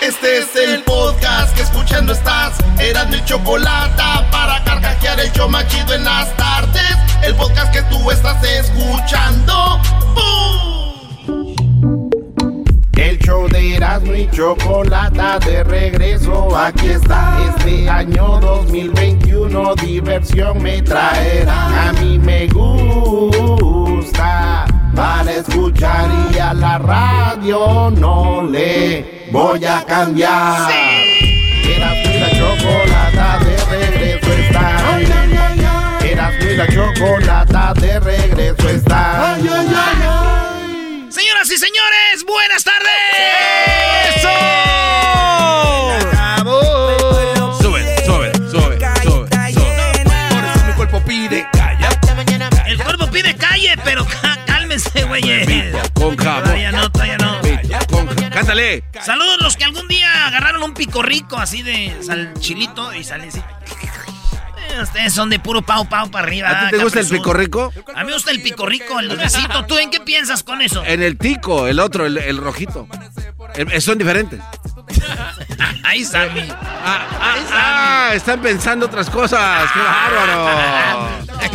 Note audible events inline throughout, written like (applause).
Este es el podcast que escuchando estás. Eran mi chocolate para carcajear el yo machido en las tardes. El podcast que tú estás escuchando. ¡Bum! El show de Erasmo y Chocolata de regreso. Aquí está. Este año 2021 diversión me traerá. A mí me gusta escuchar y a la radio no le voy a cambiar. Erasmo y la Chocolata de regreso está. Erasmo y la Chocolata de regreso está. Señoras y señores, buenas tardes. Sube, sube, sube, sube, Por eso mi cuerpo pide calla. El cuerpo pide calle, pero cálmense. Con jabón. Todavía no, todavía no. Con Cántale. Saludos los que algún día agarraron un pico rico así de sal chilito y salen así. Eh, Ustedes son de puro pau pau para arriba. ¿A ti te gusta el pico rico? A mí me gusta el pico rico, el dulcecito. ¿Tú en qué piensas con eso? En el tico, el otro, el, el rojito. Eh, son diferentes. (laughs) Ahí Sammy. Ah, ah, ah, están pensando otras cosas. ¡Qué bárbaro!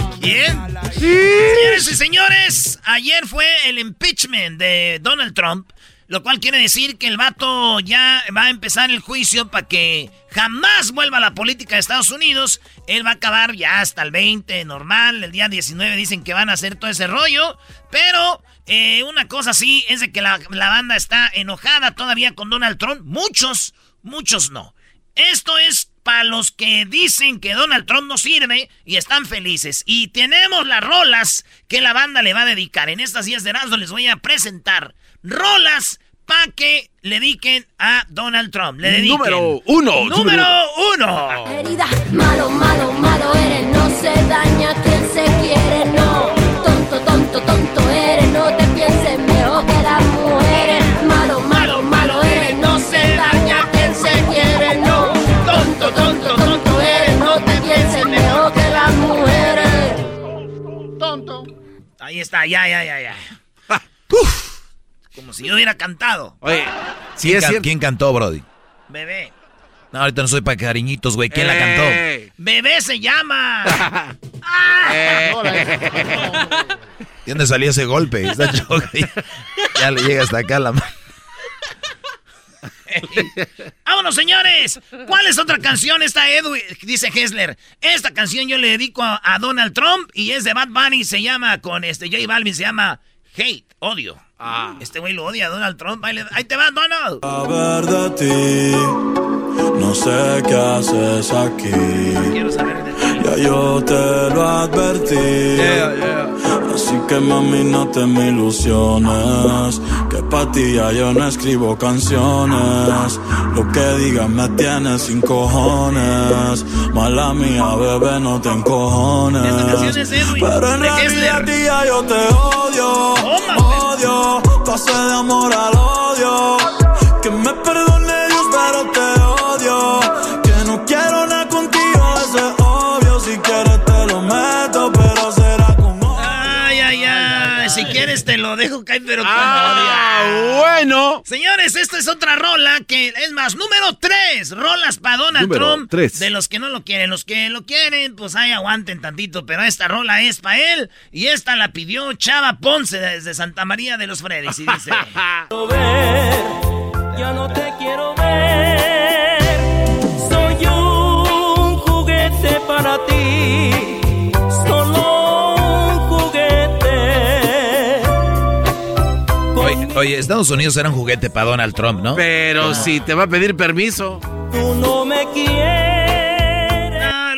(laughs) ¿Quién? Sí. Señores y señores, ayer fue el impeachment de Donald Trump, lo cual quiere decir que el vato ya va a empezar el juicio para que jamás vuelva a la política de Estados Unidos. Él va a acabar ya hasta el 20, normal. El día 19 dicen que van a hacer todo ese rollo. Pero eh, una cosa sí es de que la, la banda está enojada todavía con Donald Trump. Muchos, muchos no. Esto es para los que dicen que Donald Trump no sirve y están felices. Y tenemos las rolas que la banda le va a dedicar. En estas días de Erasmo les voy a presentar rolas para que le dediquen a Donald Trump. Le dediquen. Número uno. Número uno. Herida, malo, malo, malo eres, no se daña quien se quiere, no. Ahí está, ya, ya, ya, ya. Ah, Como si yo hubiera cantado. Oye, ¿Quién, es can- cierto. quién cantó, Brody? Bebé. No, ahorita no soy para cariñitos, güey. ¿Quién la cantó? Bebé se llama. (laughs) ¿De dónde salía ese golpe? Está (laughs) ya le llega hasta acá la mano. (laughs) Vámonos, señores. ¿Cuál es otra canción? Esta Edwin, dice Hessler. Esta canción yo le dedico a, a Donald Trump y es de Bad Bunny. Se llama con este J Balvin. Se llama Hate, odio. Este güey lo odia a Donald Trump. Ahí, le- ahí te va, Donald. saber de ti. No sé qué haces aquí. Quiero saber de ti. Ya yo te lo advertí. Así que mami no te me ilusiones. Pa' ti ya yo no escribo canciones. Lo que digas me tienes sin cojones. Mala mía, bebé, no te encojones. Es Pero en realidad tía yo te odio. Tómate. Odio. Pasé de amor al odio. Que me perdone dejo caer, pero ah, bueno. Señores, esta es otra rola que es más, número 3, rolas para Donald número Trump. Tres. De los que no lo quieren, los que lo quieren, pues ahí aguanten tantito, pero esta rola es para él y esta la pidió Chava Ponce desde Santa María de los Freddy's y dice... (laughs) ya no te quiero ver, soy un juguete para ti. Oye, Estados Unidos era un juguete para Donald Trump, ¿no? Pero si te va a pedir permiso. Tú no me quieres.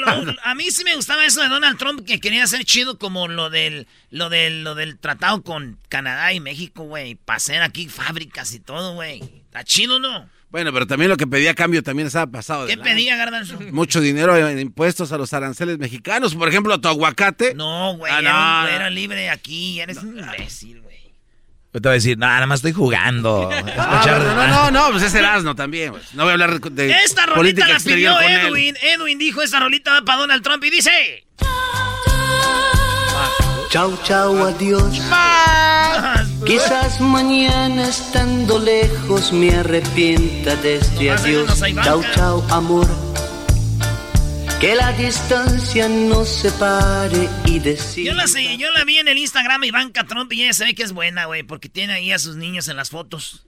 No, lo- a mí sí me gustaba eso de Donald Trump que quería ser chido como lo del lo del lo del tratado con Canadá y México, güey, para hacer aquí fábricas y todo, güey. Está chido, ¿no? Bueno, pero también lo que pedía a cambio también estaba pasado. de ¿Qué lanza. pedía, Garbanzo? Mucho dinero en impuestos a los aranceles mexicanos. Por ejemplo, tu aguacate. No, güey, Ah, era, no, un- no. era libre aquí, eres un imbécil, güey. Yo te voy a decir, no, nada más estoy jugando. (laughs) Ah, no, no, no, no, pues es Erasmo también. pues. No voy a hablar de, Esta rolita la pidió. Edwin. Edwin dijo, esta rolita va para Donald Trump y dice... Chau, chau, adiós. Quizás mañana estando lejos me arrepienta de este adiós. Chau, chau, amor. Que la distancia nos separe y decir. Yo la, sé, yo la vi en el Instagram Ivanka Trump y ella se ve que es buena, güey, porque tiene ahí a sus niños en las fotos.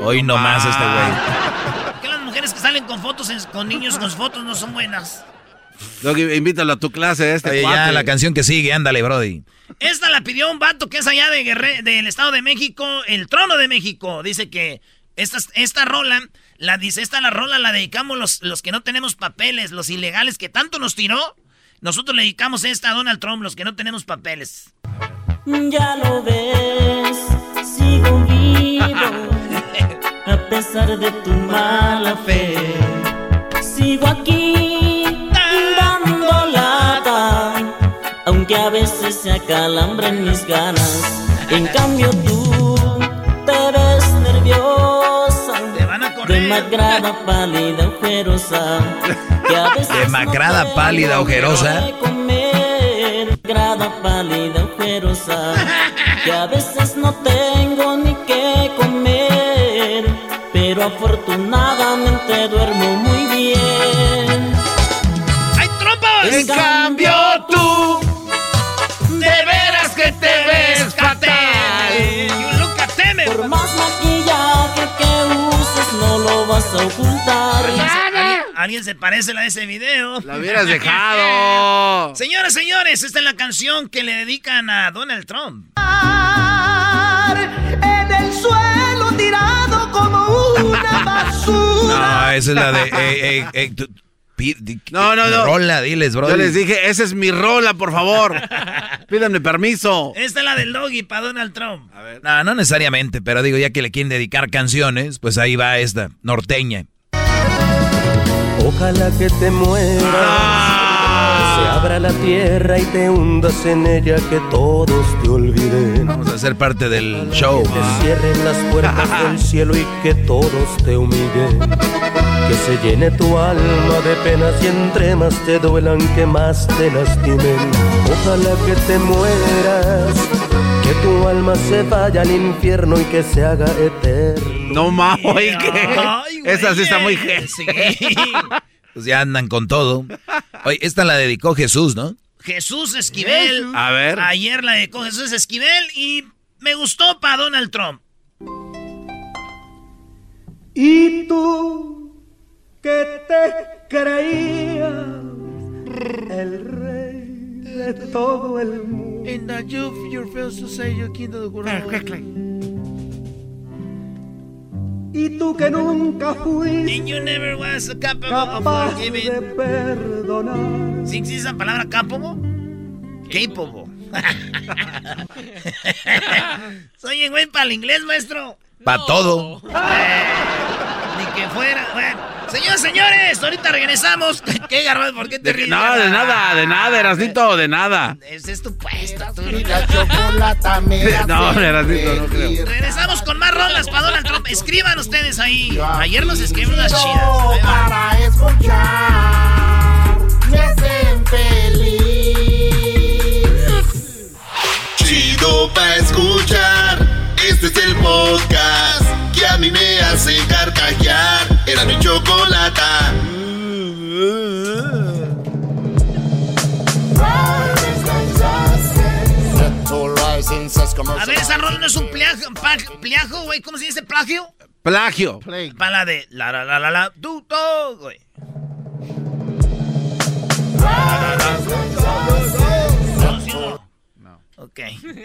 Hoy nomás este güey. (laughs) ¿Por qué las mujeres que salen con fotos en- con niños con fotos no son buenas? Invítalo a tu clase, este Oye, ya la canción que sigue, ándale, Brody. Esta la pidió un vato que es allá de Guerre- del Estado de México, el trono de México. Dice que esta, esta rola, la dice, esta la rola la dedicamos los, los que no tenemos papeles, los ilegales que tanto nos tiró. Nosotros le dedicamos esta a Donald Trump, los que no tenemos papeles. Ya lo ves, sigo vivo, (laughs) a pesar de tu mala fe. Sigo aquí, dando lata, aunque a veces se acalambren mis ganas. En cambio tú te ves nerviosa, demacrada, pálida, ojerosa. que a veces no Demacrada, tengo pálida, ojerosa. grada, pálida, ojerosa, que a veces ¿Alguien, se parece a ese video? la hubieras dejado. (laughs) Señoras, señores, esta es la canción que le dedican a Donald Trump. En el suelo tirado como una (laughs) basura. No, esa es la de. eh, eh, eh, tú- No, no, no. Rola, diles, Brody. Yo les dije, esa es mi rola, por favor. (laughs) Pídanme permiso. Esta es la del doggy para Donald Trump. No, no necesariamente, pero digo, ya que le quieren dedicar canciones, pues ahí va esta, norteña. Ojalá que te mueras. Que se abra la tierra y te hundas en ella, que todos te olviden. Vamos a ser parte del show. Que cierren las puertas (laughs) del cielo y que todos te humillen. Que se llene tu alma de penas y entre más te duelan, que más te lastimen. Ojalá que te mueras, que tu alma se vaya al infierno y que se haga eterno. No mames, oye, ¿qué? Ay, güey. Esa sí está muy Sí. Pues ya andan con todo. Oye, esta la dedicó Jesús, ¿no? Jesús Esquivel. A ver. Ayer la dedicó Jesús Esquivel y me gustó para Donald Trump. Y tú que te creías el rey de todo el mundo. Y tú que nunca fuiste And you never was capable of capaz forgiving. de perdonar. ¿Sí existe esa palabra capable? Capable. (laughs) Soy güey para el inglés, maestro. Para todo. (laughs) Ni que fuera. Bueno, señores, señores, ahorita regresamos. (laughs) ¿Qué garbanzo? ¿Por qué te ríes? no, de nada, de nada, Erasnito, de nada. Ese es tu puesto. tú. (laughs) No, Erasnito, no creo. Regresamos con más rolas para Donald Trump. Escriban ustedes ahí. Ayer nos escribieron unas chidas. Para escuchar me hacen feliz. Chido pa' escuchar. Este es el podcast que a mí me hace carcajear. Era mi chocolata. A ver, esa rola no es un plagio, plagio, güey. ¿Cómo se dice plagio? Plagio. Para la de la la la la la du, do, güey. Ok, Ok.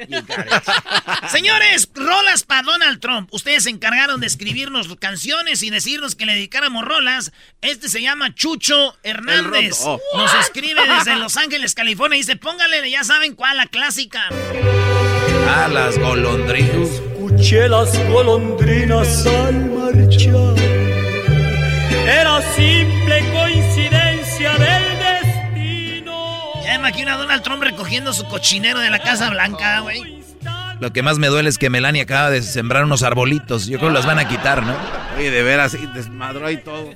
You got it. Señores, rolas para Donald Trump. Ustedes se encargaron de escribirnos canciones y decirnos que le dedicáramos rolas. Este se llama Chucho Hernández. roto. Oh. Nos escribe desde Los Ángeles, California. Y dice, póngale, ya saben cuál, la clásica. Ah, las golondrinas. Escuché las golondrinas al marchar. Era simple coincidencia me imagino a Donald Trump recogiendo su cochinero de la Casa Blanca, güey. Lo que más me duele es que Melania acaba de sembrar unos arbolitos. Yo creo que las van a quitar, ¿no? Oye, de veras, y desmadró ahí todo. (laughs)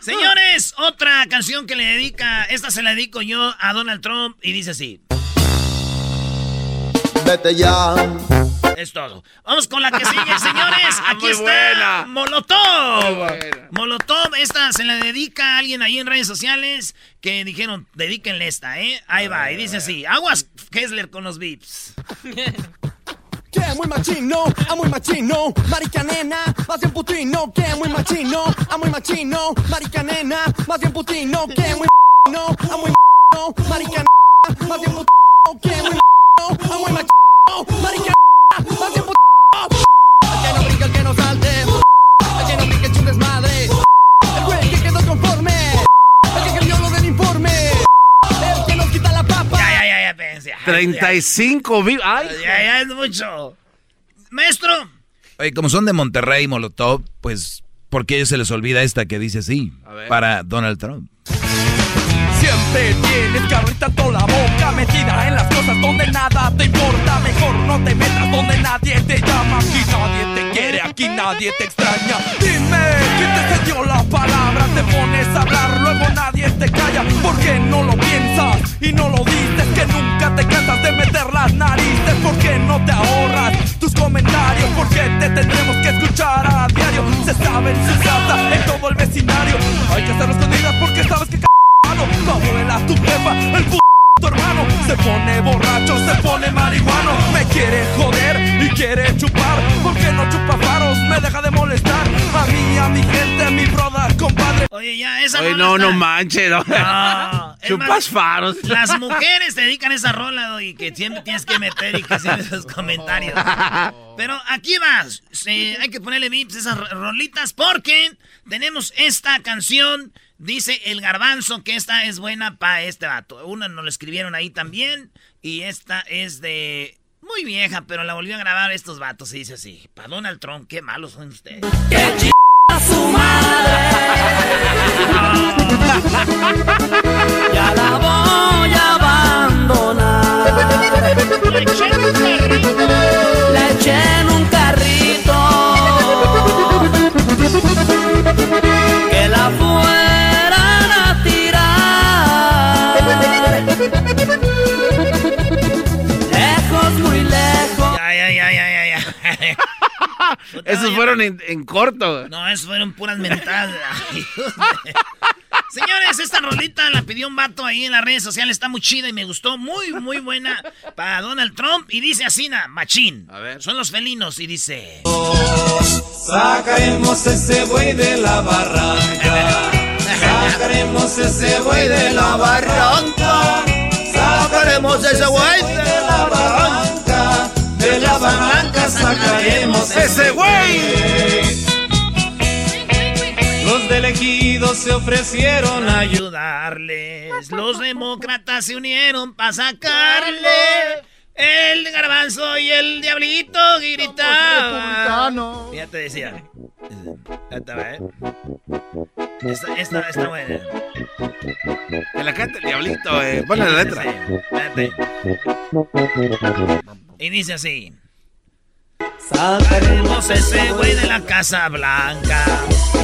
Señores, otra canción que le dedica, esta se la dedico yo a Donald Trump y dice así. Vete ya. Es todo. Vamos con la que sigue, (laughs) señores. Aquí Muy está buena. Molotov. Muy buena. Molotov, esta se la dedica a alguien ahí en redes sociales que dijeron, dedíquenle esta, ¿eh? Ahí va, y dice así, aguas Kessler con los beeps. Que muy machino, a muy machino, marica nena, más bien putino, que muy machino, a muy machino, marica nena, más bien putino, que muy no, a muy no, marica nena, más bien putino, que muy (laughs) (laughs) no, a muy machino, marica nena, más bien putino. El que no brinca, el que no salte, el que no brinca, es un desmadre, el güey que quedó conforme, el que cambió lo del informe, el que nos quita la papa. Ya, ya, ya, ya, pensé. ya, 35 vivos. ¡Ay! Ya, ya es mucho. Maestro, Oye, como son de Monterrey, Molotov, pues, ¿por qué a ellos se les olvida esta que dice así? ver. Para Donald Trump. Siempre tienes que abrir tanto la boca metida en las cosas donde nada te importa. Mejor no te metas donde nadie te llama. Aquí nadie te quiere, aquí nadie te extraña. Dime, ¿quién te cedió la palabra? Te pones a hablar, luego nadie te calla. ¿Por qué no lo piensas y no lo dices? Que nunca te cansas de meter las narices. ¿Por qué no te ahorras tus comentarios? ¿Por qué te tendremos que escuchar a diario? Se sabe en su casa, en todo el vecindario. Hay que hacerlo escondidas porque sabes que tu abuela, tu jefa, el p tu hermano se pone borracho, se pone marihuano, me quiere joder y quiere chupar, porque no chupa faros, me deja de molestar, a mí, a mi gente, a mi broda, compadre. oye, ya, esa Oye, rola no, está- no manches. No. No, Chupas más, faros. Las mujeres te dedican esa rola y que siempre tienes que meter y que siempre esos comentarios. Pero aquí vas. Sí, hay que ponerle vips a esas ro- rolitas porque tenemos esta canción. Dice el garbanzo que esta es buena para este vato. Una nos lo escribieron ahí también. Y esta es de. Muy vieja, pero la volvió a grabar estos vatos y dice así. Para Donald Trump, qué malos son ustedes. Ya la voy a abandonar. La eché en un carrito. La eché en un carrito. Que la fueran Esos fueron en, en corto. No, eso fueron puras mentadas. (laughs) Señores, esta rolita la pidió un vato ahí en las redes sociales. Está muy chida y me gustó. Muy, muy buena para Donald Trump. Y dice así, na, machín. A ver. Son los felinos. Y dice... Sacaremos ese buey de la barranca. Sacaremos ese buey de la barranca. Sacaremos ese buey de la barranca. De la barranca sacaremos ese güey. Los del ejido se ofrecieron a ayudarles. Los demócratas se unieron para sacarle. El garbanzo y el diablito gritaban. Ya te decía. Esta, ¿eh? esta, esta, esta buena. Que la canta el diablito, eh. Ponle la letra. Y dice así. Sacaremos ese güey de la Casa Blanca.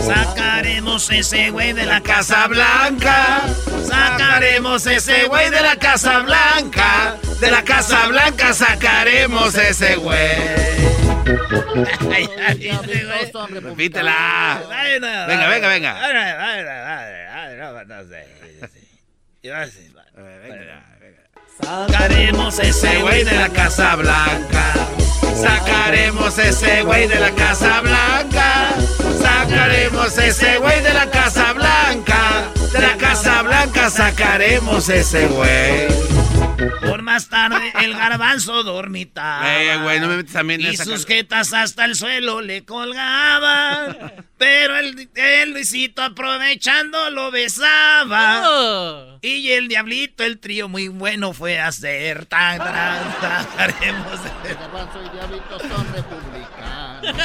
Sacaremos ese güey de la Casa Blanca. Sacaremos ese güey de la Casa Blanca. De la Casa Blanca sacaremos ese güey. Repítela. Bueno, Venga, venga, venga. Bueno, Sacaremos ese güey de la Casa Blanca. Sacaremos ese güey de la Casa Blanca. Sacaremos ese güey de la Casa Blanca. De la Casa Blanca sacaremos ese güey. Por más tarde, el garbanzo dormitaba. Eh, güey, no me metes a mí en Y esa sus jetas hasta el suelo le colgaban. Pero el, el Luisito aprovechando lo besaba. Oh. Y el diablito, el trío muy bueno fue a hacer. Tan, tan, tan, haremos.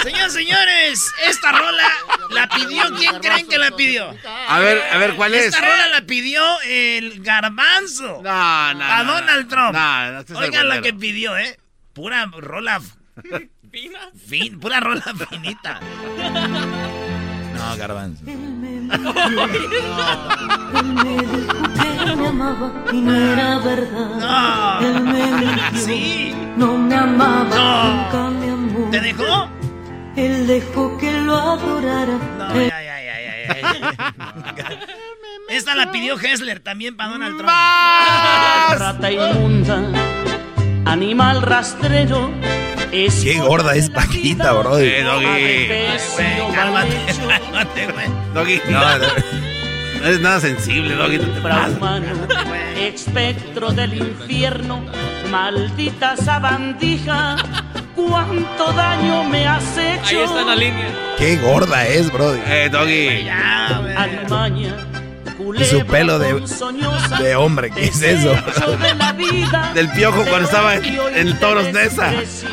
Señores, señores, esta rola la pidió. ¿Quién creen que la pidió? A ver, a ver, ¿cuál es? Esta rola la pidió el garbanzo. No, no. A Donald no. Trump. No, no, este Oigan la que pidió, ¿eh? Pura rola. (laughs) Fin, pura rola finita. No, garbanzo. (laughs) Él me dijo que me amaba y no era verdad. Él me dijo Sí. no me amaba, No. nunca me amó. ¿Te dejó? Él dejó que lo adorara. No, ya, ya, ya, ya, ya. (laughs) Esta la pidió Hessler también para Donald Trump. Rata inmunda, animal rastrero. Es Qué gorda es Paquita, bro. Eh, Doggy. Cálmate, cálmate, güey. Doggy. No, no. No eres nada sensible, Doggy. No te pases. Infrahumano, espectro del infierno, maldita sabandija, cuánto daño me has hecho. Ahí está la línea. Qué gorda es, bro. Eh, Doggy. Alimaña, Y su pelo de, de hombre, ¿qué es eso? desecho de la vida, (laughs) Del piojo de cuando estaba en, de Toros Nesa. desprecio.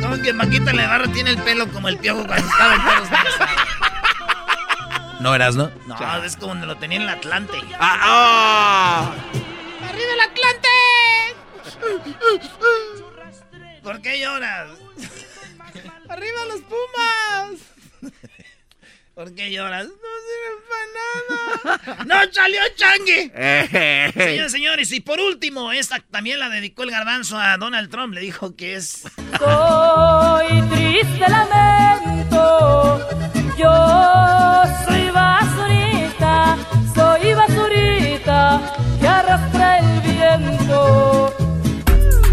No, que Maquita Levarra tiene el pelo como el piojo cuando estaba en todos Nesa. ¿No eras, no? No, es como donde lo tenía en el Atlante. Ah, ¡Arriba el Atlante! ¿Por qué lloras? ¡Arriba los Pumas! ¿Por qué lloras? No sirven para nada. ¡No salió Changue! Eh, Señores, señores, y por último, esta también la dedicó el garbanzo a Donald Trump. Le dijo que es. Soy triste lamento, yo soy basurita, soy basurita que arrastra el viento.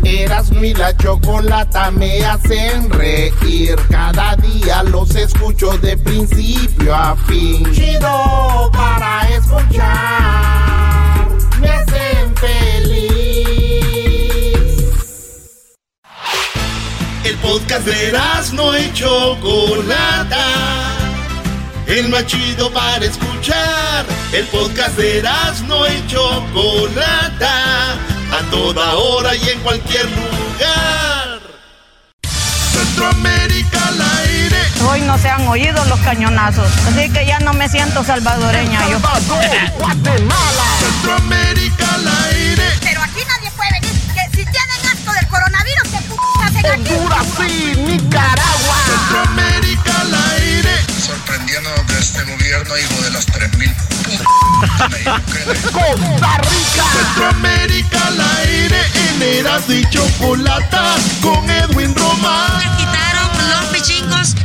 Eras mi la chocolata me hacen reír Cada día los escucho de principio a fin Chido para escuchar Me hacen feliz El podcast de no y Chocolata. El más chido para escuchar. El podcast de no y Chocolata. A toda hora y en cualquier lugar. Centroamérica al aire. Hoy no se han oído los cañonazos, así que ya no me siento salvadoreña yo. Centroamérica al aire. Pero aquí nadie puede venir, que si tienen asco del coronavirus, ¿qué p? Honduras sí, Nicaragua Centroamérica Sorprendiendo de este gobierno, hijo de las 3000 Costa Rica Centroamérica al aire. En Eras y Chocolata. Con Edwin Román. quitaron los pichingos.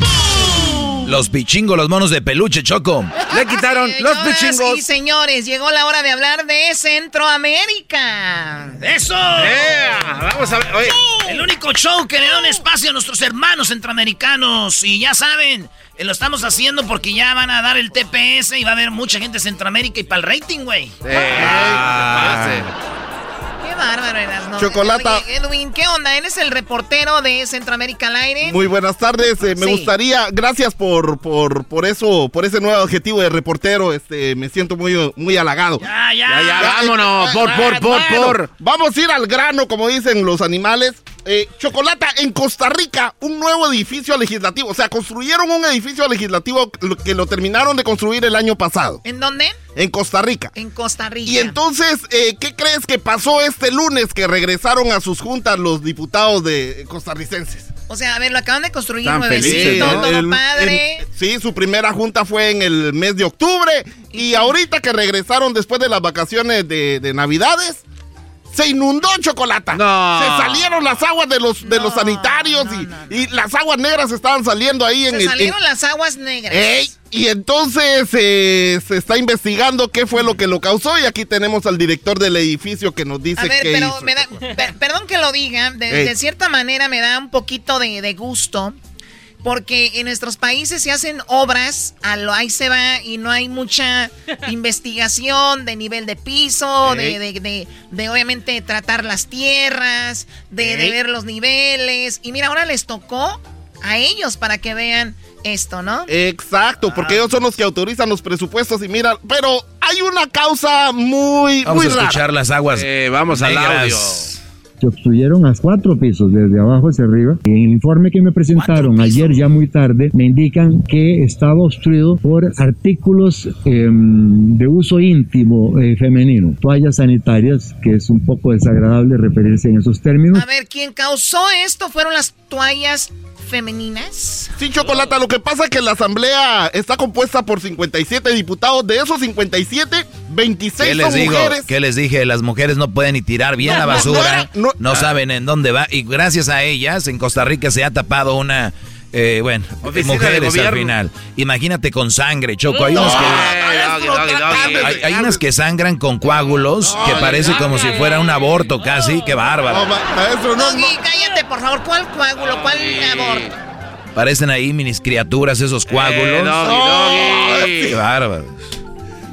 Los pichingos, los monos de peluche, Choco. Le quitaron los pichingos. Y señores, llegó la hora de hablar de Centroamérica. ¡Eso! Yeah, Vamos a ver. Oye, El único show que le da un espacio a nuestros hermanos centroamericanos. Y ya saben, eh, lo estamos haciendo porque ya van a dar el TPS y va a haber mucha gente de Centroamérica y para el rating, güey. Ah. Qué bárbaro eras, ¿no? Chocolata. Oye, Edwin, ¿qué onda? ¿Eres el reportero de Centroamérica al aire? Muy buenas tardes, eh, me Sí. gustaría, gracias por, por, por eso, por ese nuevo objetivo de reportero, este, me siento muy, muy halagado. Ya, ya. Ya, ya, vámonos. Por, por, por, Bueno, por. Vamos a ir al grano, como dicen los animales. Eh, Chocolata, en Costa Rica, un nuevo edificio legislativo. O sea, construyeron un edificio legislativo que lo terminaron de construir el año pasado. ¿En dónde? En Costa Rica. En Costa Rica. Y entonces, eh, ¿qué crees que pasó este lunes que regresaron a sus juntas los diputados de costarricenses? O sea, a ver, lo acaban de construir Tan nuevecito, felices, ¿no? todo El- padre. el- sí, su primera junta fue en el mes de octubre y ahorita que regresaron después de las vacaciones de, de Navidades, se inundó chocolate. No. Se salieron las aguas de los, de los sanitarios no, y, no, y las aguas negras estaban saliendo ahí en Se el... salieron en- las aguas negras. Ey, y entonces eh, se está investigando qué fue lo que lo causó y aquí tenemos al director del edificio que nos dice A ver, qué pero hizo. me da, per- perdón que lo diga, de, de cierta manera me da un poquito de, de gusto Porque en nuestros países se hacen obras, a lo ahí se va y no hay mucha (laughs) investigación de nivel de piso, de, de, de- de obviamente tratar las tierras, de, de ver los niveles. Y mira, ahora les tocó a ellos para que vean esto, ¿no? Exacto, porque ellos son los que autorizan los presupuestos y mira, pero hay una causa muy, Vamos muy a escuchar rara. las aguas. Eh, vamos al negras. audio. Se obstruyeron a cuatro pisos, desde abajo hacia arriba. En el informe que me presentaron ayer, ya muy tarde, me indican que estaba obstruido por artículos em, de uso íntimo eh, femenino, toallas sanitarias, que es un poco desagradable referirse en esos términos. A ver, quien causó esto fueron las toallas femeninas. Sí, Chocolata, lo que pasa es que la asamblea está compuesta por 57 diputados. De esos 57, 26 ¿Qué les son digo? mujeres. ¿Qué les dije? Las mujeres no pueden ni tirar bien la (laughs) No, no, basura, no, no, no. saben en dónde va. Y gracias a ellas, en Costa Rica se ha tapado una... eh, bueno, Oficina mujeres al final. Imagínate con sangre, Choco. Hay, unos que, Eh, hay, hay unas que sangran con coágulos, que parece como si fuera un aborto casi. Qué No, bárbaro. ma- maestro, no, no. Doggy, cállate, por favor. ¿Cuál coágulo? ¿Cuál aborto? Parecen ahí minis criaturas esos coágulos. Eh, doggy, doggy. Qué bárbaro.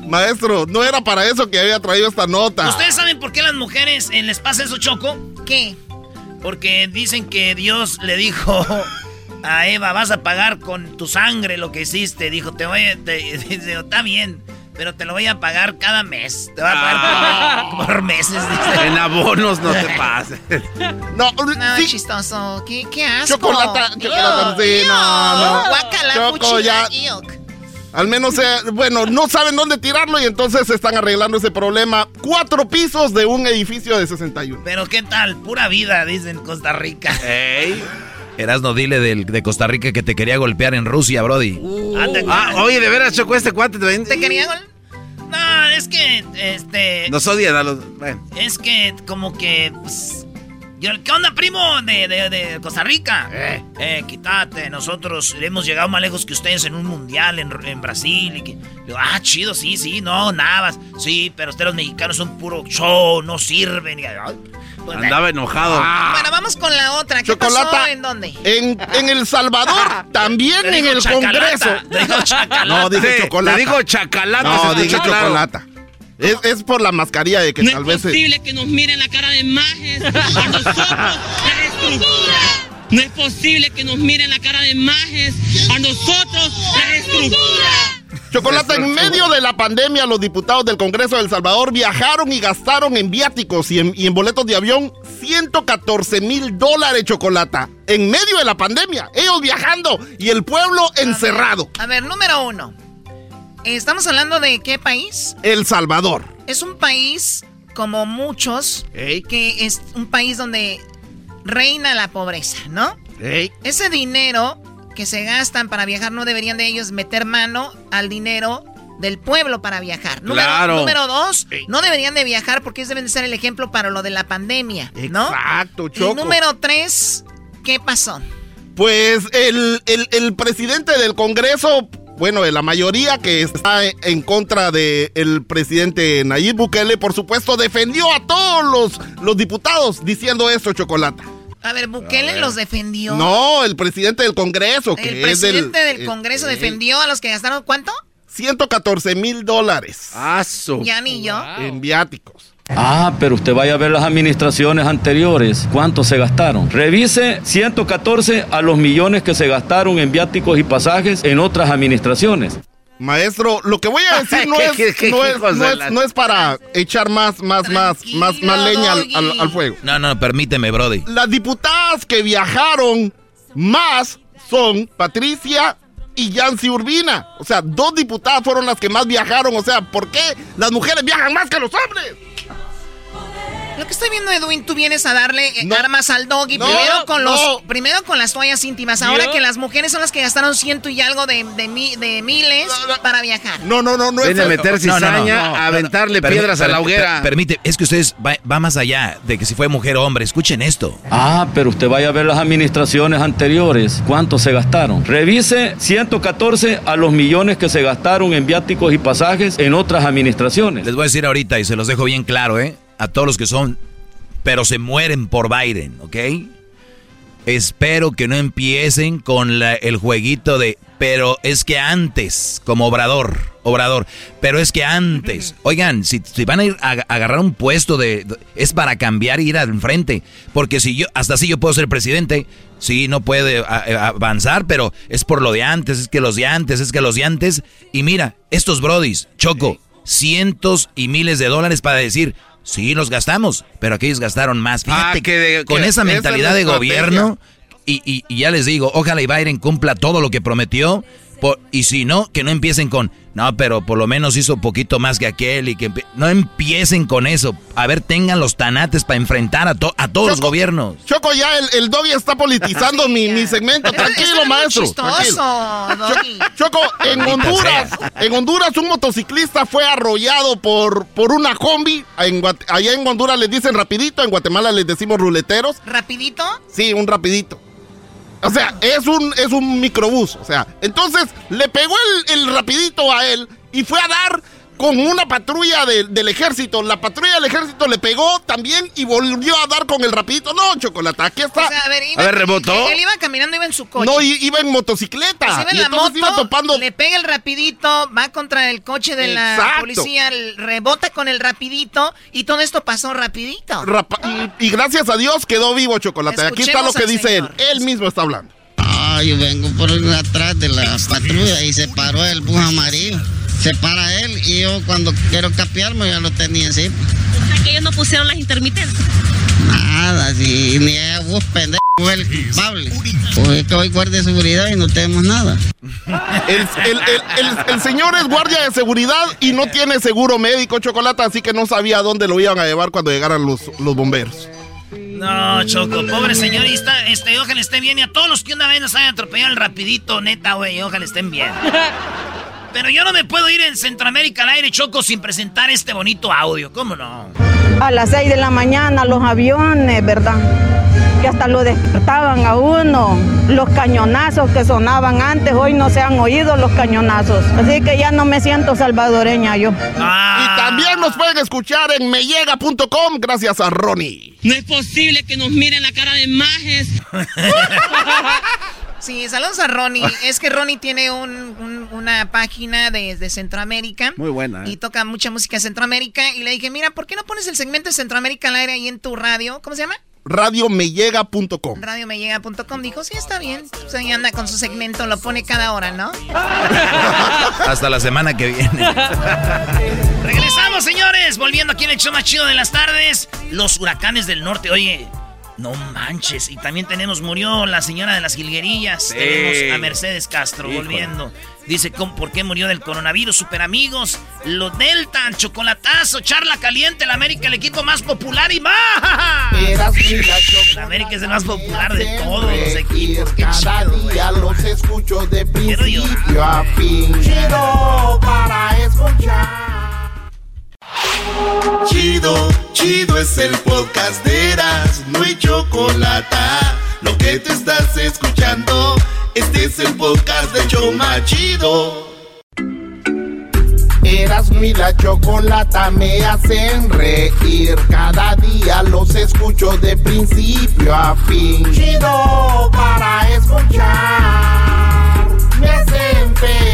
Maestro, no era para eso que había traído esta nota. ¿Ustedes saben por qué las mujeres eh, les pasa eso, Choco? ¿Qué? Porque dicen que Dios le dijo a Eva, vas a pagar con tu sangre lo que hiciste. Dijo, te voy a... te- (laughs) dice, está bien, pero te lo voy a pagar cada mes. Te voy a pagar por, (laughs) por meses. dice. En abonos no te pases. (laughs) No, No, sí, chistoso. ¿Qué, qué asco? Chocolata, chocolata, sí, no, no. Guácala, Choco, cuchilla, ya. al menos, sea, bueno, no saben dónde tirarlo y entonces están arreglando ese problema. Cuatro pisos de un edificio de 61. Pero qué tal, pura vida, dicen Costa Rica. Ey. Erasno, dile del- de Costa Rica que te quería golpear en Rusia, Brody. Anda, Ah, oye, de veras, Choco, este cuate te ¿Te quería gol? No, es que, este... Nos odian a los. Bueno. Es que como que... pues, yo, ¿Qué onda, primo de, de- de Costa Rica? Eh. quítate, nosotros hemos llegado más lejos que ustedes en un mundial en, en Brasil. Y que, digo, ah, chido, sí, sí, no, nada. Sí, pero ustedes los mexicanos son puro show, no sirven. Y, ay, pues, Andaba enojado. Bueno, vamos con la otra. ¿Qué pasó? Chocolata. ¿En dónde? En, en El Salvador, (laughs) también en el chacalata, Congreso. te digo (laughs) chacalata. No, dije Sí, chocolate. te digo chacalata, No, dije claro. chocolata. Es, es por la mascarilla de que No tal es vez... se- posible que nos miren la cara de majes a nosotros la estructura. No es posible que nos miren la cara de majes a nosotros la estructura. Chocolate, en medio de la pandemia, los diputados del Congreso de El Salvador viajaron y gastaron en viáticos y en, y en boletos de avión 114 mil dólares, Chocolata. En medio de la pandemia, ellos viajando y el pueblo encerrado. A ver, número uno. Estamos hablando de qué país? El Salvador. Es un país, como muchos, que es un país donde reina la pobreza, ¿no? Ese dinero que se gastan para viajar no deberían de ellos meter mano al dinero del pueblo para viajar. Número, Claro. número dos, no deberían de viajar porque ellos deben de ser el ejemplo para lo de la pandemia, ¿no? Exacto, Y Choco. número tres, ¿qué pasó? Pues el, el- el presidente del Congreso, bueno, de la mayoría que está en contra del presidente Nayib Bukele, por supuesto, defendió a todos los, los diputados diciendo eso, Chocolata. A ver, Bukele los defendió. No, el presidente del Congreso, que El es del... presidente del eh, Congreso eh, defendió a los que gastaron ¿cuánto? 114 mil dólares Aso. Ya ni yo. en viáticos. Ah, pero usted vaya a ver las administraciones anteriores, cuánto se gastaron. Revise 114 a los millones que se gastaron en viáticos y pasajes en otras administraciones. Maestro, lo que voy a (laughs) decir no ¿Qué- es, no es, no es- la- no es para echar más, más, más, más, más leña al, al- al fuego. No, no, permíteme, Brody. Las diputadas que viajaron más son Patricia y Yancy Urbina. O sea, dos diputadas fueron las que más viajaron. O sea, ¿por qué las mujeres viajan más que los hombres? Lo que estoy viendo, Edwin, tú vienes a darle eh, No. armas al doggy. No, primero, con no. los, primero con las toallas íntimas. Ahora ¿Yo? que las mujeres son las que gastaron ciento y algo de, de, mi- de miles para viajar. No, no, no, no es Viene a meter No, no, no, cizaña, no, a no, aventarle piedras a la hoguera. per- permite, es que ustedes va, va más allá de que si fue mujer o hombre. Escuchen esto. Ah, pero usted vaya a ver las administraciones anteriores, cuánto se gastaron. Revise 114 a los millones que se gastaron en viáticos y pasajes en otras administraciones. Les voy a decir ahorita y se los dejo bien claro, ¿eh? A todos los que son, pero se mueren por Biden, ¿ok? espero que no empiecen con el jueguito de, pero es que antes, como obrador, obrador, pero es que antes, oigan, si, van a ir a, agarrar un puesto de, es para cambiar y ir al frente, porque si yo, hasta así yo puedo ser presidente, sí, no puede avanzar, pero es por lo de antes, es que los de antes, es que los de antes, y mira, estos brodis, Choco, cientos y miles de dólares para decir, Sí, los gastamos, pero aquellos gastaron más. Ah, con esa mentalidad de gobierno, y, y, ya les digo, ojalá y Biden cumpla todo lo que prometió, y si no, que no empiecen con, no, pero por lo menos hizo poquito más que aquel y que no empiecen con eso. A ver, tengan los tanates para enfrentar a, a todos los gobiernos. Choco, ya el, el Doggy está politizando (laughs) mi, mi, segmento. (laughs) Tranquilo, maestro. Choco, en Honduras, en Honduras un motociclista fue arrollado por, por una combi. En, allá en Honduras les dicen rapidito, en Guatemala les decimos ruleteros. ¿Rapidito? Sí, un rapidito. O sea, es un, es un microbús. O sea, entonces le pegó el, el rapidito a él y fue a dar con una patrulla del ejército. La patrulla del ejército le pegó también y volvió a dar con el rapidito. No, chocolate, aquí está. a ver, iba, rebotó. Él, iba caminando, iba en su coche. No, iba en motocicleta. Pues iba en la moto, iba topando... le pega el rapidito, va contra el coche de la policía, rebota con el rapidito y todo esto pasó rapidito. y, gracias a Dios quedó vivo chocolate. aquí está lo que dice él. Él mismo está hablando. Ah, yo vengo por atrás de la patrulla y se paró el bus amarillo se para él y yo cuando quiero capearme ya lo tenía encima. O sea que ellos no pusieron las intermitentes. Nada, si ni es vos pendejo el culpable. Pues que hoy guardia de seguridad y no tenemos nada. El, señor es guardia de seguridad y no tiene seguro médico, Chocolate, así que no sabía dónde lo iban a llevar cuando llegaran los, los bomberos. No, Choco, pobre señorita, este, ojalá estén bien. Y a todos los que una vez nos hayan atropellado el rapidito, neta, güey, ojalá estén bien. (laughs) Pero yo no me puedo ir en Centroamérica al aire, Choco, sin presentar este bonito audio. ¿Cómo no? A las 6 de la mañana los aviones, ¿verdad? Que hasta lo despertaban a uno. Los cañonazos que sonaban antes, hoy no se han oído los cañonazos. Así que ya no me siento salvadoreña yo. Y también nos pueden escuchar en mellega.com gracias a Ronnie. No es posible que nos miren la cara de majes. (laughs) Sí, saludos a Ronnie. es que Ronnie tiene una página de, Centroamérica. Muy buena. Y ¿eh? toca mucha música de Centroamérica. Y le dije, mira, ¿por qué no pones el segmento de Centroamérica al aire ahí en tu radio? ¿Cómo se llama? Radiomellega.com. Radiomellega.com. Dijo, sí, está bien. Pues ahí anda con su segmento, lo pone cada hora, ¿no? (laughs) Hasta la semana que viene. (laughs) Regresamos, señores. Volviendo aquí en el show más chido de las tardes. Los huracanes del norte. Oye, no manches. Y también tenemos, murió la señora de las jilguerillas. Tenemos a Mercedes Castro volviendo. Dice, ¿por qué murió del coronavirus? Super amigos, los Delta, chocolatazo, charla caliente, la América, el equipo más popular y más. La América es el más popular de todos los equipos. Qué Cada día los escucho de principio a fin. Chido para escuchar. Chido, chido es el podcast de Eras, no hay chocolate. Lo que te estás escuchando, este es el podcast de Choma Chido. Eras mi la chocolata me hacen reír. Cada día los escucho de principio a fin. Chido para escuchar, me hacen feliz.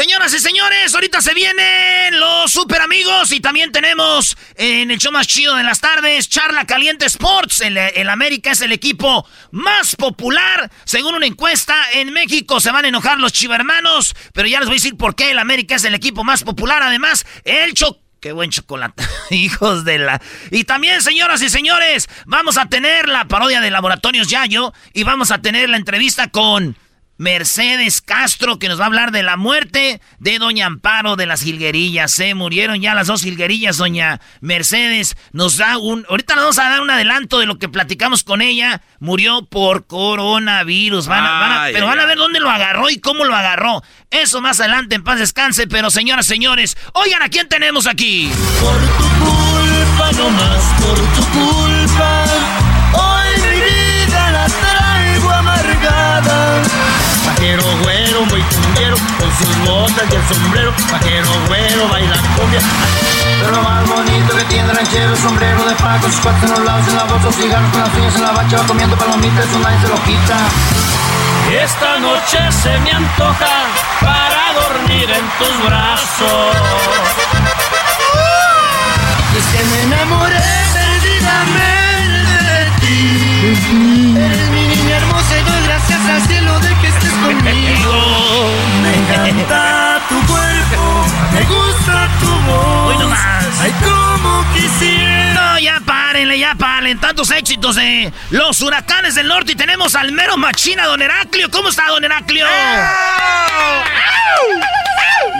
Señoras y señores, ahorita se vienen los super amigos y también tenemos en el show más chido de las tardes, Charla Caliente Sports. El, América es el equipo más popular. Según una encuesta, en México se van a enojar los chivermanos, pero ya les voy a decir por qué el América es el equipo más popular. Además, el cho Qué buen chocolate, (laughs) hijos de la... Y también, señoras y señores, vamos a tener la parodia de Laboratorios Yayo y vamos a tener la entrevista con Mercedes Castro, que nos va a hablar de la muerte de Doña Amparo de las Jilguerillas. Se murieron ya las dos Jilguerillas, Doña Mercedes. Nos da un. Ahorita nos vamos a dar un adelanto de lo que platicamos con ella. Murió por coronavirus. pero van a ver dónde lo agarró y cómo lo agarró. Eso más adelante, en paz descanse. Pero señoras, señores, oigan a quién tenemos aquí. Por tu culpa, no más por tu culpa. Muy cumbiero, con sus botas y el sombrero, vaquero güero, baila cumbia. Pero lo más bonito que tiene el ranchero, sombrero de paco, sus cuatro en los lados, en la bolsa, cigarros con las uñas en la bacha, va comiendo palomitas, eso nadie se lo quita. Esta noche se me antoja para dormir en tus brazos. Y es que me enamoré perdidamente de ti. Eres mi niña hermosa y doy gracias al cielo de conmigo. Me encanta tu cuerpo, me gusta tu voz. Hoy nomás. Ay, como quisiera. No, ya párenle, ya párenle. Tantos éxitos de los huracanes del norte. Y tenemos al mero machina, don Heraclio. ¿Cómo está, don Heraclio?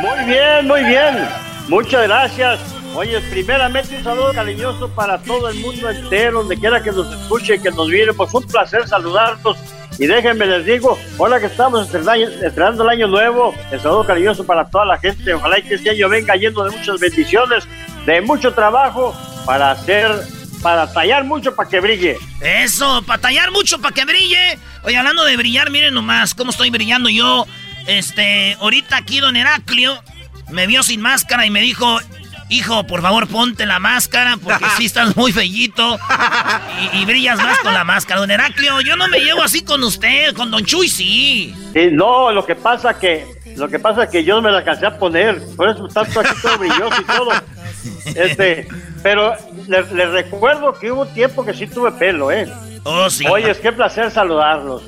Muy bien, muy bien. Muchas gracias. Oye, primeramente un saludo cariñoso para todo el mundo entero, donde quiera que nos escuche, que nos viene. Pues un placer saludarlos. Y déjenme les digo, hola que estamos estrenando, el año nuevo. El saludo cariñoso para toda la gente. Ojalá y que este año venga lleno de muchas bendiciones, de mucho trabajo para hacer, para tallar mucho para que brille. Eso, para tallar mucho, para que brille. Oye, hablando de brillar, miren nomás cómo estoy brillando yo. Este, ahorita aquí don Heraclio me vio sin máscara y me dijo, hijo, por favor ponte la máscara porque (laughs) sí estás muy bellito y, y brillas más con la máscara. Don Heraclio, yo no me llevo así con usted, con don Chuy sí. Sí, no, lo que pasa que lo que pasa que yo no me la alcancé a poner, por eso está todo aquí todo brilloso y todo. (laughs) Este, pero les les recuerdo que hubo tiempo que sí tuve pelo, ¿eh? Oh, sí. Oye, es qué placer saludarlos.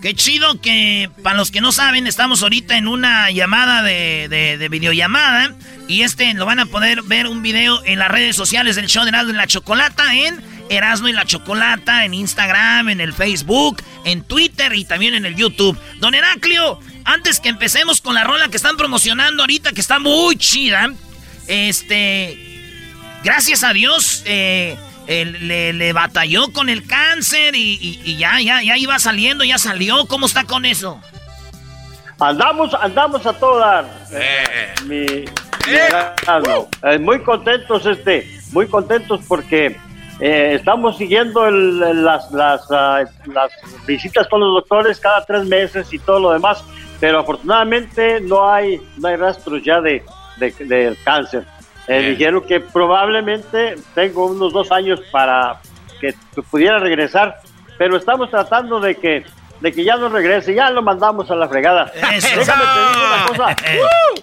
Qué chido que, para los que no saben, estamos ahorita en una llamada de, de, de videollamada. Y este lo van a poder ver un video en las redes sociales del show de Erasmo y la Chocolata, en Erasmo y la Chocolata, en Instagram, en el Facebook, en Twitter y también en el YouTube. Don Heraclio, antes que empecemos con la rola que están promocionando ahorita, que está muy chida, este. Gracias a Dios, eh, él le, le batalló con el cáncer y, y- y ya, ya, ya iba saliendo, ya salió. ¿Cómo está con eso? Andamos, andamos a todo dar. Mi, mi Erasmo. Eh, muy contentos, este, muy contentos porque eh, estamos siguiendo el- el- las, las, ah, las visitas con los doctores cada tres meses y todo lo demás, pero afortunadamente no hay, no hay rastros ya de, de- del cáncer. Eh, dijeron que probablemente tengo unos dos años para que, pudiera regresar, pero estamos tratando de que de que ya no regrese, ya lo mandamos a la fregada. Eso. Déjame te digo una (laughs) cosa.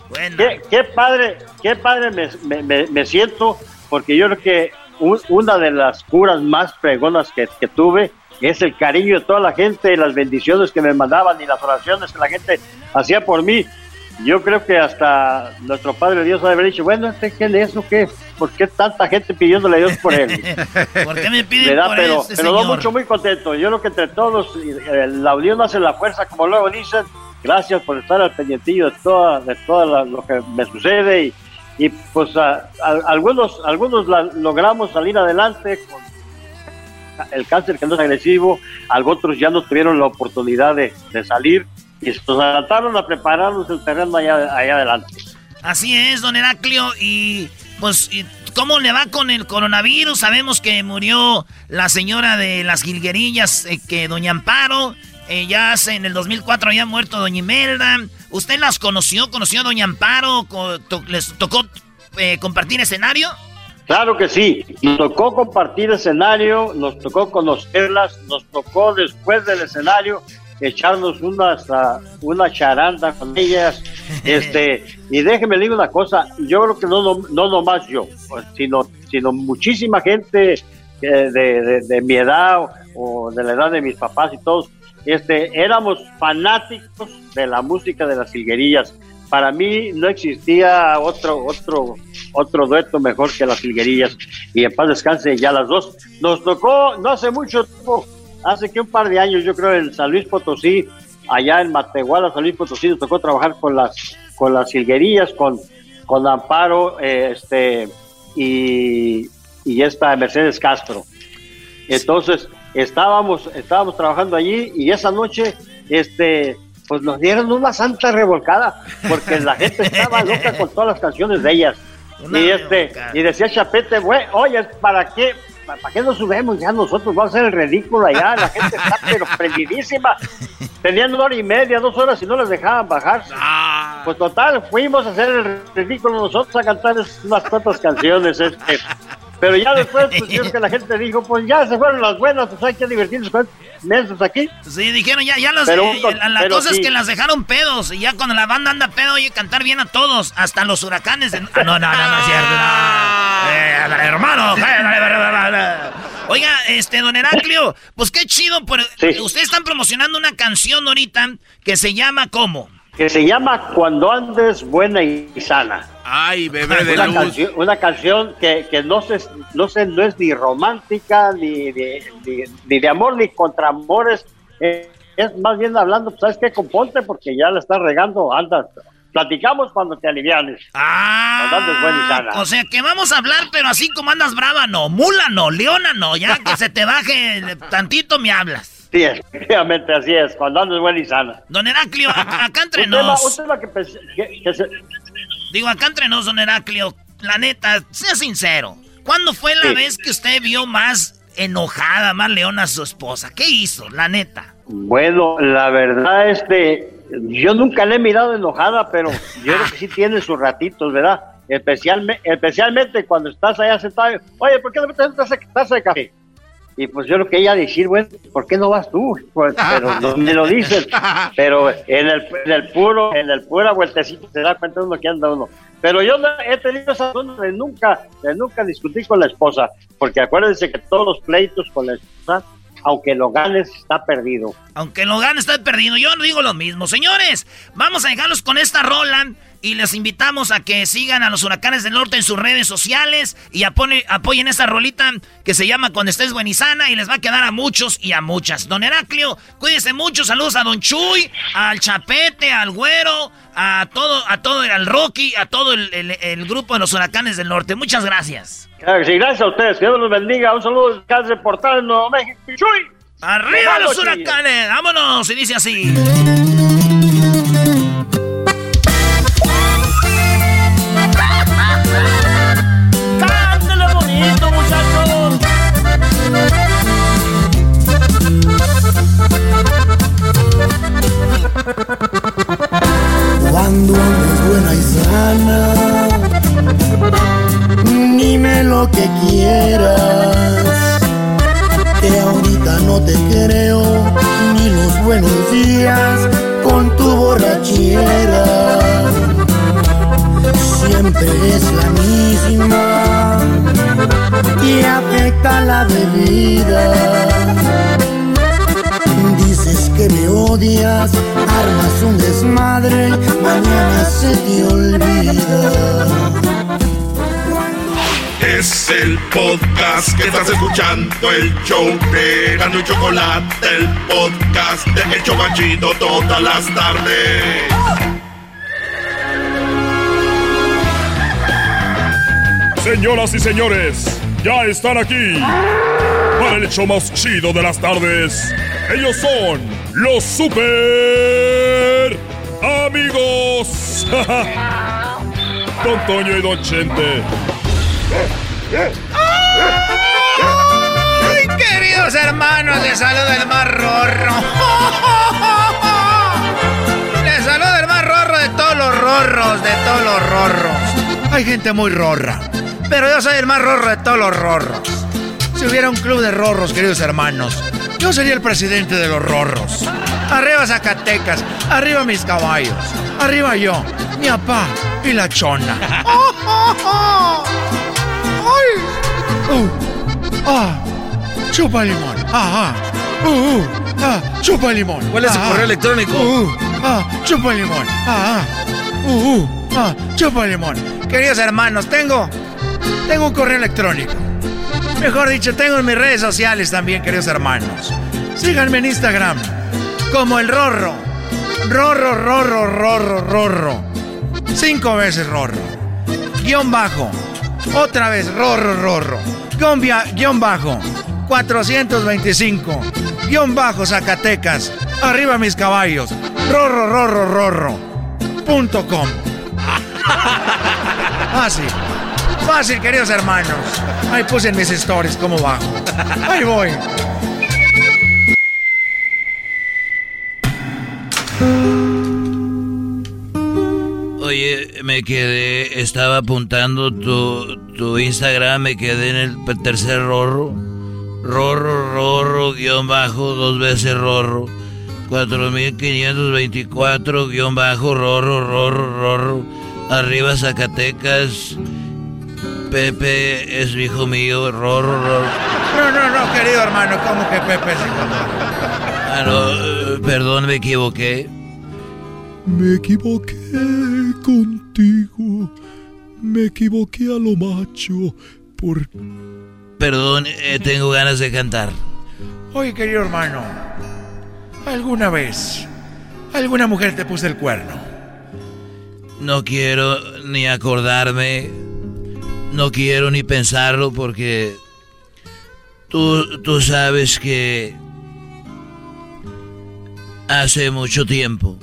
Buena. Qué, qué padre, qué padre me, me- me- me siento, porque yo creo que un- una de las curas más fregonas que, que tuve es el cariño de toda la gente y las bendiciones que me mandaban y las oraciones que la gente hacía por mí. Yo creo que hasta nuestro Padre Dios ha de haber dicho, bueno, este quién es o qué, ¿por qué tanta gente pidiéndole a Dios por él? (laughs) ¿Por qué me piden ¿Verdad? por Pero, este pero no mucho, muy contento. Yo creo que entre todos, eh, la unión hace la fuerza, como luego dicen. Gracias por estar al pendientillo de toda, de todo lo que me sucede y, y pues a- a- algunos, algunos la- logramos salir adelante con el cáncer que no es agresivo, algunos ya no tuvieron la oportunidad de, de salir y se nos adelantaron a prepararnos el terreno allá, allá adelante. Así es, don Heraclio. Y pues, ¿y ¿cómo le va con el coronavirus? Sabemos que murió la señora de las jilguerillas, eh, que doña Amparo. eh, ya hace, en el 2004 había muerto doña Imelda. ¿Usted las conoció? ¿Conoció a doña Amparo? ¿Les tocó eh, compartir escenario? Claro que sí, nos tocó compartir escenario, nos tocó conocerlas, nos tocó después del escenario echarnos unas, ah, una charanda con ellas. (laughs) Este, y déjeme decir una cosa, yo creo que no, no, no nomás yo, sino, sino muchísima gente eh, de, de- de mi edad o, o de la edad de mis papás y todos, este, éramos fanáticos de la música de las silguerillas. Para mí no existía otro, otro, otro dueto mejor que las silguerillas. Y en paz descanse ya las dos. Nos tocó no hace mucho tiempo, hace que un par de años, yo creo, en San Luis Potosí, allá en Matehuala, San Luis Potosí, nos tocó trabajar con las, con las silguerillas, con, con Amparo, eh, este, y, y esta Mercedes Castro. Entonces, estábamos, estábamos trabajando allí y esa noche, este, pues nos dieron una santa revolcada, porque la gente estaba loca con todas las canciones de ellas. (laughs) Una y este, y decía Chapete, güey, oye, ¿para qué? ¿Para qué nos subimos? Ya nosotros vamos a hacer el ridículo allá, la gente está pero (laughs) prendidísima. Tenían una hora y media, dos horas y no les dejaban bajar. Pues total, fuimos a hacer el ridículo nosotros a cantar unas cuantas canciones. Este. Pero ya después, pues yo que la (laughs) gente dijo, pues ya se fueron las buenas, pues hay que divertirnos con meses aquí. Sí, dijeron ya, ya los... Pero eh, la la pero cosa es sí. que las dejaron pedos. Y ya cuando la banda anda pedo, oye, cantar bien a todos. Hasta los huracanes. de- Ah, no, no, no, no es cierto. no. (laughs) Eh, hermano. eh. Oiga, este, don Heraclio, pues qué chido. Pero ustedes están promocionando una canción ahorita que se llama ¿cómo? Que se llama Cuando andes buena y sana. Ay, (laughs) bebé de una luz. Canción, una canción que, que no, se, no, se, no es ni romántica, ni de, ni, ni de amor, ni contra amores. Eh, es más bien hablando, pues, ¿sabes qué? Componte, porque ya la estás regando, anda. Platicamos cuando te alivianes. Ah, buena y sana. O sea que vamos a hablar, pero así como andas brava, no. Mula no, leona no. Ya que se te baje tantito, me hablas. (laughs) Sí, efectivamente, así es. Cuando andes buena y sana. Don Heraclio, a- acá entre Un tema, nos. un tema que, que- que se- Digo, acá entre nos, don Heraclio, la neta, sea sincero. ¿Cuándo fue la Sí. vez que usted vio más enojada, más leona a su esposa? ¿Qué hizo, la neta? Bueno, la verdad es que yo nunca le he mirado enojada, pero yo creo que sí tiene sus ratitos, ¿verdad? Especialmente, especialmente cuando estás allá sentado, oye, ¿por qué no me traes una taza de café? Y pues yo creo que ella decir, bueno, ¿por qué no vas tú? Pues, pero no me lo dicen. Pero en el, en el puro, en el pura vueltecito se da cuenta uno que anda uno. Pero yo he tenido esa zona de nunca, de nunca discutir con la esposa, porque acuérdense que todos los pleitos con la esposa, aunque lo ganes, está perdido. Aunque lo gane, está perdido. Yo no digo lo mismo. Señores, vamos a dejarlos con esta rola y les invitamos a que sigan a los huracanes del norte en sus redes sociales y apone- apoyen esta rolita que se llama Cuando estés buenizana y les va a quedar a muchos y a muchas. Don Heraclio, cuídese mucho. Saludos a Don Chuy, al Chapete, al Güero, a todo, a todo, al Rocky, a todo el, el- el grupo de los huracanes del norte. Muchas gracias. Gracias a ustedes, que Dios los bendiga. Un saludo desde Portal Nuevo México. ¡Chuy! ¡Arriba los huracanes! ¡Vámonos! Y dice así. Cuando andes buena y sana, dime lo que quieras. Que ahorita no te creo ni los buenos días con tu borrachera. Siempre es la misma que afecta la bebida. Que me odias, armas un desmadre, mañana se te olvida. Es el podcast que estás escuchando, el show de Gano y Chocolate, el podcast de El Chocachito todas las tardes. Señoras y señores, ya están aquí para el hecho más chido de las tardes. Ellos son los super amigos. (laughs) Don Toño y Don Chente. ¡Ay, queridos hermanos! Les saluda el más rorro. (laughs) Les saluda el más rorro de todos los rorros, de todos los rorros. Hay gente muy rorra, pero yo soy el más rorro de todos los rorros. Si hubiera un club de rorros, queridos hermanos, yo sería el presidente de los rorros. Arriba Zacatecas, arriba mis caballos, arriba yo, mi papá y la chona. (laughs) ¡Ay! ¡Uh! ¡Ah! ¡Chupa limón! ¡Ah! ah. ¡Uh! uh, ¡Ah! ¡Chupa limón! ¿Cuál es su correo electrónico? ¡Uh! uh, ¡Ah! ¡Chupa limón! ¡Ah! ah. ¡Uh! uh, ¡Ah! ¡Chupa limón! Queridos hermanos, tengo. Tengo un correo electrónico. Mejor dicho, tengo en mis redes sociales también, queridos hermanos. Síganme en Instagram. Como el Rorro. Rorro, Rorro, Rorro, Rorro. Cinco veces Rorro. Guión bajo. Otra vez Rorro, Rorro. Guión, guion bajo. 425. Guión bajo Zacatecas. Arriba mis caballos. Rorro, Rorro, Rorro. Punto com. (laughs) Ah, sí. Fácil, queridos hermanos. Ahí puse mis stories cómo bajo. Ahí voy. Oye, me quedé, estaba apuntando tu, tu Instagram, me quedé en el tercer rorro. Rorro, rorro, guion bajo, dos veces rorro. 4524, guion bajo, rorro, rorro, rorro. Arriba Zacatecas. Pepe es hijo mío, rorro, rorro. No, no, no, querido hermano, ¿cómo que Pepe es Ah, no, eh, perdón, me equivoqué. Me equivoqué contigo. Me equivoqué a lo macho. Por. Perdón, eh, tengo ganas de cantar. Oye, querido hermano, ¿alguna vez alguna mujer te puso el cuerno? No quiero ni acordarme. No quiero ni pensarlo porque. Tú, tú sabes que. Hace mucho tiempo.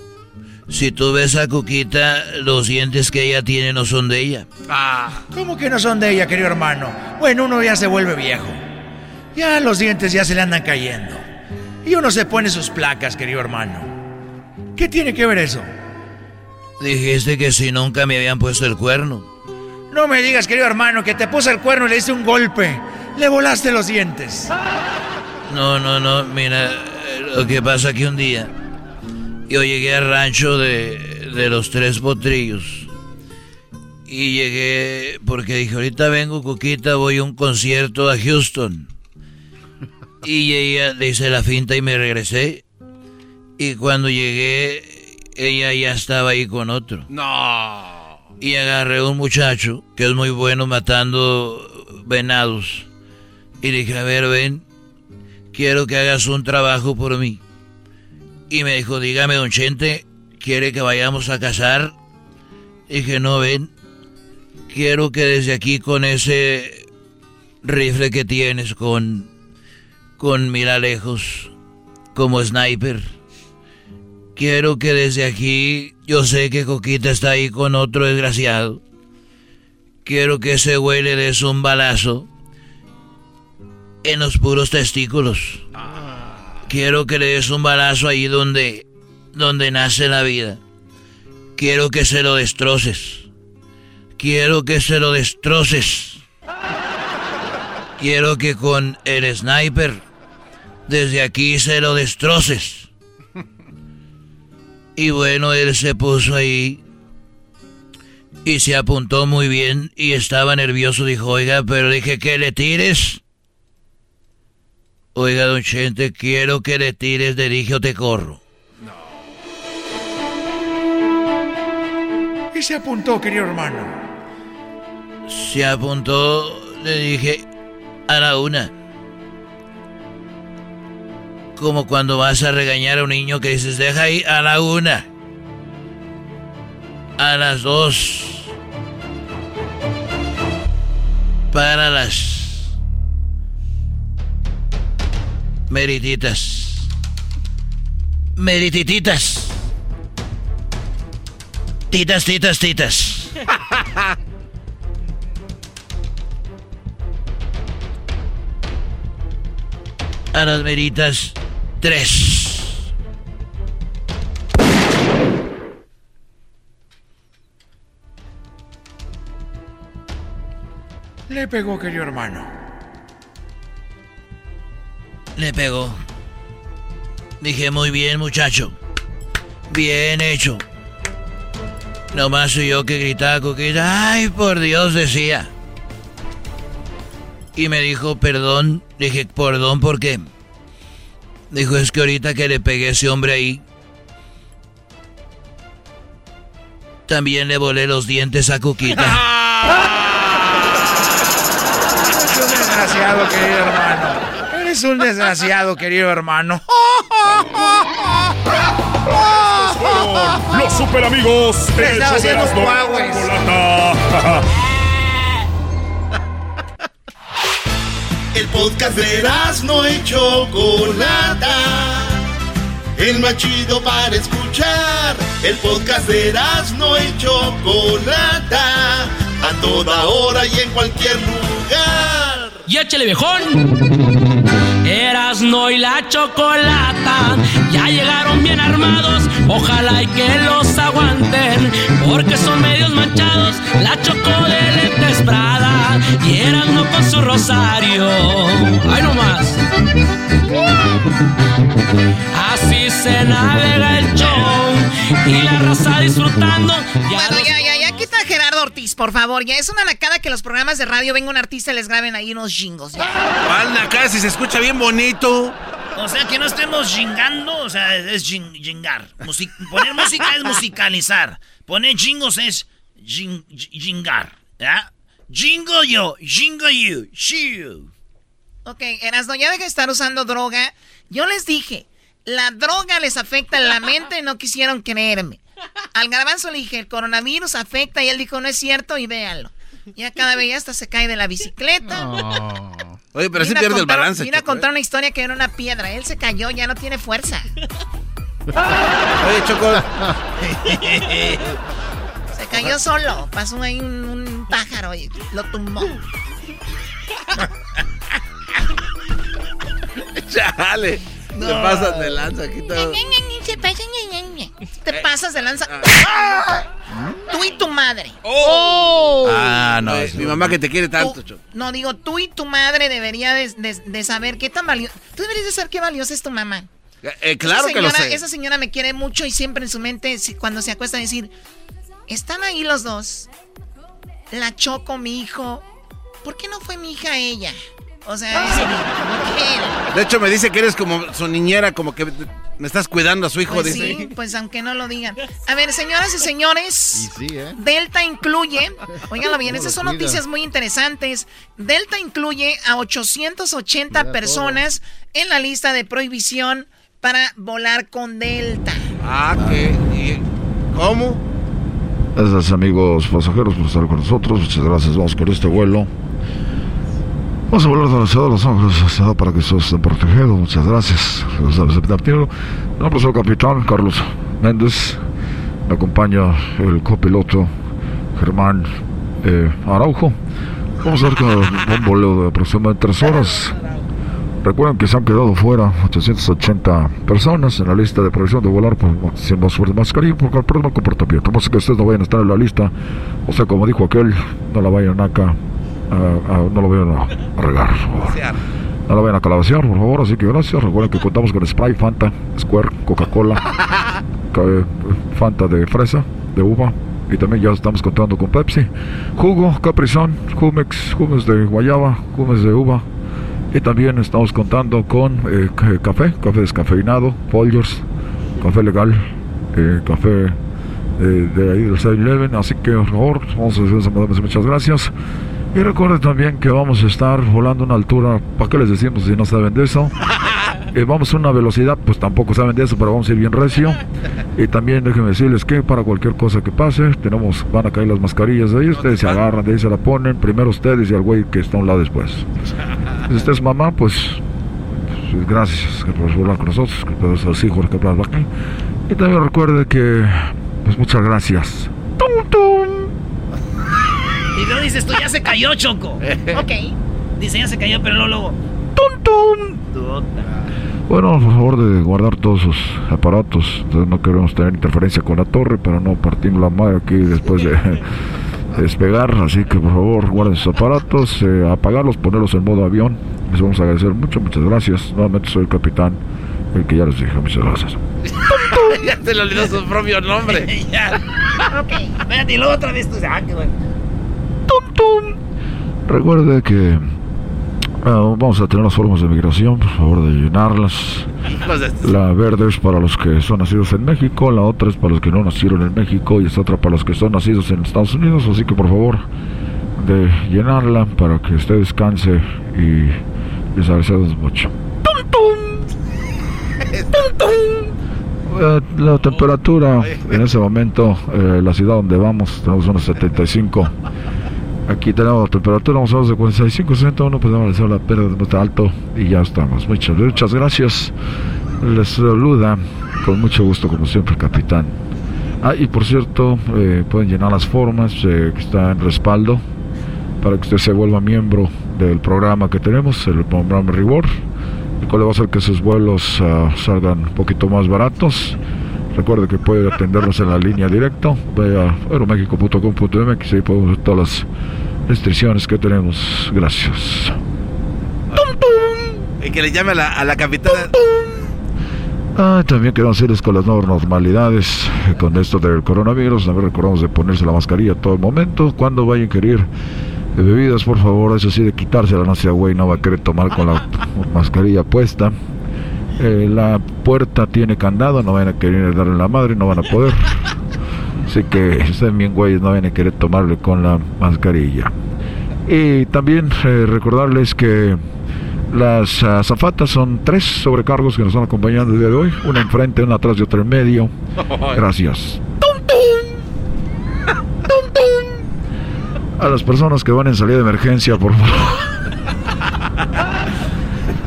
Si tú ves a Cuquita, los dientes que ella tiene no son de ella. Ah, ¿cómo que no son de ella, querido hermano? Bueno, uno ya se vuelve viejo. Ya los dientes ya se le andan cayendo. Y uno se pone sus placas, querido hermano. ¿Qué tiene que ver eso? Dijiste que si nunca me habían puesto el cuerno. No me digas, querido hermano, que te puso el cuerno y le hice un golpe. Le volaste los dientes. No, no, no, mira, lo que pasa que un día yo llegué al rancho de, de los tres potrillos. Y llegué porque dije, ahorita vengo, Cuquita, voy a un concierto a Houston. Y ella le hice la finta y me regresé. Y cuando llegué, ella ya estaba ahí con otro. No. Y agarré a un muchacho que es muy bueno matando venados. Y dije, a ver, ven, quiero que hagas un trabajo por mí. Y me dijo, dígame, don Chente, ¿quiere que vayamos a cazar? Dije, no, ven, quiero que desde aquí con ese rifle que tienes, con, con mira lejos, como sniper, quiero que desde aquí, yo sé que Coquita está ahí con otro desgraciado. Quiero que ese güey le des un balazo en los puros testículos. Quiero que le des un balazo ahí donde, donde nace la vida. Quiero que se lo destroces. Quiero que se lo destroces. Quiero que con el sniper desde aquí se lo destroces. Y bueno, él se puso ahí y se apuntó muy bien y estaba nervioso. Dijo, oiga, pero dije que le tires. Oiga, don Chente, quiero que le tires de dije o te corro. Y se apuntó, querido hermano. Se apuntó, le dije, a la una. Como cuando vas a regañar a un niño que dices, deja ahí a la una. A las dos. Para las merititas. Meritititas. Titas, titas, titas. (laughs) A las meritas, tres. Le pegó, querido hermano. Le pegó. Dije, muy bien, muchacho. Bien hecho. Nomás soy yo que gritaba, Coquita. Ay, por Dios, decía. Y me dijo, perdón. Dije, perdón, ¿por qué? Dijo, es que ahorita que le pegué a ese hombre ahí, también le volé los dientes a Coquita. (laughs) Eres un desgraciado, querido hermano. Eres un desgraciado, querido hermano. Los super amigos. Estaba haciendo El podcast de Erasmo y Chocolata. El más chido para escuchar. El podcast de Erasmo y Chocolata. a toda hora y en cualquier lugar. Y échale viejón. Erasno y la chocolata ya llegaron bien armados. Ojalá y que los aguanten, porque son medios manchados. La choco rosario. ¡Ay, no más! Así se navega el show y la raza disfrutando. Ya Bueno, ya, ya, ya quita a Gerardo Ortiz, por favor. Ya es una nacada que los programas de radio venga un artista y les graben ahí unos jingos. ¿Cuál acá si se escucha bien bonito? O sea, que no estemos jingando, o sea, es jing- jingar. Poner música es musicalizar. Poner jingos es jing- jingar. ¿Ya? Jingo yo, jingo you, you. Ok, Erasno, ya deja de estar usando droga. Yo les dije, la droga les afecta en la mente y no quisieron creerme. Al garbanzo le dije, el coronavirus afecta y él dijo, no es cierto y véanlo. Ya cada vez ya hasta se cae de la bicicleta. Oye, pero sí Vino a pierde el balance. Vino a contar una historia que era una piedra. Él se cayó, ya no tiene fuerza. ¿eh? Oye, Choco. Se cayó solo. Pasó ahí un, un pájaro y lo tumbó. (laughs) Chale. No. Te pasas de lanza aquí todo. Te pasas de lanza. Tú y tu madre. ¡Oh! Ah, no. Oye, mi mamá que te quiere tanto, Choco. No, digo, tú y tu madre debería de, de- de saber qué tan valioso. Tú deberías de saber qué valiosa es tu mamá. Eh, claro esa que lo sé. Esa señora me quiere mucho y siempre en su mente, cuando se acuesta, decir: Están ahí los dos. La choco, mi hijo. ¿Por qué no fue mi hija ella? O sea, dice, ¿por qué? De hecho, me dice que eres como su niñera, como que me estás cuidando a su hijo. Pues dice. sí, pues aunque no lo digan. A ver, señoras y señores, sí, ¿eh? Delta incluye, óiganlo bien, ¿Cómo estas son cuida? noticias muy interesantes. Delta incluye a 880 Mira personas en la lista de prohibición para volar con Delta. Ah, ¿qué? ¿Y ¿Cómo? Gracias amigos pasajeros por estar con nosotros. Muchas gracias. Vamos con este vuelo. Vamos a volar de la ciudad de Los Ángeles para que ustedes estén protegidos. Muchas gracias. Mi nombre es el capitán Carlos Méndez. Me acompaña el copiloto Germán eh, Araujo. Vamos a ver con un vuelo de aproximadamente tres horas. Recuerden que se han quedado fuera 880 personas en la lista de provisión de volar por sin mascarilla por el problema comportamiento. Más que ustedes no vayan a estar en la lista. O sea, como dijo aquel, no la vayan acá, a- a- no lo vayan a, a regar. por favor. No la vayan a calabacear, por favor. Así que gracias. Recuerden que contamos con Sprite, Fanta, Square, Coca-Cola, (laughs) ca- Fanta de fresa, de uva. Y también ya estamos contando con Pepsi. Jugo, Caprizón, Jumex, Jumex de guayaba, Jumex de uva. Y también estamos contando con eh, café, café descafeinado, Folgers, café legal, eh, café eh, de ahí del 7-Eleven. Así que, por favor, vamos a decirles muchas gracias. Y recuerden también que vamos a estar volando a una altura, ¿para qué les decimos si no saben de eso? (laughs) Eh, vamos a una velocidad, pues tampoco saben de eso, pero vamos a ir bien recio. Y también déjenme decirles que para cualquier cosa que pase, tenemos, van a caer las mascarillas de ahí, ustedes se agarran, de ahí se la ponen, primero ustedes y al güey que está a un lado después. Si usted es mamá, pues, pues, gracias por volar con nosotros, que todos los hijos que hablan aquí. Y también recuerde que, pues muchas gracias. ¡Tum, tum! Y luego dices tú, ya se cayó, Choco. (laughs) ok. Dice, ya se cayó, pero luego, luego. ¡Tum, tum! Bueno, por favor de guardar todos sus aparatos. Entonces no queremos tener interferencia con la torre para no partir la madre aquí después de (laughs) despegar. Así que por favor guarden sus aparatos, eh, apagarlos, ponerlos en modo avión. Les vamos a agradecer mucho, muchas gracias. Nuevamente soy el capitán, el que ya les dije. Muchas gracias. (laughs) ya se le olvidó su propio nombre. ya. ok. Espérate, y luego otra vez tú. Ah, qué bueno. Recuerde que ah, vamos a tener las formas de migración, por favor de llenarlas. La verde es para los que son nacidos en México, la otra es para los que no nacieron en México y esta otra para los que son nacidos en Estados Unidos, así que por favor de llenarla para que usted descanse y les agradecemos mucho. Eh, la temperatura en ese momento, eh, la ciudad donde vamos, tenemos unos 75. Aquí tenemos temperatura, vamos a ver de 45, 61, pues vamos a hacer la pérdida alto y ya estamos. Muchas, muchas gracias. Les saluda con mucho gusto, como siempre, capitán Ah, y por cierto, eh, pueden llenar las formas eh, que está en respaldo para que usted se vuelva miembro del programa que tenemos, el programa Reward, el cual va a hacer que sus vuelos ah, salgan un poquito más baratos. Recuerde que puede atendernos en la línea directa, vaya a aeromexico.com.mx y podemos ver todas las restricciones que tenemos. Gracias. Y que le llame a la, a la capitana. Ah, también queremos decirles con las nuevas normalidades, con esto del coronavirus, también recordamos de ponerse la mascarilla a todo momento. Cuando vayan a querer eh, bebidas, por favor, eso sí, de quitársela, no sea güey, no va a querer tomar con la mascarilla puesta. Eh, la puerta tiene candado, no van a querer darle la madre, no van a poder. Así que estén bien güeyes, no van a querer tomarle con la mascarilla. Y también eh, recordarles que las azafatas son tres sobrecargos que nos están acompañando el día de hoy. Una enfrente, una atrás y otra en medio. Gracias. A las personas que van en salida de emergencia, por favor.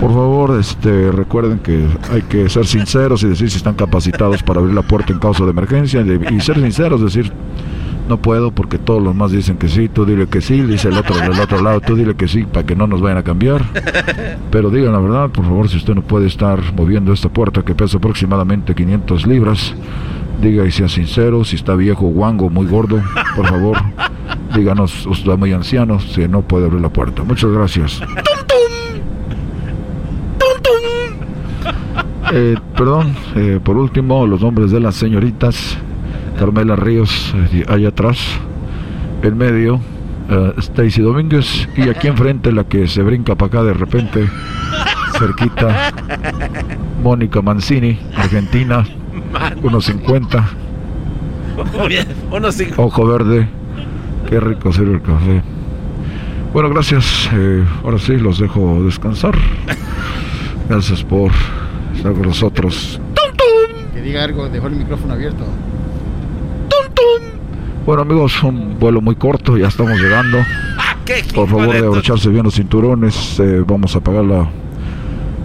Por favor, este, recuerden que hay que ser sinceros y decir si están capacitados para abrir la puerta en caso de emergencia y, ser sinceros, decir no puedo porque todos los más dicen que sí, tú dile que sí, dice el otro del otro lado, tú dile que sí para que no nos vayan a cambiar. Pero digan la verdad, por favor, si usted no puede estar moviendo esta puerta que pesa aproximadamente 500 libras, diga y sea sincero, si está viejo, guango, muy gordo, por favor, díganos, usted es muy anciano, si no puede abrir la puerta. Muchas gracias. Eh, perdón, eh, por último, los nombres de las señoritas. Carmela Ríos, eh, allá atrás, en medio, eh, Stacy Domínguez, y aquí enfrente la que se brinca para acá de repente, cerquita, Mónica Mancini, Argentina, 1.50, Uno sí. ojo verde, qué rico sirve el café. Bueno, gracias, ahora sí los dejo descansar. Gracias por con nosotros. Que diga algo, dejó el micrófono abierto. Bueno amigos, un vuelo muy corto, ya estamos llegando. Por favor de abrocharse bien los cinturones, eh, vamos a apagar la,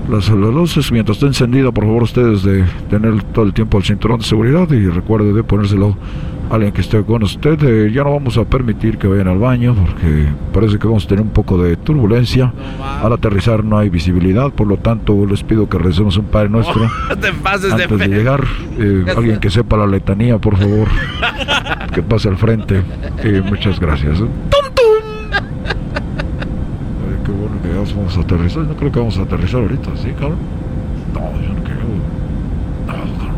las, las luces. Mientras esté encendido, por favor ustedes de tener todo el tiempo el cinturón de seguridad y recuerde de ponérselo alguien que esté con usted. Eh, ya no vamos a permitir que vayan al baño porque parece que vamos a tener un poco de turbulencia. Al aterrizar no hay visibilidad, por lo tanto les pido que recemos un Padre Nuestro. (laughs) Te pases Antes de llegar, eh, alguien que sepa la letanía, por favor, (laughs) que pase al frente. Eh, muchas gracias. Ay, qué bueno que ya vamos a aterrizar. No creo que vamos a aterrizar ahorita, ¿sí, cabrón? No, yo no creo. No, cabrón.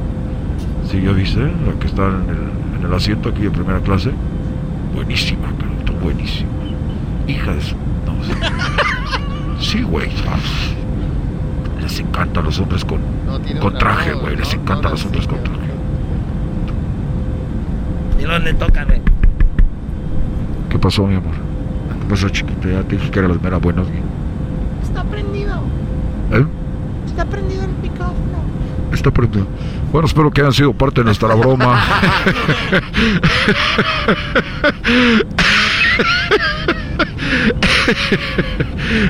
Sí, ya viste, la que está en el, en el asiento aquí de primera clase. Buenísima, cabrón, está buenísima. Hija de su... No, sí. (laughs) Sí, güey. Les encanta a los hombres con, con traje, güey. Les encanta a los hombres con traje. Y le toca, güey. ¿Qué pasó, mi amor? ¿Qué pasó, chiquito? Ya te dije que eras mera buena. güey. Está prendido. ¿Eh? Está prendido el micrófono. Está prendido. Bueno, espero que hayan sido parte de nuestra broma.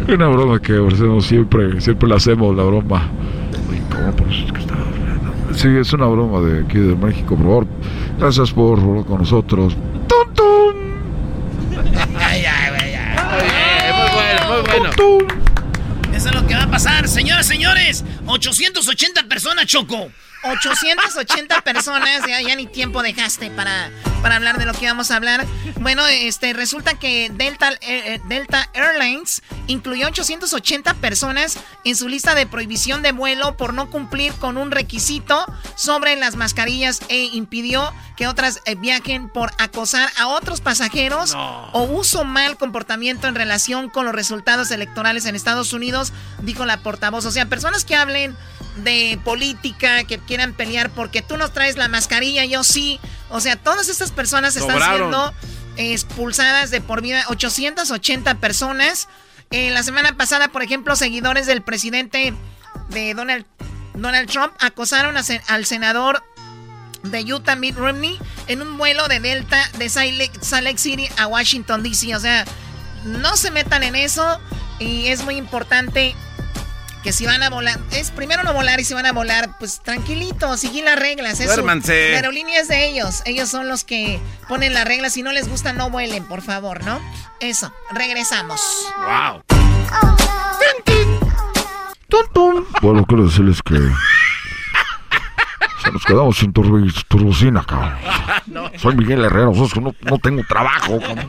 Una broma que hacemos siempre, siempre la hacemos, la broma. Oye, ¿cómo? Por eso es que está hablando. Sí, es una broma de aquí de México, por favor. Gracias por hablar con nosotros. ¡Tum, tum! (laughs) Ay, ay, güey, ay. Muy bueno, muy bueno. Eso es lo que va a señoras, señores. 880 personas, Choco. 880 personas, ya, ya ni tiempo dejaste para, para hablar de lo que íbamos a hablar. Bueno, este resulta que Delta, eh, eh, Delta Airlines incluyó 880 personas en su lista de prohibición de vuelo por no cumplir con un requisito sobre las mascarillas e impidió que otras eh, viajen por acosar a otros pasajeros o uso mal comportamiento en relación con los resultados electorales en Estados Unidos, dijo la portavoz. O sea, personas que hablen de política, que quieran pelear porque tú no traes la mascarilla, yo sí. O sea, todas estas personas están Sobraron. siendo expulsadas de por vida. 880 personas. Eh, la semana pasada, por ejemplo, seguidores del presidente de Donald, Donald Trump acosaron a al senador de Utah, Mitt Romney, en un vuelo de Delta de Salt Lake City a Washington, D.C. O sea, no se metan en eso y es muy importante Que si van a volar, es primero no volar y si van a volar, pues tranquilito, seguir las reglas. Eso. Duérmanse. La aerolínea es de ellos. Ellos son los que ponen las reglas. Si no les gusta, no vuelen, por favor, ¿no? Eso, regresamos. Wow. Bueno, quiero decirles que. Se nos quedamos sin turbocina, cabrón. (laughs) Soy Miguel Herrero, no, no tengo trabajo, cabrón.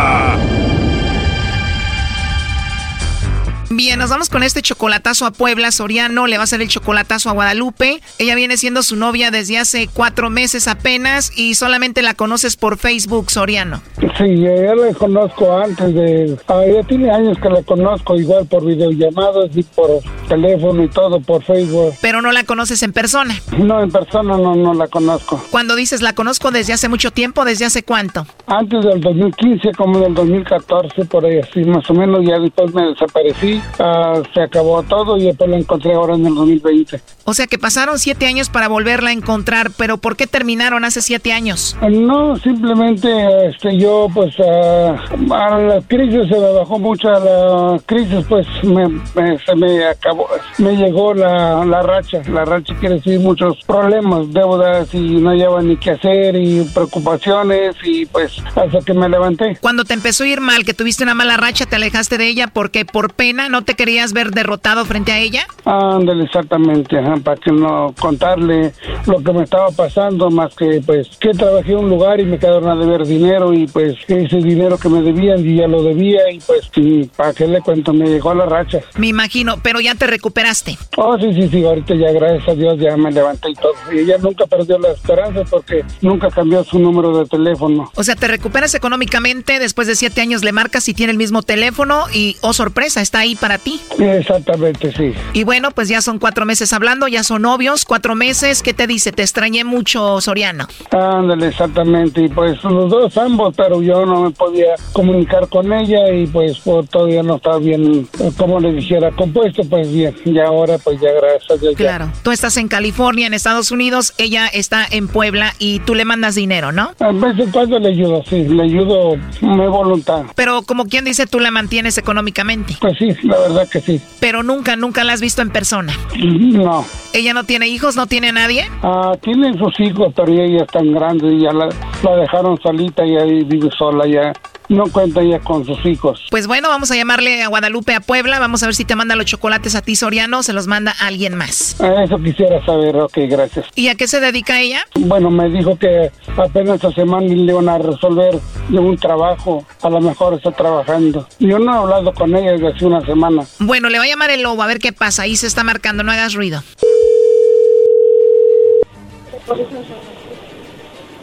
Bien, nos vamos con este chocolatazo a Puebla. Soriano le va a hacer el chocolatazo a Guadalupe. Ella viene siendo su novia desde hace cuatro meses apenas y solamente la conoces por Facebook, Soriano. Sí, yo ya la conozco antes de... ah, ya tiene años que la conozco igual por videollamadas y por teléfono y todo, por Facebook. Pero no la conoces en persona. No, en persona no, no la conozco. Cuando dices la conozco desde hace mucho tiempo, ¿desde hace cuánto? Antes del 2015, como del 2014, por ahí así, más o menos, ya después me desaparecí, ah, se acabó todo y después la encontré ahora en el 2020. O sea que pasaron siete años para volverla a encontrar, pero ¿por qué terminaron hace siete años? No, simplemente este, yo pues ah, a la crisis se me bajó mucho, a la crisis pues me, me- se me acabó, me llegó la, la racha, la racha quiere decir muchos problemas, deudas y no hallaba ni qué hacer y preocupaciones y pues hasta que me levanté. Cuando te empezó a ir mal, que tuviste una mala racha, te alejaste de ella porque por pena no te querías ver derrotado frente a ella. Ándale, exactamente, ajá, para que no contarle lo que me estaba pasando, más que pues que trabajé en un lugar y me quedaron a deber dinero y pues ese dinero que me debían y ya lo debía y pues y para que le cuento me llegó la racha. Me imagino, pero ya te recuperaste. Oh, sí, sí, sí, ahorita ya gracias a Dios ya me levanté y todo. Y ella nunca perdió la esperanza porque nunca cambió su número de teléfono. O sea, te recuperas económicamente, después de siete años le marcas y tiene el mismo teléfono y, oh sorpresa, está ahí para ti. Exactamente, sí. Y bueno, pues ya son cuatro meses hablando, ya son novios, cuatro meses. ¿Qué te dice? Te extrañé mucho, Soriano. Ándale, exactamente. Y pues los dos ambos, pero yo no me podía comunicar con ella y pues por, todavía no estaba bien, eh, como le dijera, compuesto, pues bien. Y ahora pues ya gracias a Dios. ya. Claro. Tú estás en California, en Estados Unidos, ella está en Puebla y tú le mandas dinero, ¿no? A veces cuando le ayudo, sí, le ayudo mi voluntad. Pero como quien dice, tú la mantienes económicamente. Pues sí, la verdad que sí. Pero nunca, nunca la has visto en persona. No. ¿Ella no tiene hijos, no tiene nadie? Ah, tienen sus hijos, pero ella es tan grande y ya la, la dejaron solita y ahí vive sola ya. No cuenta ya con sus hijos. Pues bueno, vamos a llamarle a Guadalupe a Puebla. Vamos a ver si te manda los chocolates a ti, Soriano, o se los manda a alguien más. Eso quisiera saber, ok, gracias. ¿Y a qué se dedica ella? Bueno, me dijo que apenas esta semana le iban a resolver de un trabajo. A lo mejor está trabajando. Yo no he hablado con ella desde hace una semana. Bueno, le voy a llamar el lobo a ver qué pasa. Ahí se está marcando, no hagas ruido.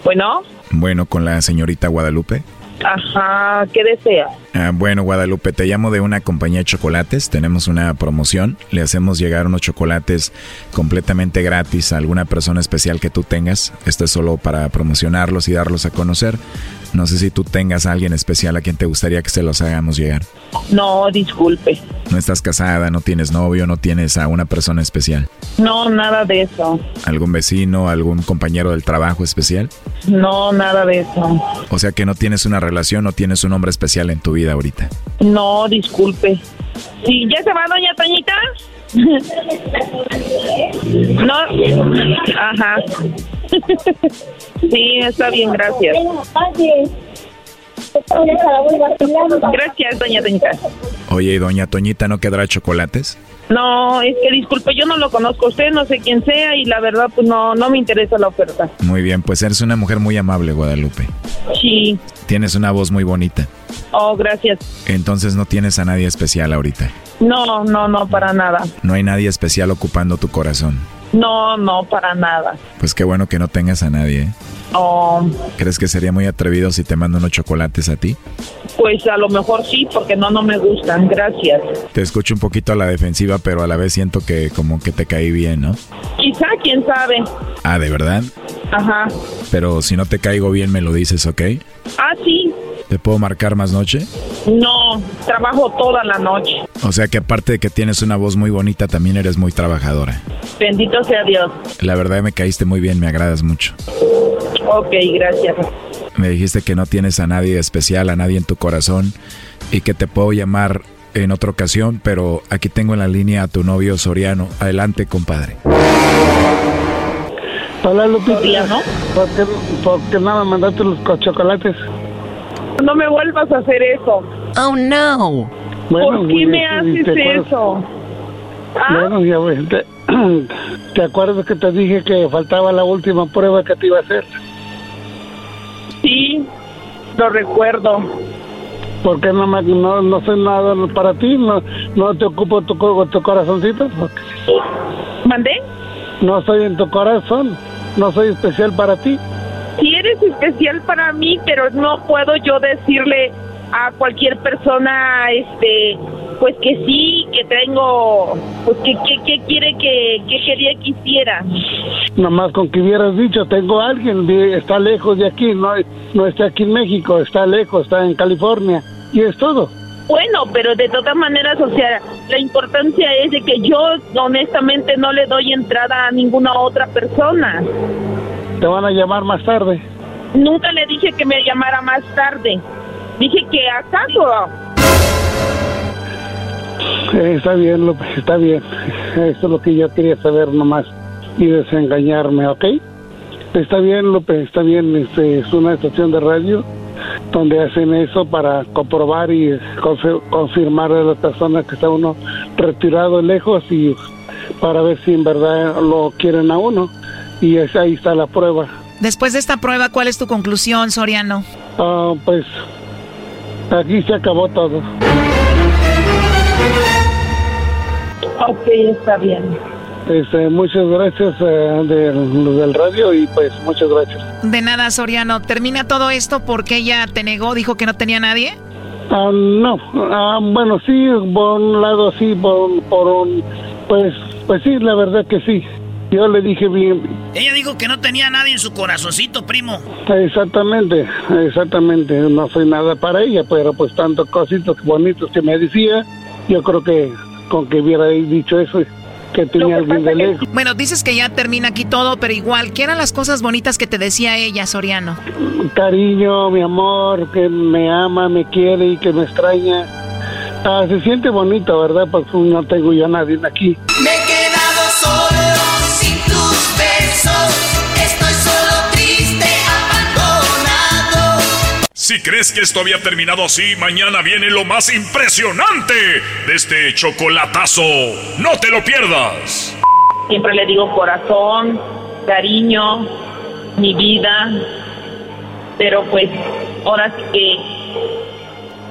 Bueno, Bueno, con la señorita Guadalupe. Ajá, ¿qué desea? Ah, bueno, Guadalupe, te llamo de una compañía de chocolates. Tenemos una promoción. Le hacemos llegar unos chocolates completamente gratis a alguna persona especial que tú tengas. Esto es solo para promocionarlos y darlos a conocer. No sé si tú tengas a alguien especial a quien te gustaría que se los hagamos llegar. No, disculpe. No estás casada, no tienes novio, no tienes a una persona especial. No, nada de eso. ¿Algún vecino, algún compañero del trabajo especial? No, nada de eso. O sea que no tienes una relación, no tienes un hombre especial en tu vida ahorita. No, disculpe. ¿Sí, ya se va doña Toñita? No, ajá. Sí, está bien, gracias. Gracias, doña Toñita. Oye, ¿y doña Toñita no quedará chocolates? No, es que disculpe, yo no lo conozco a usted, no sé quién sea y la verdad pues no, no me interesa la oferta. Muy bien, pues eres una mujer muy amable, Guadalupe. Sí. Tienes una voz muy bonita. Oh, gracias. Entonces no tienes a nadie especial ahorita. No, no, no, para nada. No hay nadie especial ocupando tu corazón. No, no, para nada. Pues qué bueno que no tengas a nadie. ¿eh? Oh, ¿Crees que sería muy atrevido si te mando unos chocolates a ti? Pues a lo mejor sí, porque no, no me gustan. Gracias. Te escucho un poquito a la defensiva, pero a la vez siento que como que te caí bien, ¿no? Quizá, quién sabe. Ah, ¿de verdad? Ajá. Pero si no te caigo bien me lo dices, ¿ok? Ah, sí. ¿Te puedo marcar más noche? No, trabajo toda la noche. O sea que aparte de que tienes una voz muy bonita, también eres muy trabajadora. Bendito sea Dios. La verdad me caíste muy bien, me agradas mucho. Ok, gracias. Me dijiste que no tienes a nadie especial, a nadie en tu corazón y que te puedo llamar en otra ocasión, pero aquí tengo en la línea a tu novio Soriano. Adelante, compadre. Hola, Lupita. ¿Por qué, por qué no me mandaste los co- chocolates? No me vuelvas a hacer eso. Oh, no. ¿Por qué me haces eso? Bueno, ya ves, te, (clears throat) ¿te acuerdas que te dije que faltaba la última prueba que te iba a hacer? Sí, lo recuerdo. ¿Por qué no, me, no, no soy nada para ti? ¿No, no te ocupo tu, tu corazoncito? ¿Mandé? No soy en tu corazón. No soy especial para ti. Sí eres especial para mí, pero no puedo yo decirle a cualquier persona, este, pues que sí, que tengo, pues que, que, que quiere que, que quería que hiciera. Nomás con que hubieras dicho, tengo a alguien, está lejos de aquí, no, no está aquí en México, está lejos, está en California. Y es todo. Bueno, pero de todas maneras, o sea, la importancia es de que yo honestamente no le doy entrada a ninguna otra persona. Te van a llamar más tarde. Nunca le dije que me llamara más tarde. Dije que acaso. Eh, está bien, López, está bien. Eso es lo que yo quería saber nomás y desengañarme, ¿ok? Está bien, López, está bien. Este, es una estación de radio donde hacen eso para comprobar y confi- confirmar a las personas que está uno retirado lejos y para ver si en verdad lo quieren a uno. Y es, ahí está la prueba. Después de esta prueba, ¿cuál es tu conclusión, Soriano? Ah, pues aquí se acabó todo. Ok, está bien. Este, muchas gracias eh, de- del radio y pues muchas gracias. De nada, Soriano. ¿Termina todo esto porque ella te negó, dijo que no tenía nadie? Ah, no, ah, bueno, sí, por un lado sí, por, por un, pues, pues sí, la verdad que sí. Yo le dije bien, Ella dijo que no tenía nadie en su corazoncito, primo. exactamente, exactamente, no soy nada para ella, pero pues tantos cositos bonitos que me decía, yo creo que con que hubiera dicho eso, que tenía alguien de lejos. Bueno, dices que ya termina aquí todo, pero igual, ¿qué eran las cosas bonitas que te decía ella, Soriano? Cariño, mi amor, que me ama, me quiere y que me extraña. Ah, se siente bonito, ¿verdad? Porque no tengo yo a nadie aquí. Me Si crees que esto había terminado así, mañana viene lo más impresionante de este chocolatazo. No te lo pierdas. Siempre le digo corazón, cariño, mi vida. Pero pues ahora sí que,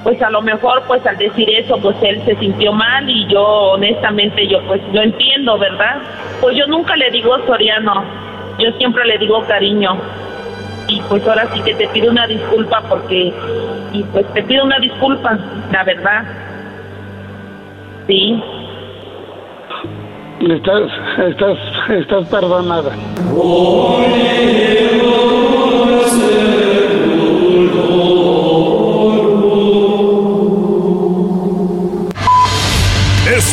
pues a lo mejor pues al decir eso pues él se sintió mal y yo honestamente yo pues lo entiendo, ¿verdad? Pues yo nunca le digo Soriano, yo siempre le digo cariño. Y pues ahora sí que te pido una disculpa porque, y pues te pido una disculpa, la verdad. Sí. Estás, estás, estás perdonada.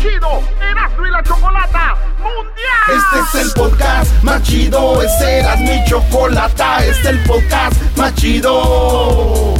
chido Erasmo y la Chocolata Mundial. Este es el podcast más chido, este era mi chocolata, este es el podcast más chido.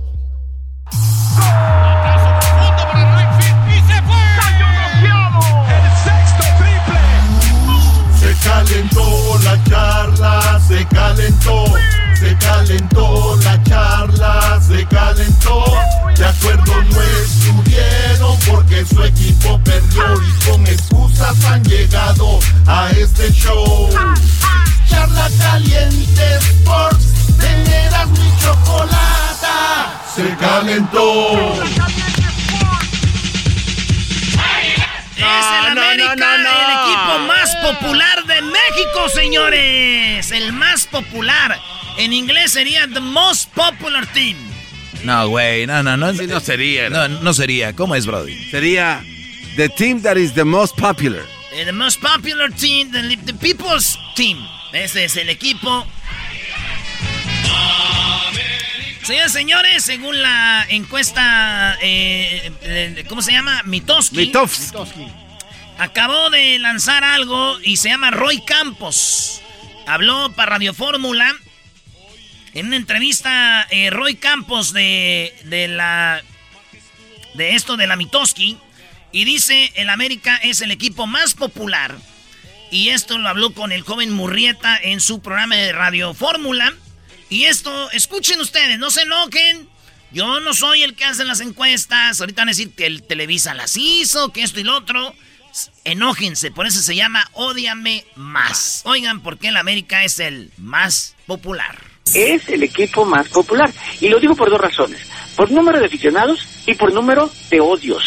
calentó la charla, se calentó, se calentó la charla, se calentó. De acuerdo no estuvieron porque su equipo perdió y con excusas han llegado a este show. Charla caliente Sports, teneras mi chocolata, se calentó. Es el América, el equipo más popular México, señores. El más popular. En inglés sería the most popular team. No, güey, no, no, no. no sería. No, no sería. ¿Cómo es, Brody? Sería the team that is the most popular. Eh, The most popular team, the, the people's team. Ese es el equipo. Señores, señores, según la encuesta, eh, eh, ¿cómo se llama? Mitoski. Mitofsky. Acabó de lanzar algo y se llama Roy Campos. Habló para Radio Fórmula. En una entrevista, eh, Roy Campos de, de la. de esto de la Mitoski. Y dice: el América es el equipo más popular. Y esto lo habló con el joven Murrieta en su programa de Radio Fórmula. Y esto, escuchen ustedes, no se enojen. Yo no soy el que hace las encuestas. Ahorita van a decir que el Televisa las hizo, que esto y lo otro. Enójense, por eso se llama Ódiame Más. Oigan, ¿por qué el América es el más popular? es el equipo más popular. Y lo digo por dos razones. Por número de aficionados y por número de odios.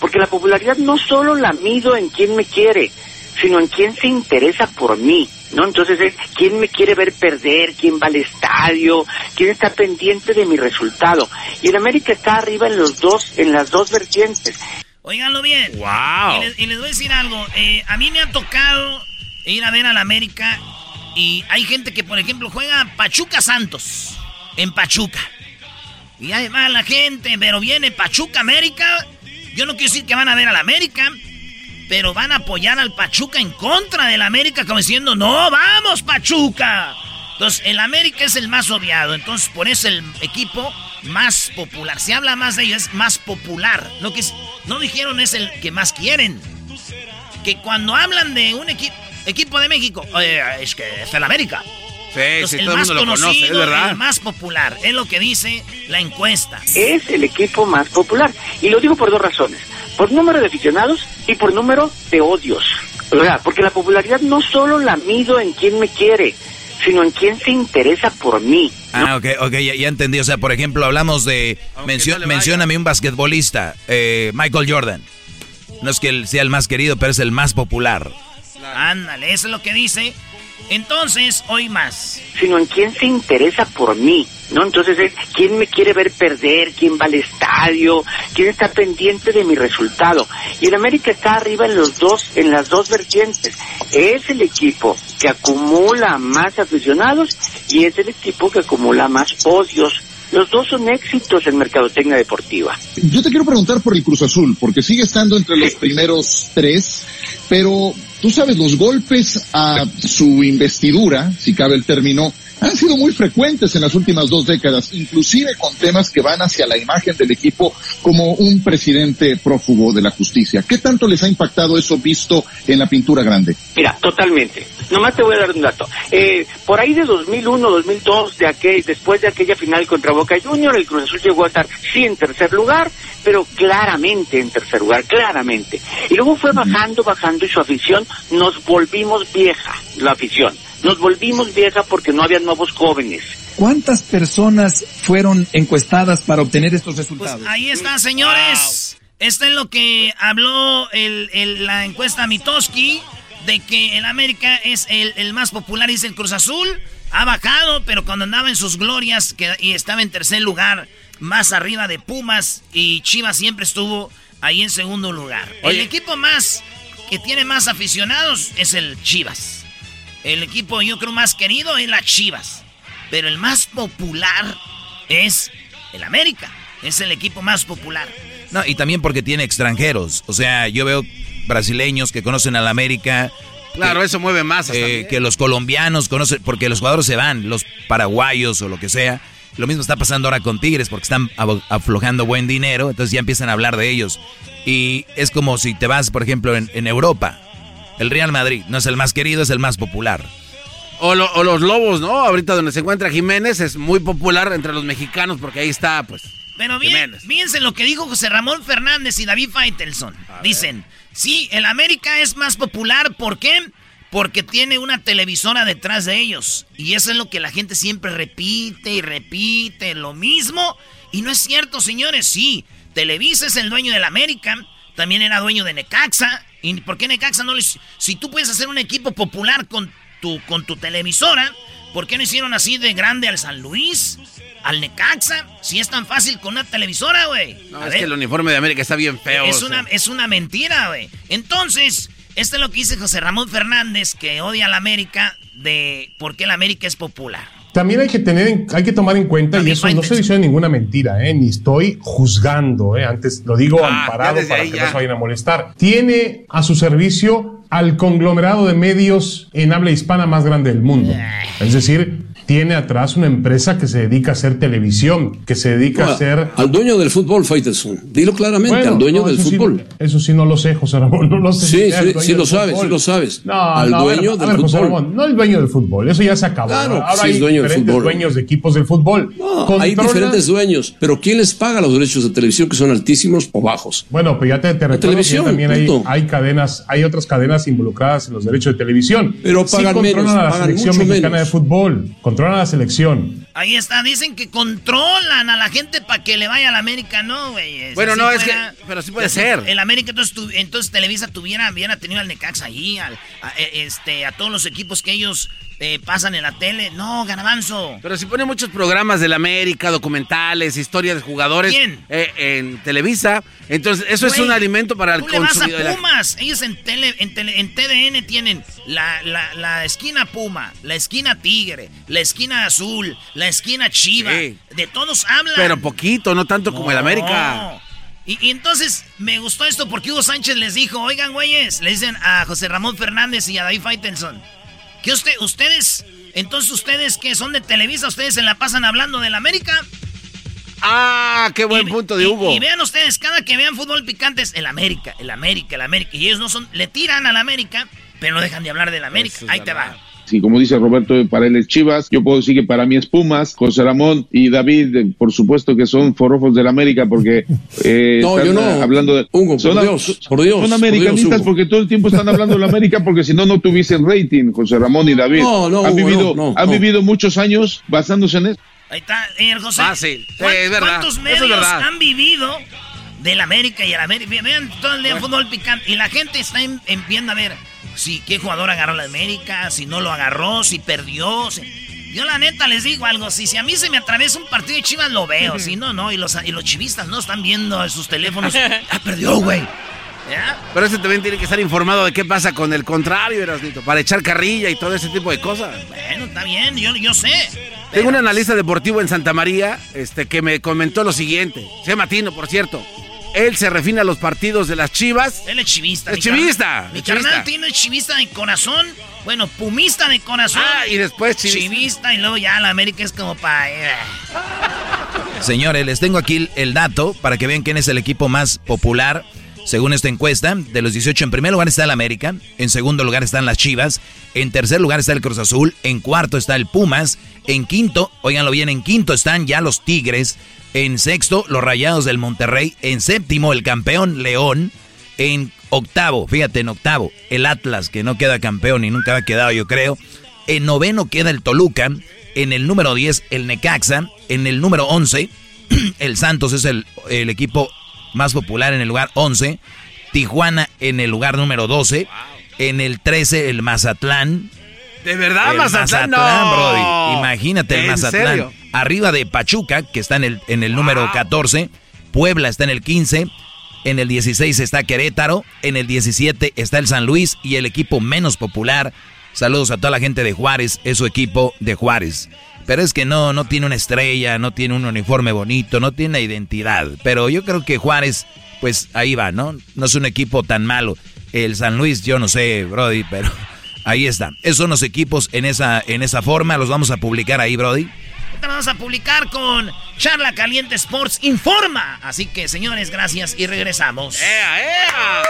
Porque la popularidad no solo la mido en quién me quiere, sino en quién se interesa por mí. ¿No? Entonces es quién me quiere ver perder, quién va al estadio, quién está pendiente de mi resultado. Y el América está arriba en los dos, en las dos vertientes. Óiganlo bien. Wow. Y les, y les voy a decir algo. eh, a mí me ha tocado ir a ver al América y hay gente que, por ejemplo, juega Pachuca Santos en Pachuca. Y va la gente, pero viene Pachuca América. Yo no quiero decir que van a ver al América, pero van a apoyar al Pachuca en contra del América, como diciendo, no, vamos Pachuca. Entonces, el América es el más odiado, entonces por eso el equipo más popular. Se habla más de ellos, es más popular. Lo que es- no dijeron es el que más quieren. Que cuando hablan de un equipo equipo de México, eh, es que es el América. Sí, Entonces, sí, el todo el más mundo lo conoce, es conocido, verdad. el más popular, es lo que dice la encuesta. es el equipo más popular. Y lo digo por dos razones. Por número de aficionados y por número de odios. ¿Verdad? Porque la popularidad no solo la mido en quién me quiere, sino en quién se interesa por mí. Ah, ok, ok, ya, ya entendí. O sea, por ejemplo, hablamos de... mencio- no mencióname un basquetbolista, eh, Michael Jordan. No es que él sea el más querido, pero es el más popular. Ándale, eso es lo que dice. Entonces, hoy más. sino en quién se interesa por mí, ¿no? Entonces es quién me quiere ver perder, quién va al estadio, quién está pendiente de mi resultado. Y el América está arriba en los dos, en las dos vertientes. Es el equipo que acumula más aficionados y es el equipo que acumula más odios. Los dos son éxitos en mercadotecnia deportiva. Yo te quiero preguntar por el Cruz Azul, porque sigue estando entre los primeros tres, pero tú sabes, los golpes a su investidura, si cabe el término, han sido muy frecuentes en las últimas dos décadas, inclusive con temas que van hacia la imagen del equipo como un presidente prófugo de la justicia. ¿Qué tanto les ha impactado eso visto en la pintura grande? Mira, totalmente. Nomás te voy a dar un dato. Eh, por ahí de 2001, 2002, de aquel, después de aquella final contra Boca Junior, el Cruz Azul llegó a estar, sí, en tercer lugar, pero claramente en tercer lugar, claramente. Y luego fue bajando, bajando y su afición, nos volvimos vieja, la afición. Nos volvimos vieja porque no había nuevos jóvenes. ¿Cuántas personas fueron encuestadas para obtener estos Pues resultados? ahí está, señores. Esto es lo que habló el, el- la encuesta Mitoski, de que el América es el, el más popular, dice el Cruz Azul. Ha bajado, pero cuando andaba en sus glorias que, y estaba en tercer lugar, más arriba de Pumas y Chivas siempre estuvo ahí en segundo lugar. El equipo más que tiene más aficionados es el Chivas. El equipo yo creo más querido es la Chivas. Pero el más popular es el América. Es el equipo más popular. No, y también porque tiene extranjeros. O sea, yo veo brasileños que conocen al América. Claro, eso mueve más. Eh, que los colombianos conocen, porque los jugadores se van, los paraguayos o lo que sea. Lo mismo está pasando ahora con Tigres porque están aflojando buen dinero, entonces ya empiezan a hablar de ellos. Y es como si te vas, por ejemplo, en, Europa. El Real Madrid no es el más querido, es el más popular. O, los Lobos, ¿no? Ahorita donde se encuentra Jiménez es muy popular entre los mexicanos porque ahí está, pues. Pero bien, fíjense lo que dijo José Ramón Fernández y David Faitelson. Dicen, sí, el América es más popular, ¿por qué? Porque tiene una televisora detrás de ellos. Y eso es lo que la gente siempre repite y repite, lo mismo. Y no es cierto, señores, sí. Televisa es el dueño del América. También era dueño de Necaxa. ¿Y por qué Necaxa no les... Si tú puedes hacer un equipo popular con tu, con tu televisora, ¿por qué no hicieron así de grande al San Luis? Al Necaxa, si es tan fácil con una televisora, güey. No, es que el uniforme de América está bien feo. Es, una, es una mentira, güey. Entonces, esto es lo que dice José Ramón Fernández, que odia a la América, de por qué la América es popular. También hay que tener, hay que tomar en cuenta, y eso no se dice ninguna mentira, ¿eh? ni estoy juzgando, ¿eh? antes lo digo ah, amparado para que no se vayan a molestar. Tiene a su servicio al conglomerado de medios en habla hispana más grande del mundo. Es decir, tiene atrás una empresa que se dedica a hacer televisión, que se dedica a hacer... Al dueño del fútbol, Faitelson. Dilo claramente, al dueño del fútbol. eso sí no lo sé, José Ramón, no lo sé. Sí, sí, sí lo sabes, sí lo sabes. No, al dueño del fútbol. José Ramón, no el dueño del fútbol, eso ya se acabó. Claro, Ahora sí es dueño del fútbol. dueños de equipos del fútbol. No, hay diferentes dueños, pero ¿quién les paga los derechos de televisión que son altísimos o bajos? Bueno, pues ya te, te televisión, también hay, hay, cadenas, hay otras cadenas involucradas en los derechos de televisión. Pero pagan sí menos, la selección mexicana de fútbol, controlan a la selección Ahí está, dicen que controlan a la gente para que le vaya a la América, no, güey. Bueno, no, es que, pero sí puede ser. El América, entonces, entonces Televisa tuviera, hubiera tenido al Necaxa ahí, al, a, e, este, a todos los equipos que ellos eh, pasan en la tele. No, Ganabanzo. Pero si pone muchos programas del América, documentales, historias de jugadores. ¿Quién? Eh, en Televisa. Entonces, eso es un alimento para el consumidor. a Pumas. Ellos en, tele, en, en TDN tienen la, la, esquina Puma, la esquina Tigre, la esquina Azul, la esquina Chiva. De todos hablan. Pero poquito, no tanto como el América. Y, y, entonces me gustó esto porque Hugo Sánchez les dijo, oigan, güeyes, le dicen a José Ramón Fernández y a David Faitelson, que usted, ustedes, entonces ustedes que son de Televisa, ustedes se la pasan hablando del América. Ah, qué buen punto de Hugo. Y, vean ustedes, cada que vean fútbol picante es el América, el América, el América. Y ellos no son, le tiran al América, pero no dejan de hablar del América. Ahí te va. Sí, como dice Roberto, para él es Chivas. Yo puedo decir que para mí es Pumas. José Ramón y David, eh, por supuesto que son forrofos del América porque eh, (laughs) no, yo no. hablando de... Hugo, son, por Dios, por Dios. Son americanistas porque todo el tiempo están hablando de la América porque si no, no tuviesen rating, José Ramón y David. No, no, han vivido, han vivido muchos años basándose en eso. Ahí está, eh, José. Fácil. Sí, es verdad. ¿Cuántos medios han vivido del América y el América? Vean todo el día fútbol picante y la gente está en, viendo a ver si qué jugador agarró la América, si no lo agarró, si perdió. Yo la neta les digo algo, si, si a mí se me atraviesa un partido de Chivas lo veo, si no, no, y los, y los chivistas no están viendo en sus teléfonos. (laughs) ah, perdió, güey. Pero ese también tiene que estar informado de qué pasa con el contrario, Erasnito, para echar carrilla y todo ese tipo de cosas. Bueno, está bien, yo, yo sé. Tengo un analista deportivo en Santa María este, que me comentó lo siguiente. Se llama Tino, por cierto. Él se refina a los partidos de las chivas. Él es chivista. Es chivista. Mi carnal Tino es chivista de corazón. Bueno, pumista de corazón. Ah, y después chivista. Chivista y luego ya la América es como para... Eh. Señores, les tengo aquí el dato para que vean quién es el equipo más popular según esta encuesta, de los 18 en primer lugar está el América, en segundo lugar están las Chivas, en tercer lugar está el Cruz Azul, en cuarto está el Pumas, en quinto, oiganlo bien, en quinto están ya los Tigres, en sexto los Rayados del Monterrey, en séptimo el campeón León, en octavo, fíjate, en octavo el Atlas, que no queda campeón y nunca ha quedado yo creo, en noveno queda el Toluca, en el número 10 el Necaxa, en el número 11 (clears throat) el Santos es el, el equipo más popular en el lugar 11, Tijuana en el lugar número 12, en el 13 el Mazatlán. ¿De verdad el Mazatlán? Brody. Imagínate el Mazatlán. arriba de Pachuca, que está en el, en el número 14, Puebla está en el 15, en el 16 está Querétaro, en el 17 está el San Luis y el equipo menos popular. Saludos a toda la gente de Juárez, es su equipo de Juárez. Pero es que no, no tiene una estrella, no tiene un uniforme bonito, no tiene identidad. Pero yo creo que Juárez, pues ahí va, ¿no? No es un equipo tan malo. El San Luis, yo no sé, Brody, pero (laughs) ahí está. Esos son los equipos en esa, en esa forma, los vamos a publicar ahí, Brody. Vamos a publicar con Charla Caliente Sports Informa. Así que, señores, gracias y regresamos. ¡Ea, ea!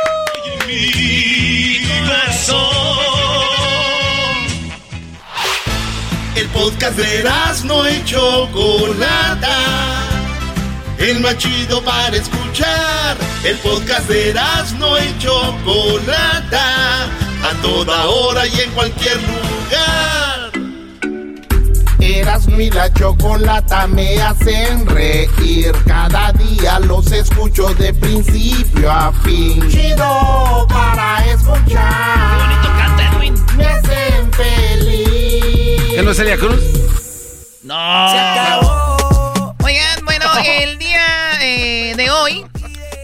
Mi El podcast de no hecho Chocolata. El más chido para escuchar. El podcast de no hecho Chocolata. A toda hora y en cualquier lugar. Eras mi la chocolata me hacen reír. Cada día los escucho de principio a fin. Chido para escuchar. Qué bonito canta no es Celia Cruz? No. Se acabó. Oigan, bueno, el día eh, de hoy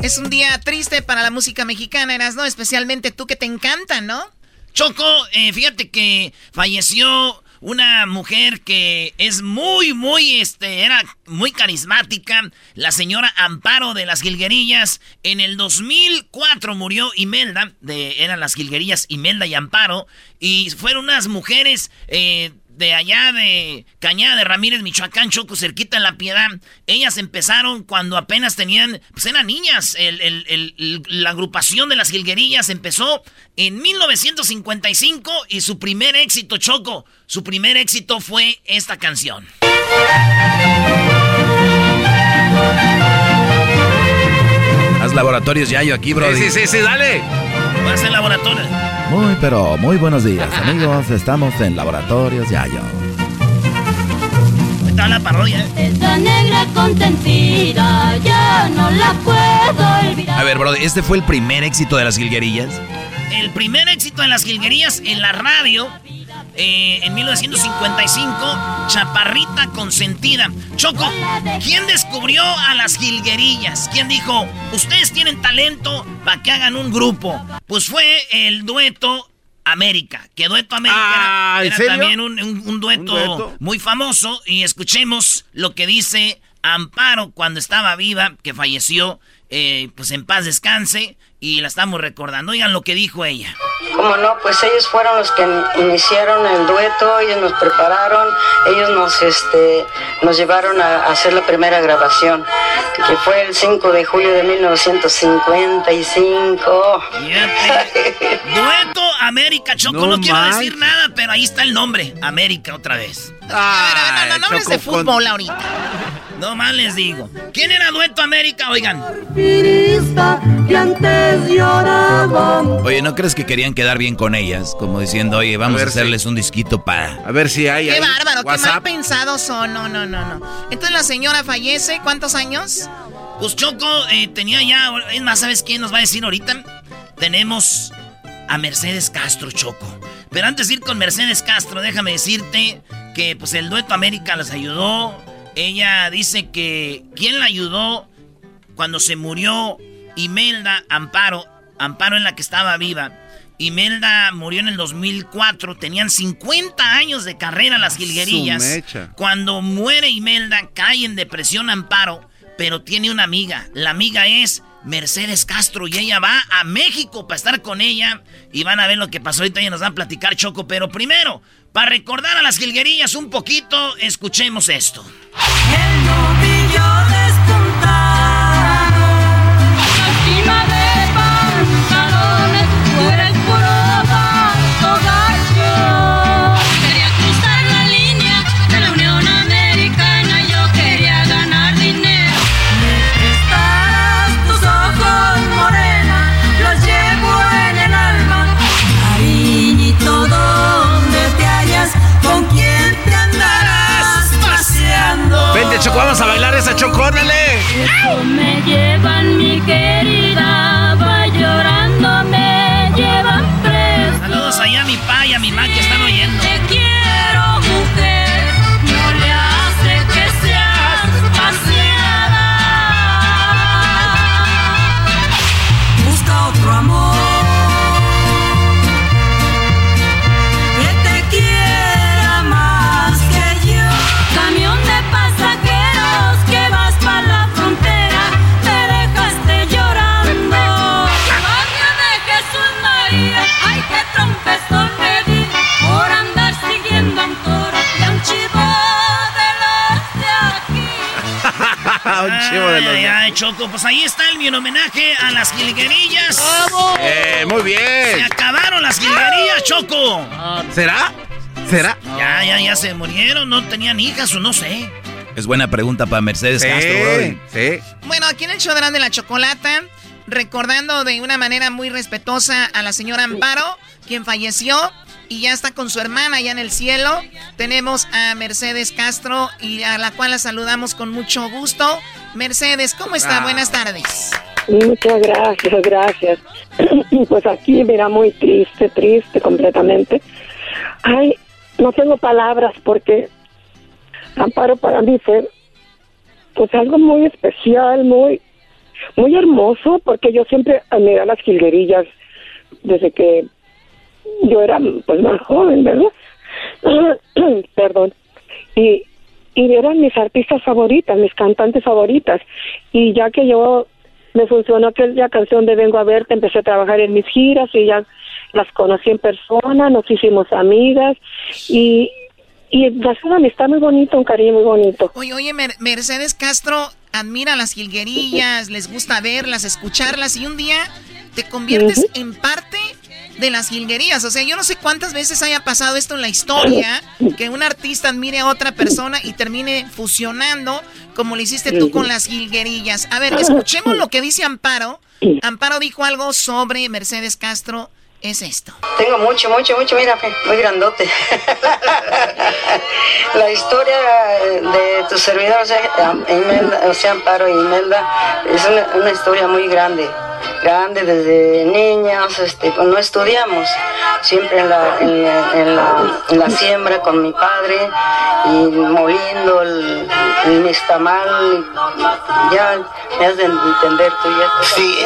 es un día triste para la música mexicana, Eras, ¿no? Especialmente tú que te encanta, ¿no? Choco, eh, fíjate que falleció una mujer que es muy, muy, este, era muy carismática, la señora Amparo de las Gilguerillas. En el 2004 murió Imelda, de, eran las Gilguerillas Imelda y Amparo, y fueron unas mujeres eh, de allá de Cañada de Ramírez, Michoacán, Choco, cerquita en La Piedad. Ellas empezaron cuando apenas tenían, pues eran niñas. la agrupación de las Gilguerillas empezó en 1955 y su primer éxito, Choco, su primer éxito fue esta canción. Haz laboratorios Yayo aquí, bro. Sí, sí, sí, dale. Voy a hacer laboratorios. Muy, pero muy buenos días, amigos. Estamos en Laboratorios Yayo. Está la parodia. ¿eh? Esta negra consentida ya no la puedo olvidar. A ver, bro, ¿este fue el primer éxito de las Gilguerillas? El primer éxito de las Gilguerillas en la radio eh, en 1955, Chaparrita Consentida. Choco, ¿quién descubrió a las jilguerillas? ¿Quién dijo, ustedes tienen talento para que hagan un grupo? Pues fue el dueto América, que Dueto América era, ah, también un, dueto muy famoso. Y escuchemos lo que dice Amparo cuando estaba viva, que falleció, eh, pues en paz descanse y la estamos recordando. Oigan lo que dijo ella. Como no, pues ellos fueron los que iniciaron el dueto, ellos nos prepararon, ellos nos, este, nos llevaron a, hacer la primera grabación, que fue el 5 de julio de 1955. (laughs) dueto América, Choco, no, quiero decir nada, pero ahí está el nombre, América otra vez. a ver, a ver, no, no, no de fútbol ahorita. No más les digo. ¿Quién era Dueto América? Oigan. Oye, ¿no crees que querían quedar bien con ellas? Como diciendo, oye, vamos a, hacerles un disquito para... A ver si hay... Qué bárbaro, qué mal pensados son. No, no, no, no. Entonces la señora fallece, ¿cuántos años? Pues Choco eh, tenía ya... Es más, ¿sabes quién nos va a decir ahorita? Tenemos a Mercedes Castro, Choco. Pero antes de ir con Mercedes Castro, déjame decirte que pues el dueto América les ayudó ella dice que quien la ayudó cuando se murió Imelda Amparo, Amparo en la que estaba viva. Imelda murió en el 2004, tenían 50 años de carrera las jilguerillas. Cuando muere Imelda, cae en depresión Amparo, pero tiene una amiga. La amiga es Mercedes Castro y ella va a México para estar con ella y van a ver lo que pasó. Ahorita ya nos van a platicar Choco, pero primero, para recordar a las jilguerillas un poquito, escuchemos esto. El esa chocónale. Me llevan, mi querida, va llorando, me llevan preso. Saludos allá a mi pa y a mi ma que están oyendo. Un chivo de los Ay, ay, Choco, pues ahí está el mi homenaje a las jilguerillas. Eh, muy bien. Se acabaron las jilguerillas, Choco. ¿Será? ¿Será? Ya, ya, ya se murieron, no tenían hijas o no sé. Es buena pregunta para Mercedes Sí, Castro, Brody. sí. Bueno, aquí en el show de la chocolata, recordando de una manera muy respetuosa a la señora Amparo, quien falleció y ya está con su hermana allá en el cielo. Tenemos a Mercedes Castro y a la cual la saludamos con mucho gusto. Mercedes, ¿cómo está? Ah. Buenas tardes. Muchas gracias, gracias. (clears throat) Pues aquí, mira, muy triste, triste completamente. Ay, no tengo palabras porque Amparo para mí fue pues algo muy especial, muy muy hermoso, porque yo siempre admiré las jilguerillas desde que yo era pues más joven, ¿verdad? (clears throat) Perdón. Y, y eran mis artistas favoritas, mis cantantes favoritas. Y ya que yo me funcionó aquella canción de Vengo a verte, empecé a trabajar en mis giras y ya las conocí en persona, nos hicimos amigas y, y una amistad muy bonita, un cariño muy bonito. Oye, oye, Mer- Mercedes Castro admira las jilguerillas, les gusta verlas, escucharlas y un día te conviertes en parte de las jilguerías. O sea, yo no sé cuántas veces haya pasado esto en la historia, que un artista admire a otra persona y termine fusionando como lo hiciste tú con las jilguerillas. A ver, escuchemos lo que dice Amparo. Amparo dijo algo sobre Mercedes Castro. Es esto. Tengo mucho, mucho, mucho, mira, muy grandote. (laughs) La historia de tu servidor, o sea, Amparo y Imelda, es una historia muy grande. Grande desde niños, este, pues no estudiamos, siempre en la, en la, en la- en la siembra con mi padre y moliendo el, el nixtamal, ya me has de entender tú ya. Sí.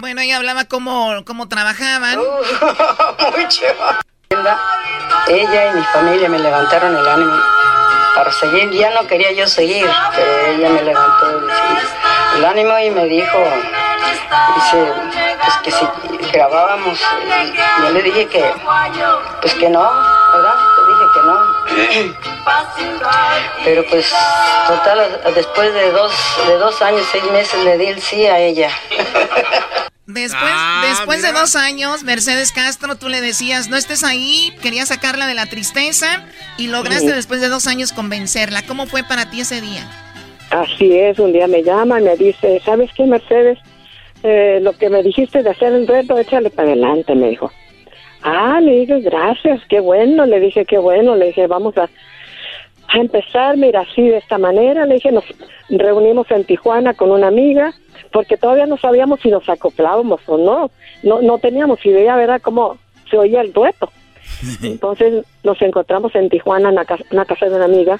Bueno, ella hablaba cómo, cómo trabajaban. (laughs) Mucho. Ella y mi familia me levantaron el ánimo para seguir. Ya no quería yo seguir, pero ella me levantó el, ánimo y me dijo, dice, pues que si grabábamos, yo le dije que, pues que no, ¿verdad? No. (clears throat) Pero pues, total, después de dos, de dos años, seis meses le di el sí a ella. Después, Ah, después de dos años, Mercedes Castro, tú le decías, no estés ahí, querías sacarla de la tristeza y lograste después de dos años convencerla. ¿Cómo fue para ti ese día? Así es, un día me llama y me dice, ¿sabes qué, Mercedes? Eh, lo que me dijiste de hacer el reto, échale para adelante, me dijo. Ah, le dije, gracias, qué bueno, le dije, qué bueno, le dije, vamos a, a empezar, mira, así de esta manera, le dije, nos reunimos en Tijuana con una amiga, porque todavía no sabíamos si nos acoplábamos o no, no, no teníamos idea, ¿verdad?, cómo se oía el dueto. (laughs) Entonces nos encontramos en Tijuana, en la, casa, en la casa de una amiga,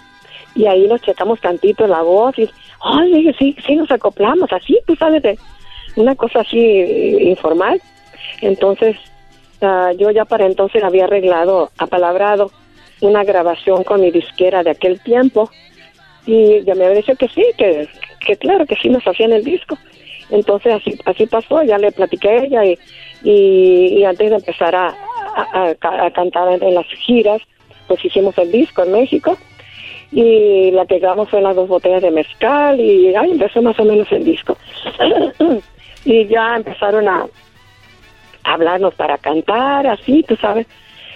y ahí nos checamos tantito la voz y, ay, le dije, sí, sí nos acoplamos, así, tú sabes, de una cosa así informal. Entonces, ah, yo ya para entonces había arreglado, apalabrado, una grabación con mi disquera de aquel tiempo, y ya me había dicho que sí, que, claro, que sí nos hacían el disco. Entonces así así pasó, ya le platiqué a ella y, y, antes de empezar a, a- a ca- a cantar en, en las giras, pues hicimos el disco en México y la que grabamos fue las dos botellas de mezcal y ahí empezó más o menos el disco. (clears throat) y ya empezaron a hablarnos para cantar, así, tú sabes,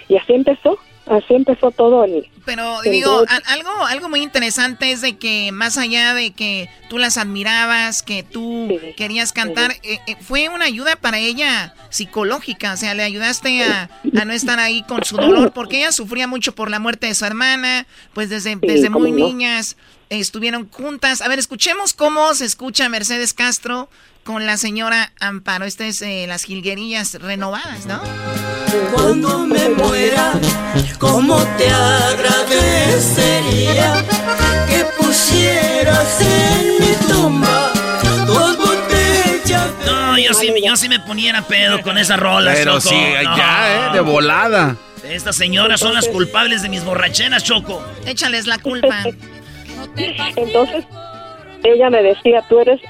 y así empezó, así empezó todo el... Pero el digo, a- algo, algo muy interesante es de que más allá de que tú las admirabas, que tú querías cantar, eh, eh, fue una ayuda para ella psicológica, o sea, le ayudaste a, a no estar ahí con su dolor, porque ella sufría mucho por la muerte de su hermana, pues desde, desde muy no. niñas estuvieron juntas. A ver, escuchemos cómo se escucha Mercedes Castro con la señora Amparo. Este es eh, las jilguerillas renovadas, ¿no? Cuando me muera, ¿cómo te agradecería que pusieras en mi tumba dos botellas? No, yo sí, yo sí me poniera pedo con esa rola, Pero Choco. sí, ya, ¿eh? De volada. Estas señoras son las culpables de mis borracheras, Choco. Échales la culpa. (laughs) Entonces, ella me decía, tú eres,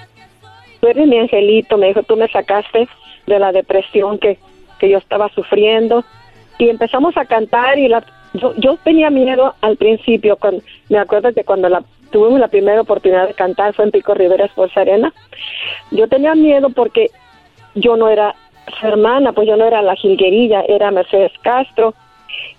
tú eres mi angelito, me dijo, tú me sacaste de la depresión que, que yo estaba sufriendo y empezamos a cantar y la, yo, yo tenía miedo al principio, cuando, me acuerdo que cuando la, tuvimos la primera oportunidad de cantar fue en Pico Rivera Esforza Arena, yo tenía miedo porque yo no era su hermana, pues yo no era la jilguerilla, era Mercedes Castro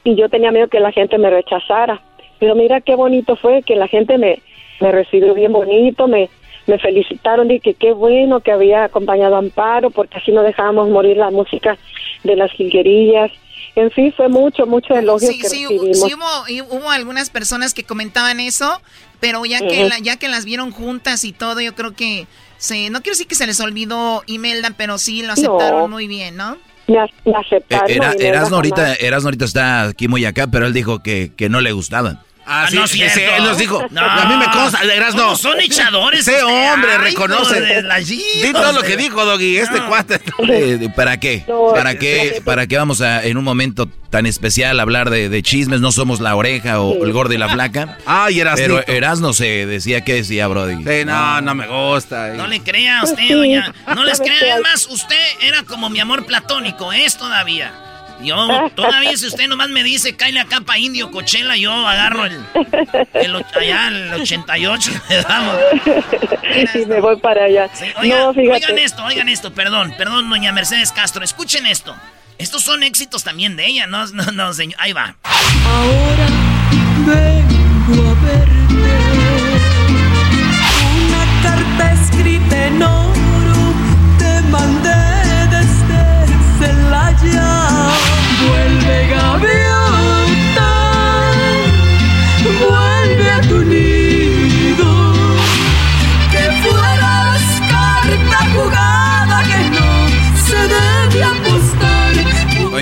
y yo tenía miedo que la gente me rechazara. Pero mira qué bonito fue que la gente me, me recibió bien bonito, me, me felicitaron y que qué bueno que había acompañado a Amparo porque así no dejábamos morir la música de las jilguerillas. En fin, fue mucho, mucho elogio Sí, que sí, recibimos. sí hubo, hubo algunas personas que comentaban eso, pero ya que la- ya que las vieron juntas y todo, yo creo que se, no quiero decir que se les olvidó Imelda, pero sí lo aceptaron No. muy bien, ¿no? Me, a- me Eh, aceptaron. Era, Erasmo ahorita, ahorita está aquí muy acá, pero él dijo que, que no le gustaban. Ah, sí, no sí, es sí, él nos dijo. No. A mí me consta, Erasmo. ¿Cómo son echadores Ese ustedes? hombre Ay, reconoce. hijo de la- Di hijos todo lo que dijo, Doggy, este cuate. Eh, ¿Para qué? No, ¿Para qué, ¿Para qué vamos a, en un momento tan especial, hablar de, de chismes? No somos la oreja o el gordo y la flaca. (laughs) Ay, Erasnito. Pero Erasmo se decía, ¿qué decía, Brody? Sí, no, no me gusta. No le crea a usted, doña. No les ¿sabes crea. Es más, usted era como mi amor platónico, es todavía. Yo, todavía si usted nomás me dice, cállale acá pa' indio, cochela, yo agarro el, el allá el 88 le damos. y me voy para allá. Oiga, no, fíjate. oigan esto, oigan esto, perdón, perdón, doña Mercedes Castro, escuchen esto. Estos son éxitos también de ella, no, no, no, señor. Ahí va. Ahora vengo a verte.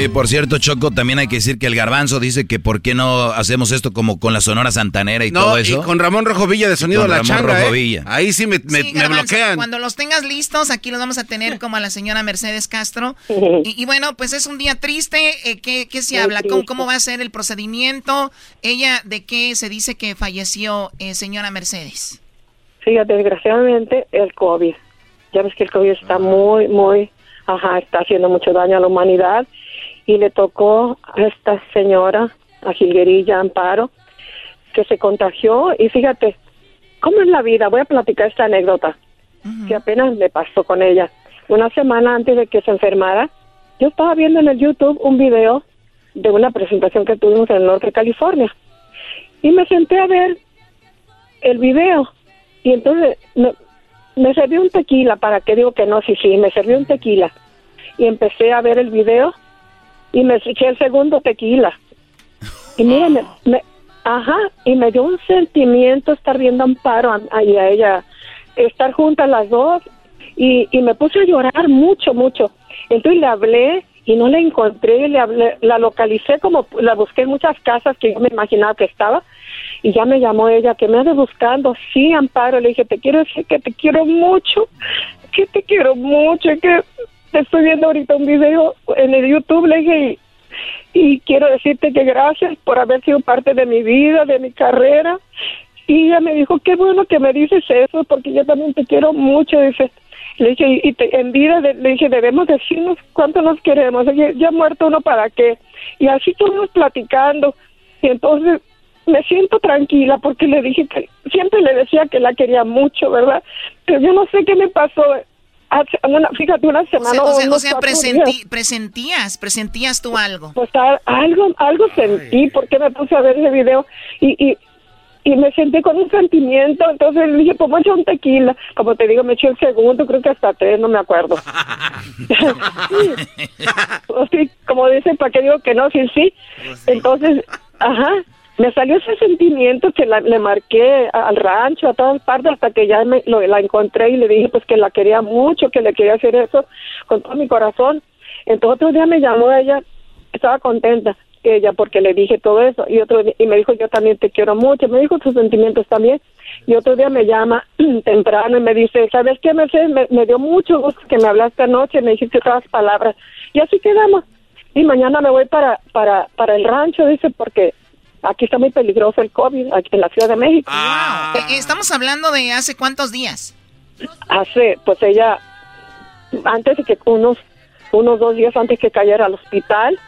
Oye, por cierto, Choco, también hay que decir que el garbanzo dice que por qué no hacemos esto como con la Sonora Santanera y No, todo y eso. con Ramón Rojo Villa de Sonido con La Ramón Changa, Rojo ¿eh? Ahí sí me, me- Sí, bloquean. Cuando los tengas listos, aquí los vamos a tener como a la señora Mercedes Castro. (laughs) Y, y bueno, pues es un día triste. eh, ¿qué, qué se Muy habla? ¿Cómo. ¿Cómo va a ser el procedimiento? Ella, ¿de qué se dice que falleció eh, señora Mercedes? Fíjate, desgraciadamente, el COVID. Ya ves que el COVID está muy, muy, ajá, está haciendo mucho daño a la humanidad. Y le tocó a esta señora, a Gilguerilla Amparo, que se contagió. Y fíjate, ¿cómo es la vida? Voy a platicar esta anécdota que apenas me pasó con ella. Una semana antes de que se enfermara, yo estaba viendo en el YouTube un video de una presentación que tuvimos en el norte de California. Y me senté a ver el video. Y entonces me, me serví un tequila, ¿para qué digo que no? Sí, sí, me serví un tequila. Y empecé a ver el video y me eché el segundo tequila. Y mira, me, me- ajá, y me dio un sentimiento estar viendo Amparo a, a- ella, estar juntas las dos. Y, y me puse a llorar mucho, mucho. Entonces le hablé y no la encontré, le hablé, la localicé como la busqué en muchas casas que yo me imaginaba que estaba y ya me llamó ella que me ande buscando. Sí, Amparo, le dije, te quiero decir que te quiero mucho, que te quiero mucho, que estoy viendo ahorita un video en el YouTube, le dije, y, quiero decirte que gracias por haber sido parte de mi vida, de mi carrera. Y ella me dijo, qué bueno que me dices eso, porque yo también te quiero mucho, dice. Le dije, y te- en vida, de- le dije, debemos decirnos cuánto nos queremos. Oye, ya muerto uno, ¿para qué? Y así estuvimos platicando. Y entonces me siento tranquila porque le dije que siempre le decía que la quería mucho, ¿verdad? Pero yo no sé qué me pasó. Una, fíjate, una O semana. sea, o sea, o sea, cuatro presenti- días. presentías, presentías tú algo. Pues a- algo, algo sentí porque me puse a ver ese video y, y, y me sentí con un sentimiento. Entonces le dije, pues me eché un tequila. Como te digo, me eché el segundo, creo que hasta tres, no me acuerdo. (laughs) (laughs) Pues sí, como dicen, ¿para qué digo que no? Sí, sí. Entonces, ajá, me salió ese sentimiento que la- le marqué al rancho, a todas partes, hasta que ya me, lo- la encontré y le dije pues que la quería mucho, que le quería hacer eso con todo mi corazón. Entonces otro día me llamó ella, estaba contenta ella porque le dije todo eso y otro día- y me dijo yo también te quiero mucho, me dijo tus sentimientos también y otro día me llama (clears throat) temprano y me dice, ¿sabes qué, Mercedes? Me, me dio mucho gusto que me hablaste anoche, me dijiste todas palabras y así quedamos. Y mañana me voy para, para, para el rancho, dice, porque aquí está muy peligroso el COVID, aquí en la Ciudad de México. Eh, Estamos hablando de hace cuántos días. Hace, pues ella, antes de que unos, unos dos días antes que cayera al hospital.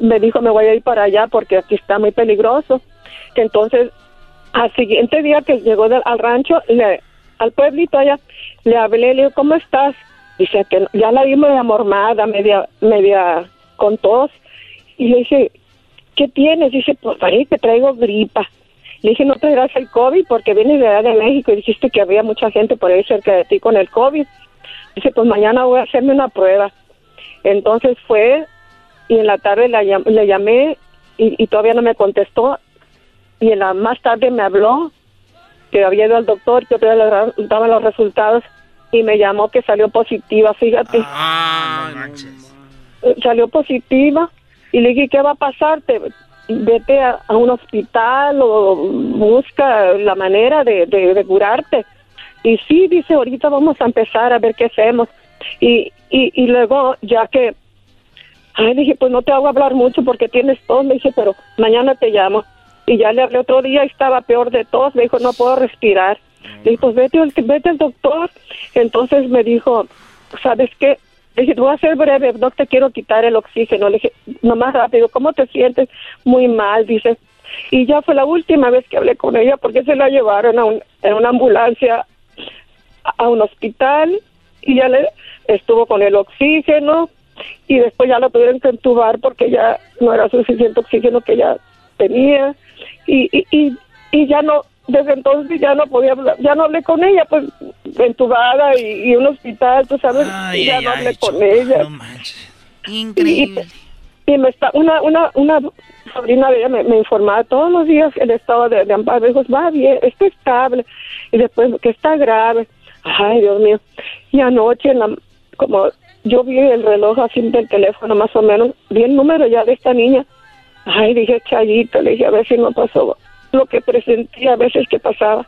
Me dijo, me voy a ir para allá porque aquí está muy peligroso. Entonces, al siguiente día que llegó del- al rancho, le, al pueblito allá, le hablé, le digo, ¿cómo estás? Dice que ya la vi media mormada, media, media con tos. Y le dije, ¿qué tienes? Dice, pues parece que traigo gripa. Le dije, no traerás el COVID porque vienes de allá de México y dijiste que había mucha gente por ahí cerca de ti con el COVID. Dice, pues mañana voy a hacerme una prueba. Entonces fue y en la tarde la le llamé y, y todavía no me contestó. Y en la más tarde me habló que había ido al doctor, que todavía le daban los resultados y me llamó que salió positiva, fíjate. Eh, Salió positiva y le dije, ¿qué va a pasarte? Vete a, un hospital o busca la manera de, curarte. Y sí, dice, ahorita vamos a empezar a ver qué hacemos. Y, y, luego, ya que, ay, dije, pues no te hago hablar mucho porque tienes tos, le dije, pero mañana te llamo. Y ya le hablé otro día y estaba peor de tos, me dijo, no puedo respirar. Le dije, pues vete, vete al doctor. Entonces me dijo, ¿sabes qué? Le dije, voy a ser breve, no te quiero quitar el oxígeno. Le dije, nomás rápido, ¿cómo te sientes? Muy mal, dice. Y ya fue la última vez que hablé con ella porque se la llevaron a un, en una ambulancia a- un hospital y ya le estuvo con el oxígeno y después ya la tuvieron que entubar porque ya no era suficiente oxígeno que ella tenía y, y, y, y ya no desde entonces ya no podía hablar, ya no hablé con ella pues entubada y, y un hospital tú sabes ya no hablé con ella. Increíble. y, y me está una una una sobrina de ella me, me informaba todos los días el estado de, de Amparo me dijo va bien está estable y después que está grave ay Dios mío. Y anoche en la, como yo vi el reloj así del teléfono más o menos vi el número ya de esta niña. Ay dije Chayito le dije a ver si no pasó lo que presentía a veces que pasaba.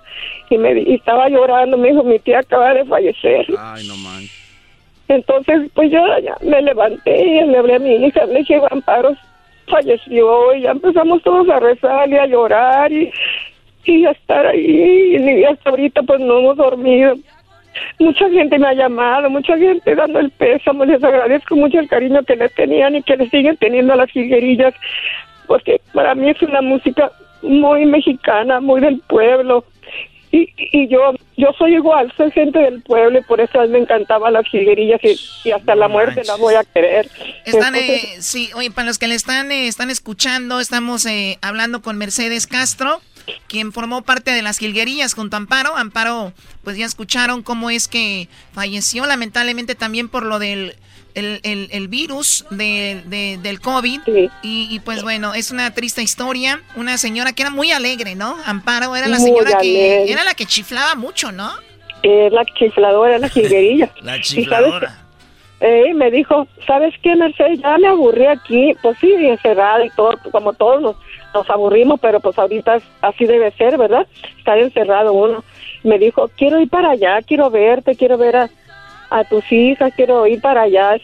Y me y estaba llorando me dijo mi tía acaba de fallecer Ay, no entonces, pues yo ya me levanté y le hablé a mi hija, le dije, Amparo falleció y ya empezamos todos a rezar y a llorar y, y a estar ahí. Y hasta ahorita pues no hemos dormido. Mucha gente me ha llamado, mucha gente dando el pésamo, les agradezco mucho el cariño que les tenían y que les siguen teniendo a las jilguerillas, porque para mí es una música muy mexicana, muy del pueblo. Y, y yo yo soy igual, soy gente del pueblo y por eso a mí me encantaban las jilguerillas y, y hasta la muerte las voy a querer. Están, Entonces, eh, sí, oye, para los que le están, eh, están escuchando, estamos eh, hablando con Mercedes Castro, quien formó parte de las Gilguerillas junto a Amparo. Amparo, pues ya escucharon cómo es que falleció, lamentablemente también por lo del el, el- el virus de, de- del COVID. Y, y, pues bueno, es una triste historia. Una señora que era muy alegre, ¿no? Amparo era la Muy señora que alegre. era la que chiflaba mucho, ¿no? es la chifladora, la jilguerilla. (laughs) La chifladora. Eh, me dijo, ¿sabes qué, Mercedes? Ya me aburrí aquí. Pues sí, encerrada y todo, como todos nos, nos aburrimos, pero pues ahorita es- así debe ser, ¿verdad? Estar encerrado uno. Me dijo, quiero ir para allá, quiero verte, quiero ver a, a tus hijas, quiero ir para allá. A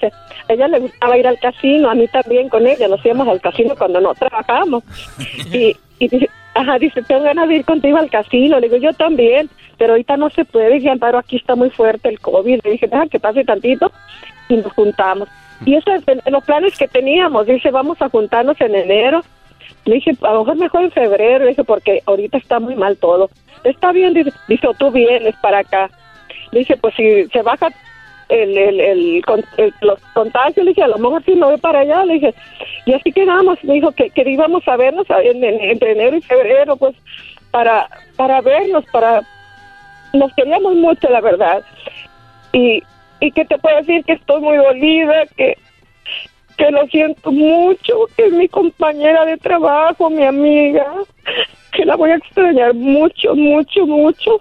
ella le gustaba ir al casino, a mí también con ella, nos íbamos al casino cuando no trabajamos. (laughs) Y, y dice, ajá, dice, tengo ganas de ir contigo al casino. Le digo, yo también, pero ahorita no se puede. Dije, Amparo, aquí está muy fuerte el COVID. Le dije, deja que pase tantito y nos juntamos. Y eso es de- los planes que teníamos. Dice, vamos a juntarnos en enero. Le dije, a lo mejor mejor en febrero. Le dije, porque ahorita está muy mal todo. Está bien, dice, dice, "O tú vienes para acá. Le dije, pues si se baja el, el, el, el- los contagios, le dije, a lo mejor sí me voy para allá. Le dije, y así quedamos. Me dijo que, que íbamos a vernos en- en- entre enero y febrero, pues, para, para vernos, para... Nos queríamos mucho, la verdad. Y, y que te puedo decir que estoy muy dolida, que, que lo siento mucho, que es mi compañera de trabajo, mi amiga, que la voy a extrañar mucho, mucho, mucho.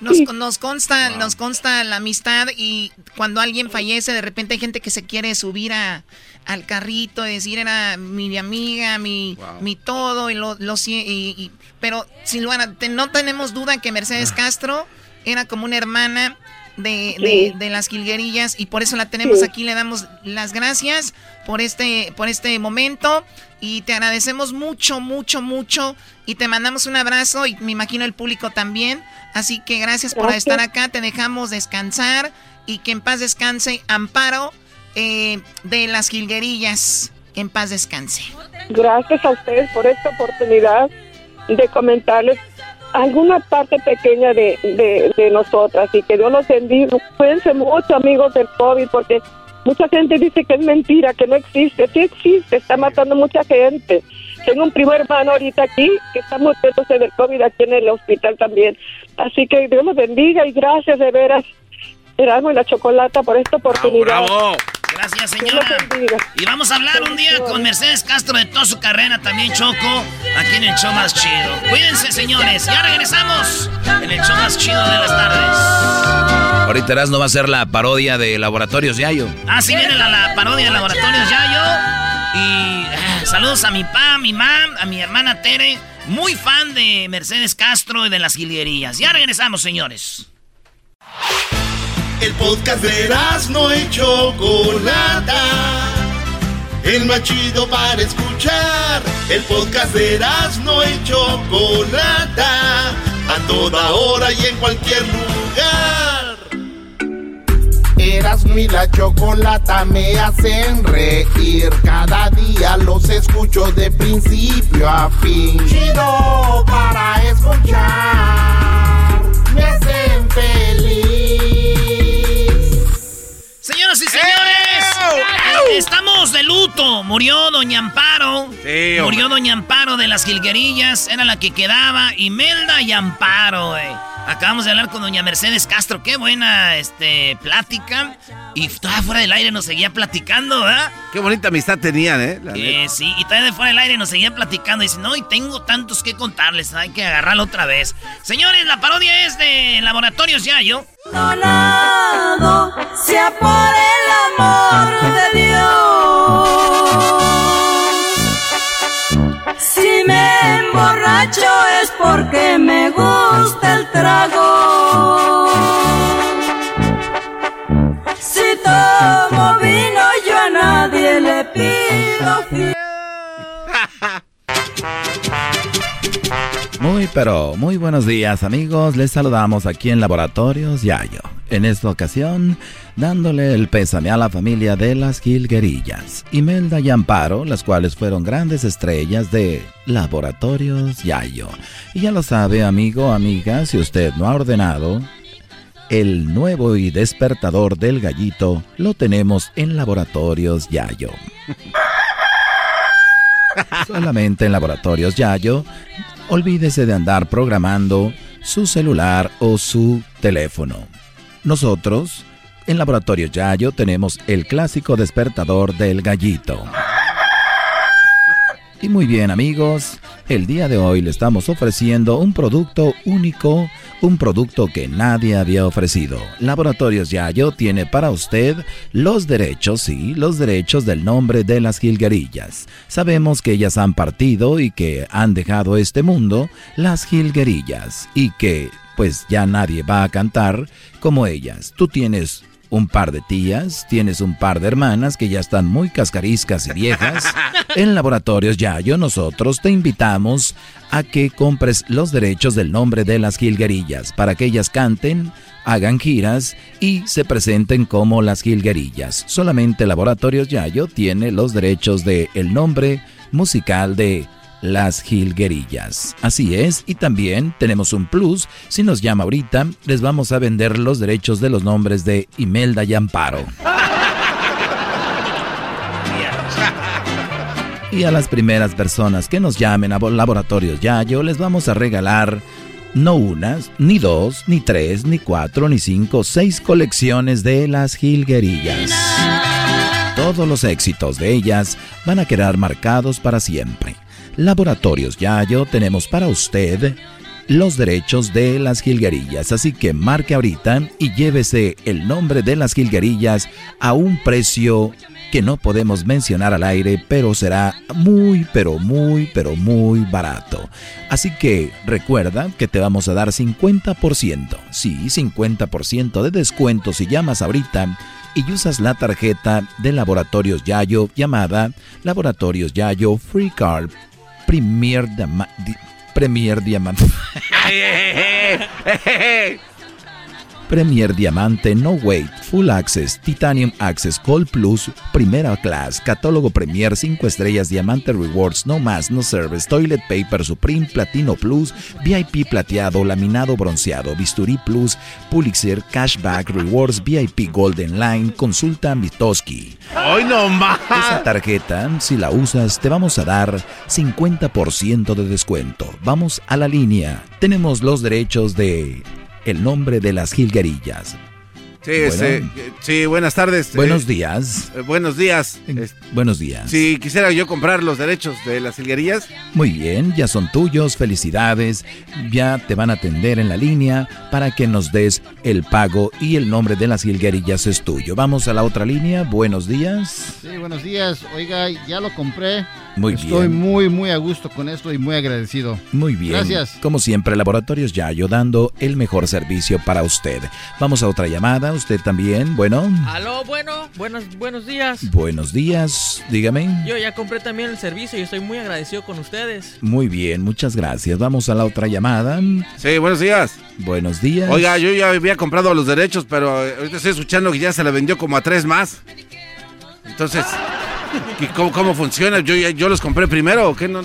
Nos, nos consta, nos consta la amistad y cuando alguien fallece, de repente hay gente que se quiere subir a, al carrito y decir era mi amiga, mi, mi todo, y lo, lo y, y- pero Silvana, te- no tenemos duda que Mercedes Castro era como una hermana de, de, Sí. de las Gilguerillas y por eso la tenemos Sí. aquí, le damos las gracias por este, por este momento y te agradecemos mucho, mucho, mucho y te mandamos un abrazo y me imagino el público también. Así que gracias por estar acá, te dejamos descansar y que en paz descanse Amparo eh, de las jilguerillas. En paz descanse. Gracias a ustedes por esta oportunidad de comentarles alguna parte pequeña de, de, de nosotras y que Dios los bendiga. Cuídense mucho, amigos del COVID, porque mucha gente dice que es mentira, que no existe. Sí existe, está matando mucha gente. Tengo un primo hermano ahorita aquí que está muriéndose del COVID aquí en el hospital también. Así que Dios los bendiga y gracias de veras, Erasmo y la Chocolata, por esta oportunidad. ¡Bravo! Gracias, señora. Y vamos a hablar un día con Mercedes Castro de toda su carrera, también Choco, aquí en el show más chido. Cuídense, señores. Ya regresamos en el show más chido de las tardes. Ahorita Erasmo va a ser la parodia de Laboratorios Yayo. Ah, sí, viene la, la parodia de Laboratorios Yayo. Y ah, saludos a mi pa, a mi mam, a mi hermana Tere. Muy fan de Mercedes Castro y de las jilguerillas. Ya regresamos, señores. El podcast de no y Chocolata. El más chido para escuchar. El podcast de no y Chocolata. A toda hora y en cualquier lugar. Erasmo y la Chocolata me hacen reír. Cada día los escucho de principio a fin. Chido para escuchar. Me hacen estamos de luto. Murió Doña Amparo. Sí, Murió Doña Amparo de las Gilguerillas. Era la que quedaba. Imelda y Amparo, güey. Acabamos de hablar con Doña Mercedes Castro. Qué buena este, plática. Y todavía fuera del aire nos seguía platicando, ¿verdad? Qué bonita amistad tenían, ¿eh? La Eh, sí, y todavía de fuera del aire nos seguía platicando. Y dice, no, y tengo tantos que contarles. Hay que agarrarlo otra vez. Señores, la parodia es de Laboratorios Yayo. Donado sea por el amor de Dios. Si me emborracho es porque me gusta el trago. Si tomo vino yo a nadie le pido fiel. (laughs) Muy pero muy buenos días amigos, les saludamos aquí en Laboratorios Yayo. En esta ocasión, dándole el pésame a la familia de las Gilguerillas, Imelda y Amparo, las cuales fueron grandes estrellas de Laboratorios Yayo. Y ya lo sabe amigo, amiga, si usted no ha ordenado, el nuevo y despertador del gallito lo tenemos en Laboratorios Yayo. (laughs) Solamente en Laboratorios Yayo, olvídese de andar programando su celular o su teléfono. Nosotros, en Laboratorios Yayo, tenemos el clásico despertador del gallito. Y muy bien amigos, el día de hoy le estamos ofreciendo un producto único, un producto que nadie había ofrecido. Laboratorios Yayo tiene para usted los derechos, sí, los derechos del nombre de las jilguerillas. Sabemos que ellas han partido y que han dejado este mundo, las jilguerillas, y que pues ya nadie va a cantar como ellas. Tú tienes un par de tías, tienes un par de hermanas que ya están muy cascariscas y viejas. (laughs) En Laboratorios Yayo nosotros te invitamos a que compres los derechos del nombre de las jilguerillas para que ellas canten, hagan giras y se presenten como las jilguerillas. Solamente Laboratorios Yayo tiene los derechos de el nombre musical de las jilguerillas. Así es, y también tenemos un plus. Si nos llama ahorita, les vamos a vender los derechos de los nombres de Imelda y Amparo. Y a las primeras personas que nos llamen a Laboratorios Yayo, les vamos a regalar no unas, ni dos, ni tres, ni cuatro, ni cinco, seis colecciones de las jilguerillas. Todos los éxitos de ellas van a quedar marcados para siempre. Laboratorios Yayo tenemos para usted los derechos de las jilguerillas, así que marque ahorita y llévese el nombre de las jilguerillas a un precio que no podemos mencionar al aire, pero será muy, pero muy, pero muy barato. Así que recuerda que te vamos a dar 50%, sí, 50% de descuento si llamas ahorita y usas la tarjeta de Laboratorios Yayo llamada Laboratorios Yayo Free Card Premier Diamante. (laughs) Premier Diamante. Premier Diamante No Wait, Full Access, Titanium Access, Gold Plus, Primera Class, Catálogo Premier 5 estrellas, Diamante Rewards, No Más, No Service, Toilet Paper Supreme, Platino Plus, VIP Plateado, Laminado Bronceado, Bisturí Plus, Pulitzer, Cashback Rewards, VIP Golden Line, Consulta Mitoski. ¡Hoy no más! Esa tarjeta, si la usas, te vamos a dar 50% de descuento. Vamos a la línea. Tenemos los derechos de el nombre de las jilguerillas. Sí, sí, buenas tardes. Buenos eh, días. Eh, buenos días. buenos días. Si quisiera yo comprar los derechos de las jilguerillas. Muy bien, ya son tuyos, felicidades. Ya te van a atender en la línea para que nos des el pago y el nombre de las jilguerillas es tuyo. Vamos a la otra línea. Buenos días. Sí, buenos días. Oiga, ya lo compré. Muy Estoy muy, muy a gusto con esto y muy agradecido. Muy bien. Gracias. Como siempre, Laboratorios Yayo dando el mejor servicio para usted. Vamos a otra llamada. Usted también, bueno. Aló, bueno, buenos, buenos días. Buenos días, dígame. Yo ya compré también el servicio y estoy muy agradecido con ustedes. Muy bien, muchas gracias. Vamos a la otra llamada. Sí, buenos días. Buenos días. Oiga, yo ya había comprado los derechos, pero ahorita estoy escuchando que ya se le vendió como a tres más. Entonces... ¿Y cómo, funciona? ¿Yo, ¿Yo los compré primero o qué? No?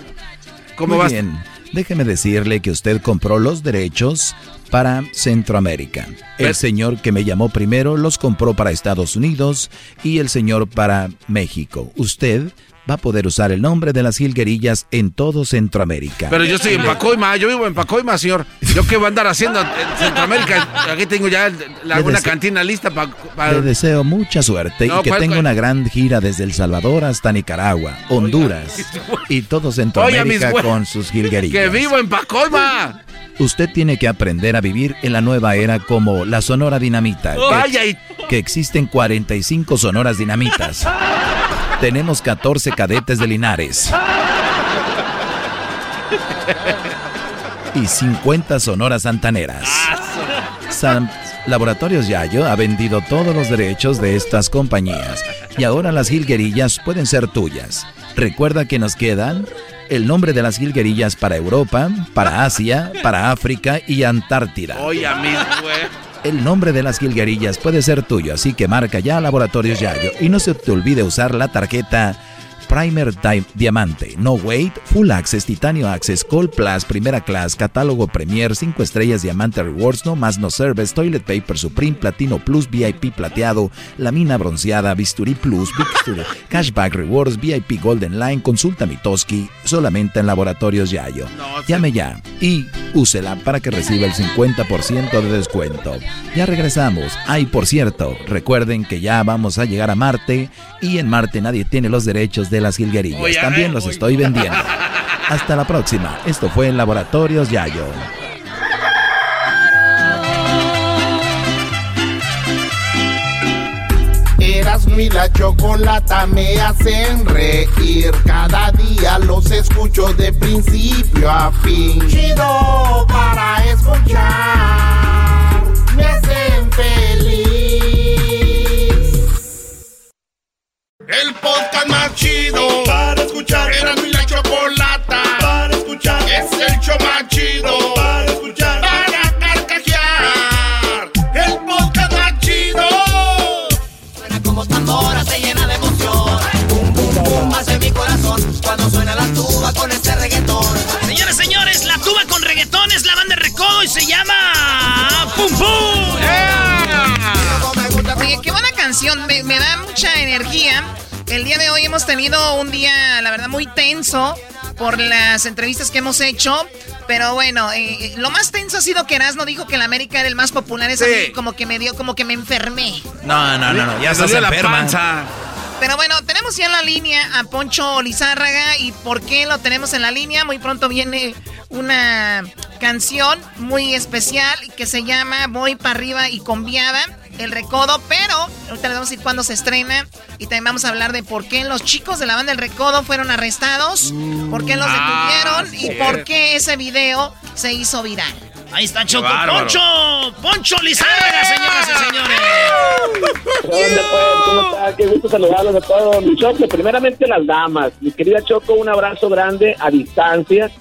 ¿Cómo Muy bien. Déjeme decirle que usted compró los derechos para Centroamérica. El señor que me llamó primero los compró para Estados Unidos y el señor para México. Usted va a poder usar el nombre de las jilguerillas en todo Centroamérica. Pero yo estoy en Pacoima, yo vivo en Pacoima, señor. ¿Yo qué voy a andar haciendo en Centroamérica? Aquí tengo ya la, una cantina lista para... Le deseo mucha suerte y que tenga una gran gira desde El Salvador hasta Nicaragua, Honduras (laughs) y todo Centroamérica con sus jilguerillas. ¡Que vivo en Pacoima! Usted tiene que aprender a vivir en la nueva era como la Sonora Dinamita. Que, que existen 45 Sonoras Dinamitas. (laughs) Tenemos 14 cadetes de Linares. Y 50 sonoras santaneras. Laboratorios Yayo ha vendido todos los derechos de estas compañías y ahora las jilguerillas pueden ser tuyas. Recuerda que nos quedan el nombre de las jilguerillas para Europa, para Asia, para África y Antártida. Oye, amigo, el nombre de las jilguerillas puede ser tuyo, así que marca ya Laboratorios Yayo. Y no se te olvide usar la tarjeta Primer Diamante, No Wait, Full Access, Titanio Access, Gold Plus, Primera Class, Catálogo Premier, 5 estrellas, Diamante Rewards, No Más No Service, Toilet Paper Supreme, Platino Plus, VIP Plateado, Lamina Bronceada, Bisturí Plus, (laughs) Cashback Rewards, VIP Golden Line, Consulta Mitoski, solamente en Laboratorios Yayo. Llame ya y úsela para que reciba el 50% de descuento. Ya regresamos. Ay, por cierto, recuerden que ya vamos a llegar a Marte y en Marte nadie tiene los derechos de las jilguerillas. También los estoy vendiendo. Hasta la próxima. Esto fue en Laboratorios Yayo. Eras mi la chocolata me hacen reír. Cada día los escucho de principio a fin. Chido para escuchar. Me hacen feliz. El podcast más chido para escuchar. Era mi la chocolata para escuchar. Es el show más chido para escuchar. Para carcajear. El podcast más chido. Suena como tambora, se llena de emoción. Pum, pum, pum, hace mi corazón. Cuando suena la tuba con este reggaetón. Señores, señores, la tuba con reggaetón es la banda de recodo y se llama. El día de hoy hemos tenido un día, la verdad, muy tenso por las entrevistas que hemos hecho. Pero bueno, eh, eh, lo más tenso ha sido que Erasmo dijo que el América era el más popular. Eso como que me dio, como que me enfermé. No, no, no, no ya estás enferma. Pero bueno, tenemos ya en la línea a Poncho Lizárraga. ¿Y por qué lo tenemos en la línea? Muy pronto viene una canción muy especial que se llama Voy para arriba y conviada el recodo, pero ahorita les vamos a decir cuándo se estrena y también vamos a hablar de por qué los chicos de la banda El Recodo fueron arrestados, por qué los ah, detuvieron y por qué ese video se hizo viral. Ahí está Choco. Poncho, Poncho Lizárraga, señoras y señores. ¿Cómo está? Qué gusto saludarlos a todos. Mi Choco, primeramente las damas. Mi querida Choco, un abrazo grande a distancia.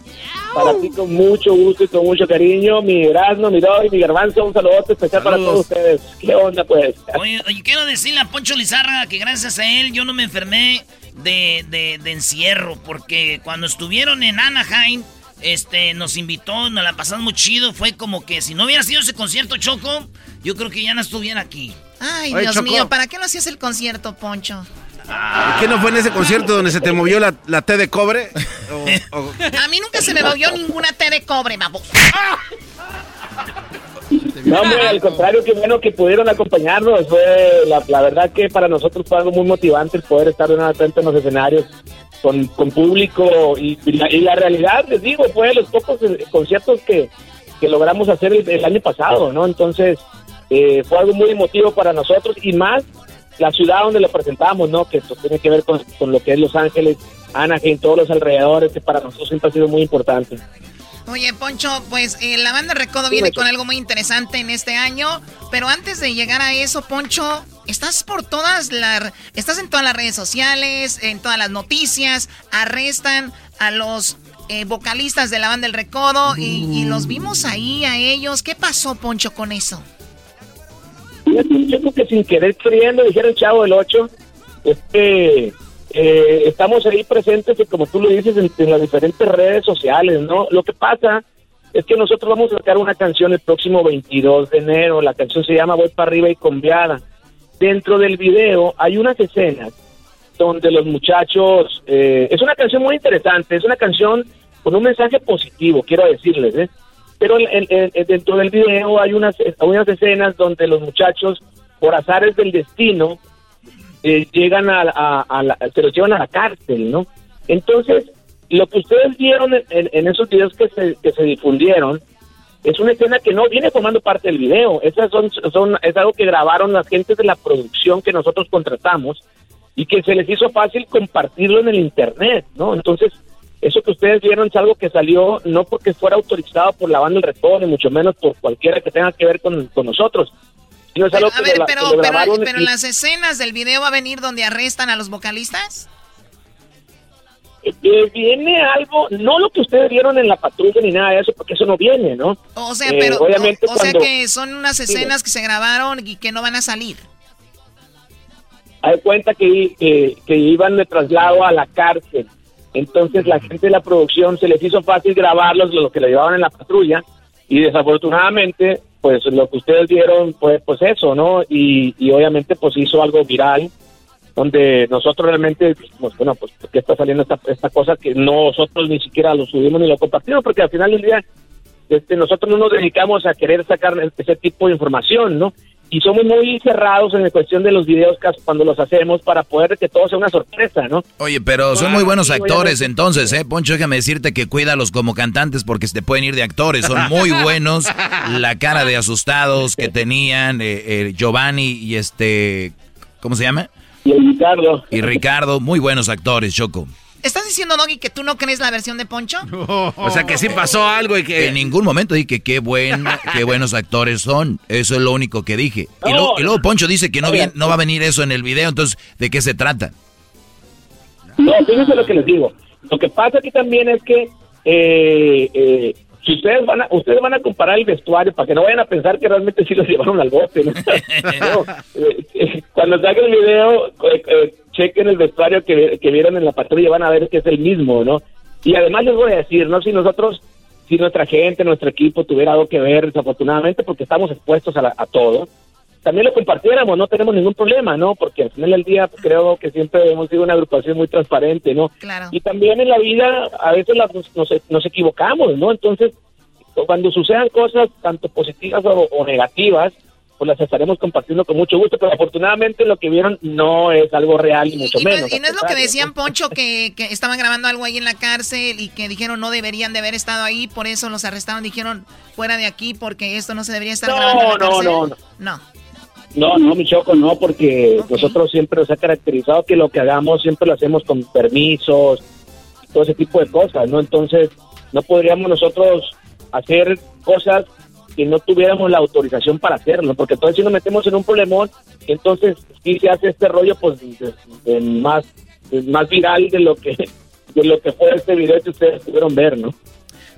Para ti con mucho gusto y con mucho cariño. Mi Erasmo, mi Doy, mi Garbanzo, un saludote especial para todos ustedes. ¿Qué onda, pues? Oye, oye, quiero decirle a Poncho Lizarra que gracias a él yo no me enfermé de, de, de encierro, porque cuando estuvieron en Anaheim, este, nos invitó, nos la pasamos muy chido. Fue como que si no hubiera sido ese concierto, Choco, yo creo que ya no estuviera aquí. Ay, Oye, Dios Choco. mío, ¿para qué no hacías el concierto, Poncho? ¿Qué no fue en ese concierto donde se te movió la, la T de cobre? O- o- A mí nunca se me movió ninguna T de cobre, babos. No, hombre, al contrario, qué bueno que pudieron acompañarnos. Fue la, la verdad que para nosotros fue algo muy motivante el poder estar de una frente en los escenarios con, con público. Y, y la, y la realidad, les digo, fue de los pocos eh, conciertos que, que logramos hacer el, el año pasado, ¿no? Entonces, eh, fue algo muy emotivo para nosotros y más la ciudad donde lo presentamos, ¿no? Que esto tiene que ver con, con lo que es Los Ángeles, Anaheim, todos los alrededores, que para nosotros siempre ha sido muy importante. Oye, Poncho, pues eh, la banda Recodo viene con algo muy interesante en este año, pero antes de llegar a eso, Poncho, estás por todas las, estás en todas las redes sociales, en todas las noticias, arrestan a los eh, vocalistas de la banda El Recodo y, y los vimos ahí a ellos. ¿Qué pasó, Poncho, con eso? Yo creo que sin querer queriendo, dijera el chavo del 8, este, eh, estamos ahí presentes y como tú lo dices en, en las diferentes redes sociales, ¿no? Lo que pasa es que nosotros vamos a sacar una canción el próximo 22 de enero, la canción se llama Voy para arriba y conviada. Dentro del video hay unas escenas donde los muchachos, eh, es una canción muy interesante, es una canción con un mensaje positivo, quiero decirles, ¿eh? Pero en- en- en- dentro del video hay unas, hay unas escenas donde los muchachos, por azares del destino, eh, llegan a, a- a la, se los llevan a la cárcel, ¿no? Entonces, lo que ustedes vieron en esos videos que se, que se difundieron es una escena que no viene formando parte del video. Esas son, son, es algo que grabaron las gentes de la producción que nosotros contratamos y que se les hizo fácil compartirlo en el internet, ¿no? Entonces, eso que ustedes vieron es algo que salió no porque fuera autorizado por la banda El Recodo, ni mucho menos por cualquiera que tenga que ver con, con nosotros. Sino es algo A que ver, pero, que pero, pero y- las escenas del video va a venir donde arrestan a los vocalistas. eh, viene algo, no lo que ustedes vieron en la patrulla ni nada de eso, porque eso no viene, ¿no? O sea, Eh, pero obviamente o, o sea cuando- que son unas escenas que se grabaron y que no van a salir. hay cuenta que, que, que iban de traslado a la cárcel. Entonces la gente de la producción se les hizo fácil grabarlos, lo que le llevaban en la patrulla, y desafortunadamente, pues lo que ustedes vieron fue pues eso, ¿no? Y, y obviamente pues hizo algo viral, donde nosotros realmente, pues bueno, pues ¿por qué está saliendo esta, esta cosa que nosotros ni siquiera lo subimos ni lo compartimos? Porque al final del día este, nosotros no nos dedicamos a querer sacar ese tipo de información, ¿no? Y somos muy cerrados en la cuestión de los videos cuando los hacemos para poder que todo sea una sorpresa, ¿no? Oye, pero son Ah, muy buenos sí, actores entonces, ¿eh? Poncho, déjame decirte que cuídalos como cantantes porque se te pueden ir de actores. Son muy (laughs) buenos. La cara de asustados que tenían eh, eh, Giovanni y este... ¿Cómo se llama? Y Ricardo. Y Ricardo, muy buenos actores, Choco. ¿Estás diciendo, Doggy, que tú no crees la versión de Poncho? (laughs) O sea, que sí pasó algo y que... En ningún momento dije que qué, buen, (laughs) qué buenos actores son. Eso es lo único que dije. Y, luego, y luego Poncho dice que no, viene- no va a venir eso en el video, entonces, ¿de qué se trata? No, fíjense lo que les digo. Lo que pasa aquí también es que eh, eh, si ustedes van a ustedes van a comparar el vestuario para que no vayan a pensar que realmente sí los llevaron al bote. ¿no? (laughs) No, eh, eh, cuando salga el video, eh, chequen el vestuario que, que vieron en la patrulla y van a ver que es el mismo, ¿no? Y además les voy a decir, ¿no? Si nosotros, si nuestra gente, nuestro equipo tuviera algo que ver, desafortunadamente, porque estamos expuestos a, la- a todo, también lo compartiéramos, no tenemos ningún problema, ¿no? Porque al final del día pues, creo que siempre hemos sido una agrupación muy transparente, ¿no? Claro. Y también en la vida a veces las- nos, nos- nos equivocamos, ¿no? Entonces, cuando sucedan cosas tanto positivas o, o negativas, pues las estaremos compartiendo con mucho gusto, pero afortunadamente lo que vieron no es algo real y mucho Y no, menos. y no es lo que decían Poncho, (laughs) que, que estaban grabando algo ahí en la cárcel y que dijeron no deberían de haber estado ahí, por eso los arrestaron, dijeron fuera de aquí porque esto no se debería estar No, grabando en la no, cárcel. no, no. No. No, no, mi choco, no, porque nosotros siempre nos ha caracterizado que lo que hagamos siempre lo hacemos con permisos, todo ese tipo de cosas, ¿no? Entonces, no podríamos nosotros hacer cosas que no tuviéramos la autorización para hacerlo, porque entonces si nos metemos en un problemón, entonces sí se hace este rollo, pues, de- de más, de más viral de lo que (laughs) de lo que fue este video que ustedes pudieron ver, ¿no?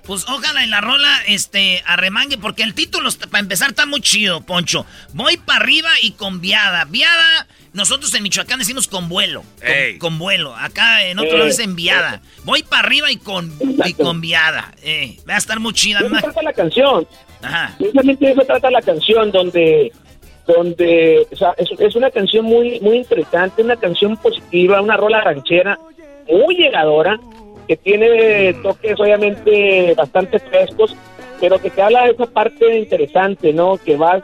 Pues ojalá en la rola, este, arremangue, porque el título, para empezar, está muy chido, Poncho. Voy para arriba y con viada. Viada, nosotros en Michoacán decimos con vuelo. Con, con vuelo. Acá en otro lado dicen viada. Voy para arriba y con, y con viada. Eh, va a estar muy chida. De eso trata la canción. Ajá. Precisamente eso trata la canción, donde, donde, o sea, es, es una canción muy, muy interesante, una canción positiva, una rola ranchera, muy llegadora, que tiene toques obviamente bastante frescos, pero que te habla de esa parte interesante, ¿no? Que vas,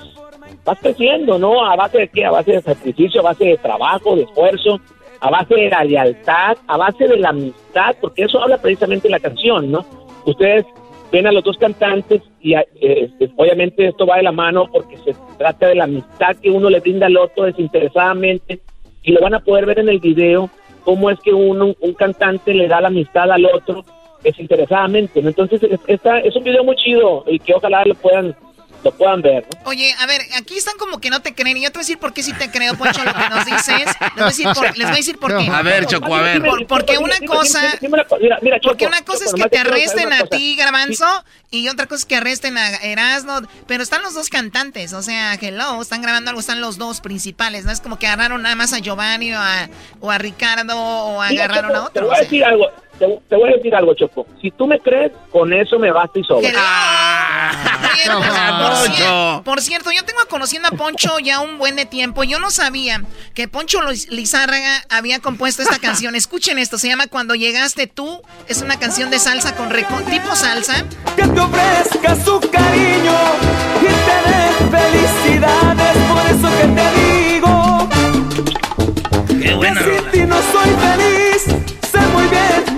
vas creciendo, ¿no? ¿A base de qué? A base de sacrificio, a base de trabajo, de esfuerzo, a base de la lealtad, a base de la amistad, porque eso habla precisamente la canción, ¿no? Ustedes ven a los dos cantantes y eh, este, obviamente esto va de la mano porque se trata de la amistad que uno le brinda al otro desinteresadamente y lo van a poder ver en el video cómo es que uno, un cantante le da la amistad al otro desinteresadamente. Entonces es, esta- es un video muy chido y que ojalá lo puedan lo puedan ver. ¿no? Oye, a ver, aquí están como que no te creen. Y yo te voy a decir por qué sí te creo, Poncho, lo que nos dices. Les voy a decir por, les voy a decir por qué. A ver, Choco, a ver. Por- porque una cosa. Mira, mira, Porque una cosa es que te arresten a ti, Garbanzo, y otra cosa es que arresten a Erasmo. Pero están los dos cantantes, o sea, hello, están grabando algo, están los dos principales. No es como que agarraron nada más a Giovanni o a, o a Ricardo o Mira, agarraron Choco, a Te otro. voy a decir algo, te, te voy a decir algo, Choco. Si tú me crees, con eso me basta y sobra. Ah, por, Poncho. cier- por cierto, yo tengo conociendo a Poncho ya un buen de tiempo. Yo no sabía que Poncho Liz- Lizárraga había compuesto esta canción. Escuchen esto, se llama Cuando llegaste tú. Es una canción de salsa con tipo salsa. que te ofrezca su cariño y te dé felicidades. Por eso que te digo Qué buena que sin ti no soy feliz. Sé muy bien,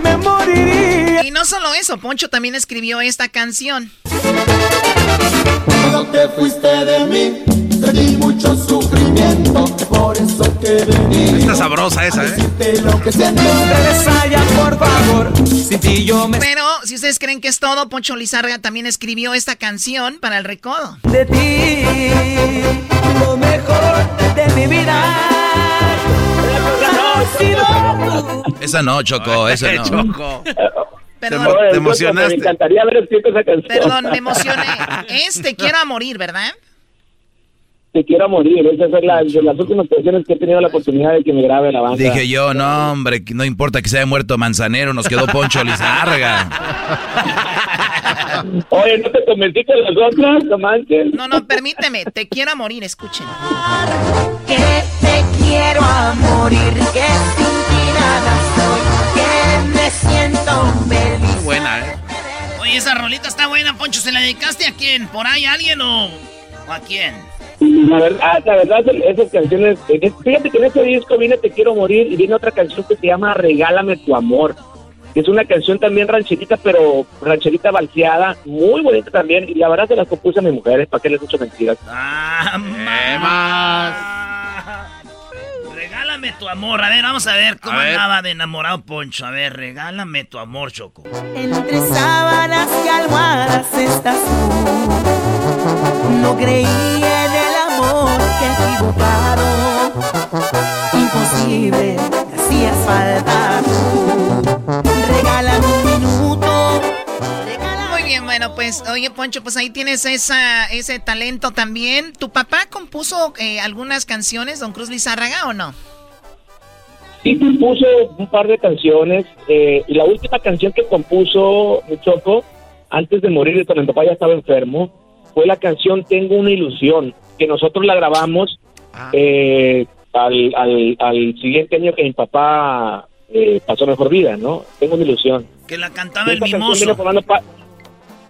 Y no solo eso, Poncho también escribió esta canción. Cuando te fuiste de mí, te di mucho sufrimiento. Por eso que vení. Está sabrosa esa, ¿eh? De lo que sientes, Teresa, ya por favor. Sin ti yo me Pero si ustedes creen que es todo, Poncho Lizárraga también escribió esta canción para el recodo. de ti, lo mejor de mi vida. Ha sido tú. Esa no, Choco, esa no. Choco. Perdón. Te, te Me emocionaste. encantaría haber escrito esa canción. Perdón, me emocioné. Es Te quiero a morir, ¿verdad? Te quiero morir. Esa es la, de las últimas canciones que he tenido la oportunidad de que me grabe la banda. Dije yo, no, hombre, que no importa que se haya muerto Manzanero, nos quedó Poncho Lizárraga. (laughs) Oye, ¿no te convencí con las otras? No manches. No, no, permíteme. Te quiero a morir, escuchen. Que te quiero a morir, que sin ti nada soy, que me siento feliz. Buena, ¿eh? Oye, esa rolita está buena, Poncho. ¿Se la dedicaste a quién? ¿Por ahí a alguien o, o a quién? La verdad, la verdad, esas canciones. eh, Fíjate que en ese disco viene Te quiero morir y viene otra canción que se llama Regálame tu amor. Que Es una canción también rancherita, pero rancherita balseada, muy bonita también. Y la verdad se las compuse a mis mujeres, ¿para qué les echo mentiras? Ah, más. Regálame tu amor. A ver, vamos a ver cómo A ver. andaba de enamorado Poncho. A ver, regálame tu amor, Choco. Entre sábanas y almohadas estás tú. No creí en el amor que equivocado. Imposible, hacías falta tú. Bueno, pues, oye, Poncho, pues ahí tienes esa, ese talento también. ¿Tu papá compuso eh, algunas canciones, don Cruz Lizárraga, o no? Sí compuso un par de canciones. eh, y la última canción que compuso Choco, antes de morir, cuando mi papá ya estaba enfermo, fue la canción Tengo una ilusión, que nosotros la grabamos eh, al, al, al siguiente año que mi papá eh, pasó mejor vida, ¿no? Tengo una ilusión. Que la cantaba el mimoso. formando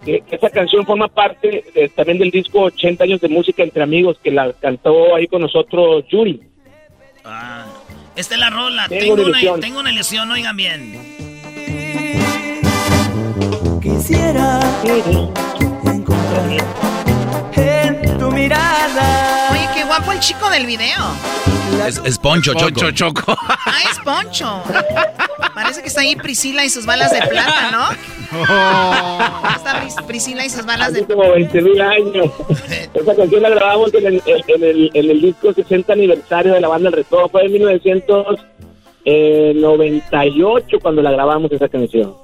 que esa canción forma parte eh, también del disco 80 años de música entre amigos que la cantó ahí con nosotros Yuri. Ah, esta es la rola. Tengo Tengo, una tengo una ilusión, oigan bien. Quisiera encontrar mirada. Oye, qué guapo el chico del video. Es, es Poncho, Choco. Choco. Ah, es Poncho. Parece que está ahí Priscila y sus balas de plata, ¿no? (laughs) Está Pris- Priscila y sus balas de Hace como 20 mil años. (laughs) Esa canción la grabamos en el, en, el, en el disco 60 aniversario de la banda El Recodo. Fue en 1998 cuando la grabamos esa canción.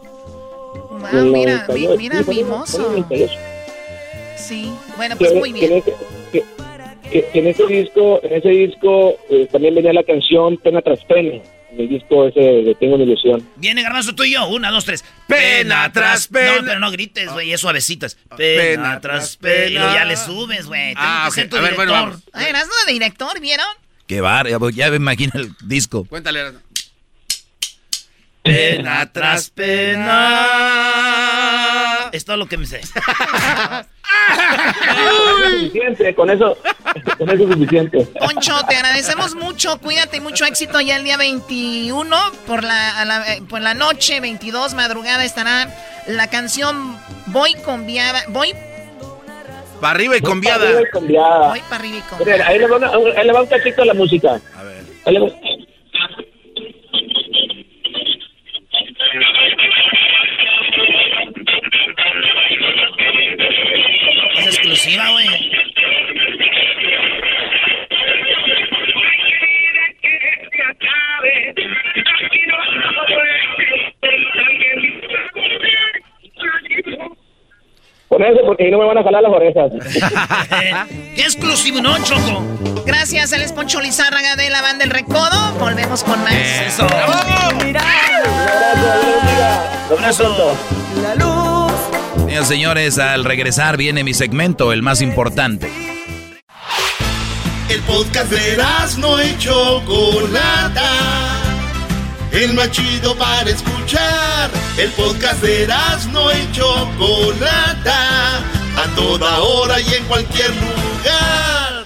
Wow, mira, mi, mira, mimoso. Sí, bueno, pues muy bien. Que, que, en ese disco, en ese disco eh, también venía la canción Pena tras Pena. En el disco ese de Tengo una ilusión. Viene garbanzo tú y yo. Una, dos, tres. Pena tras pena. No, pero no grites, güey. Es suavecito. es Pena, tras pena. Y luego ya le subes, güey. Ah, que ser ok. tu A ver, bueno, vamos. Ay, eras de director, ¿vieron? Qué bar, ya, ya me imagino el disco. Cuéntale. Pena tras pena. Es todo lo que me sé. suficiente, con eso, con eso es suficiente. Poncho, te agradecemos mucho. Cuídate, mucho éxito ya el día 21 por la, a la- eh, por la noche, 22 madrugada estará la canción Voy con viada. Voy, Para arriba y con viada. Viada. voy para arriba y con una- ahí le va un cachito a la música. A ver. Es exclusiva, güey. Con eso, porque ahí no me van a jalar las orejas. (laughs) ¿Qué exclusivo, no, Choco? Gracias, él es Poncho Lizárraga de la banda El Recodo. Volvemos con más. Eso. Abrazo. Señoras y señores, al regresar viene mi segmento, el más importante. El podcast de no y Chocolata. El más chido para escuchar. El podcast de no y Chocolata. A toda hora y en cualquier lugar.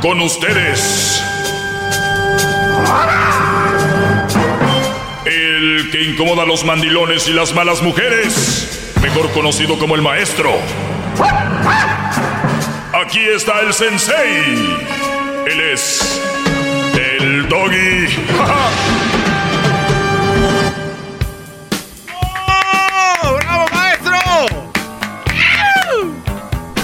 Con ustedes. El que incomoda a los mandilones y las malas mujeres. Mejor conocido como el maestro. Aquí está el sensei. Él es el doggy. (laughs) ¡Oh! ¡Bravo, maestro!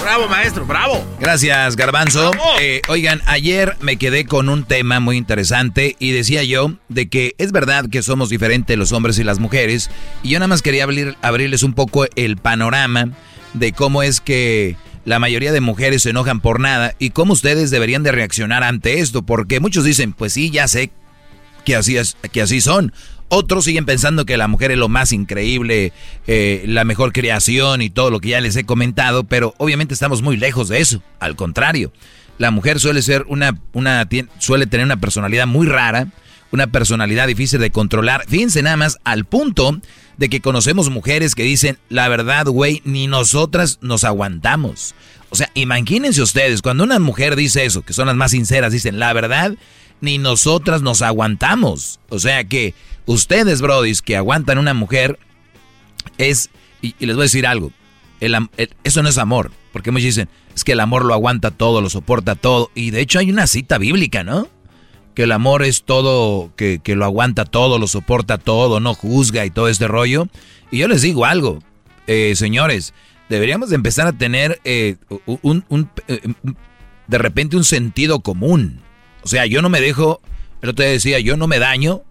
¡Bravo, maestro! ¡Bravo! Gracias, Garbanzo. Eh, oigan, ayer me quedé con un tema muy interesante y decía yo de que es verdad que somos diferentes los hombres y las mujeres y yo nada más quería abrir- abrirles un poco el panorama de cómo es que la mayoría de mujeres se enojan por nada y cómo ustedes deberían de reaccionar ante esto, porque muchos dicen, pues sí, ya sé que así, es, que así son. Otros siguen pensando que la mujer es lo más increíble, eh, la mejor creación y todo lo que ya les he comentado, pero obviamente estamos muy lejos de eso. Al contrario, la mujer suele ser una, suele tener una personalidad muy rara, una personalidad difícil de controlar. Fíjense nada más al punto de que conocemos mujeres que dicen, la verdad, güey, ni nosotras nos aguantamos. O sea, imagínense ustedes, cuando una mujer dice eso, que son las más sinceras, dicen, la verdad, ni nosotras nos aguantamos. O sea que ustedes, brodis, que aguantan una mujer, es, y, les voy a decir algo, eso no es amor, porque muchos dicen, es que el amor lo aguanta todo, lo soporta todo, y de hecho hay una cita bíblica, ¿no? Que el amor es todo, que, que lo aguanta todo, lo soporta todo, no juzga y todo este rollo. Y yo les digo algo, eh, señores, deberíamos de empezar a tener eh, un, un- eh, de repente un sentido común. O sea, yo no me dejo, el día decía, yo no me daño,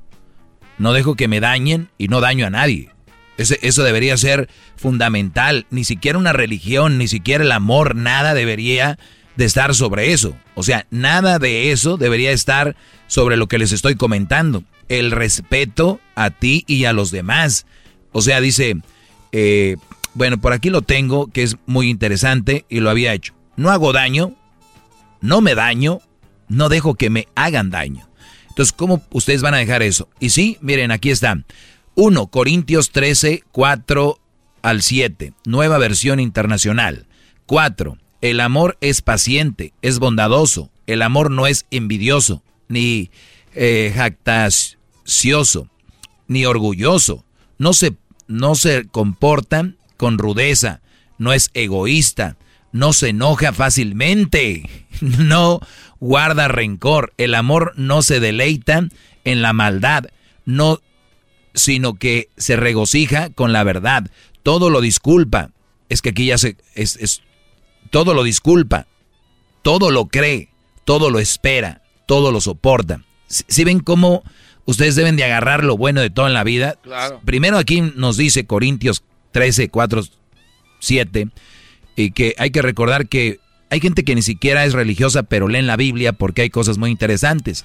no dejo que me dañen y no daño a nadie. Ese- eso debería ser fundamental. Ni siquiera una religión, ni siquiera el amor, nada debería de estar sobre eso. O sea, nada de eso debería estar sobre lo que les estoy comentando. El respeto a ti y a los demás. O sea, dice, eh, bueno, por aquí lo tengo, que es muy interesante y lo había hecho. No hago daño, no me daño, no dejo que me hagan daño. Entonces, ¿cómo ustedes van a dejar eso? Y sí, miren, aquí está. 1 Corintios 13, 4 al 7, nueva versión internacional. 4. El amor es paciente, es bondadoso. El amor no es envidioso, ni eh, jactancioso, ni orgulloso. No se, no se comporta con rudeza, no es egoísta, no se enoja fácilmente, (laughs) no guarda rencor. El amor no se deleita en la maldad, no, sino que se regocija con la verdad. Todo lo disculpa. Es que aquí ya se es- todo lo disculpa, todo lo cree, todo lo espera, todo lo soporta. Si, ven cómo Ustedes deben de agarrar lo bueno de todo en la vida. Claro. Primero aquí nos dice Corintios 13, 4, 7, y que hay que recordar que hay gente que ni siquiera es religiosa, pero leen la Biblia porque hay cosas muy interesantes.